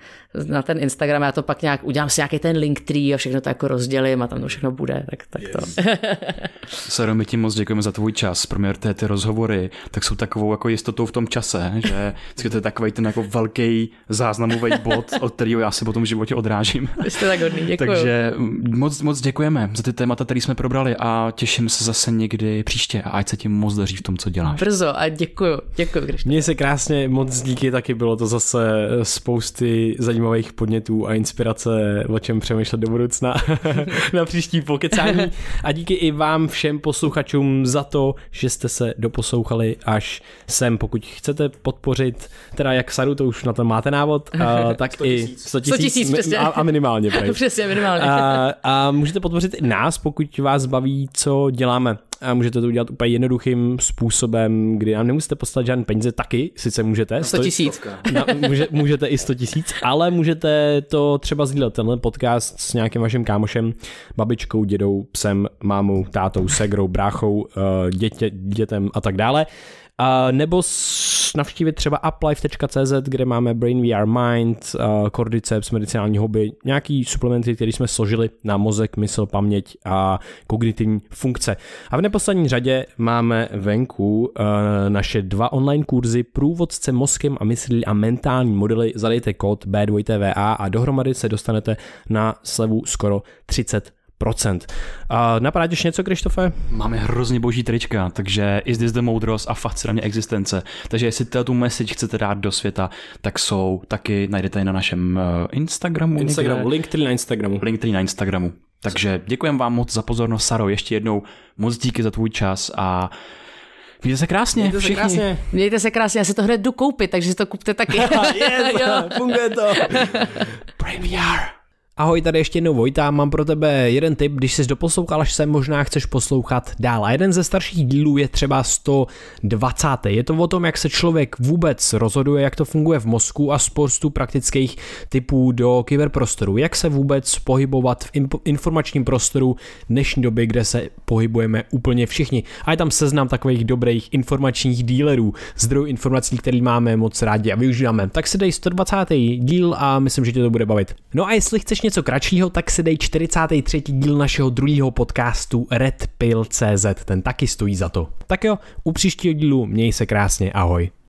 na ten Instagram, já to pak nějak udělám si nějaký ten link tree a všechno to jako rozdělím a tam to všechno bude, tak, tak yes. to. Saro, my ti moc děkujeme za tvůj čas, pro mě ty, rozhovory, tak jsou takovou jako jistotou v tom čase, že to je takový ten jako velký záznamový bod, od kterého já si potom v životě odrážím. Vy jste tak hodný, děkuji. Takže moc, moc děkujeme za ty témata, které jsme probrali a těším se zase někdy příště a ať se ti moc daří v tom, co děláš. Brzo a děkuji, děkuji. Mně se krásně, moc díky, taky bylo to zase spousty zajímavých zajímavých podnětů a inspirace, o čem přemýšlet do budoucna na příští pokecání. A díky i vám všem posluchačům za to, že jste se doposlouchali až sem. Pokud chcete podpořit, teda jak Saru, to už na to máte návod, a, tak 100 i 100 tisíc, a, a minimálně. přesně, minimálně. A, a můžete podpořit i nás, pokud vás baví, co děláme a můžete to udělat úplně jednoduchým způsobem, kdy nám nemusíte poslat žádné peníze, taky sice můžete. 100 tisíc. Může, můžete i 100 tisíc, ale můžete to třeba sdílet, tenhle podcast s nějakým vaším kámošem, babičkou, dědou, psem, mámou, tátou, segrou, bráchou, eh, dětě, dětem a tak dále. A nebo navštívit třeba uplife.cz, kde máme Brain VR Mind, uh, Cordyceps, medicinální hobby, nějaký suplementy, které jsme složili na mozek, mysl, paměť a kognitivní funkce. A v neposlední řadě máme venku uh, naše dva online kurzy Průvodce mozkem a myslí a mentální modely. Zadejte kód B2TVA a dohromady se dostanete na slevu skoro 30 a napadá ještě něco, Krištofe? Máme hrozně boží trička, takže is this the moudrost a fascinantní existence. Takže jestli tu message chcete dát do světa, tak jsou taky najdete na našem eh, Instagramu. Instagramu, link na Instagramu. Link na Instagramu. Takže děkujem vám moc za pozornost, Saro, ještě jednou moc díky za tvůj čas a Mějte se krásně, Mějte všichni. Se krásně. Mějte se krásně, já si to hned jdu koupit, takže si to kupte taky. yes, funguje to. VR. Ahoj, tady ještě jednou Vojta, mám pro tebe jeden tip, když jsi doposlouchal až sem, možná chceš poslouchat dál. A jeden ze starších dílů je třeba 120. Je to o tom, jak se člověk vůbec rozhoduje, jak to funguje v mozku a spoustu praktických typů do kyberprostoru. Jak se vůbec pohybovat v informačním prostoru dnešní doby, kde se pohybujeme úplně všichni. A je tam seznam takových dobrých informačních dílerů, zdrojů informací, který máme moc rádi a využíváme. Tak si dej 120. díl a myslím, že tě to bude bavit. No a jestli chceš něco kratšího, tak si dej 43. díl našeho druhého podcastu Red Pill CZ, ten taky stojí za to. Tak jo, u příštího dílu měj se krásně, ahoj.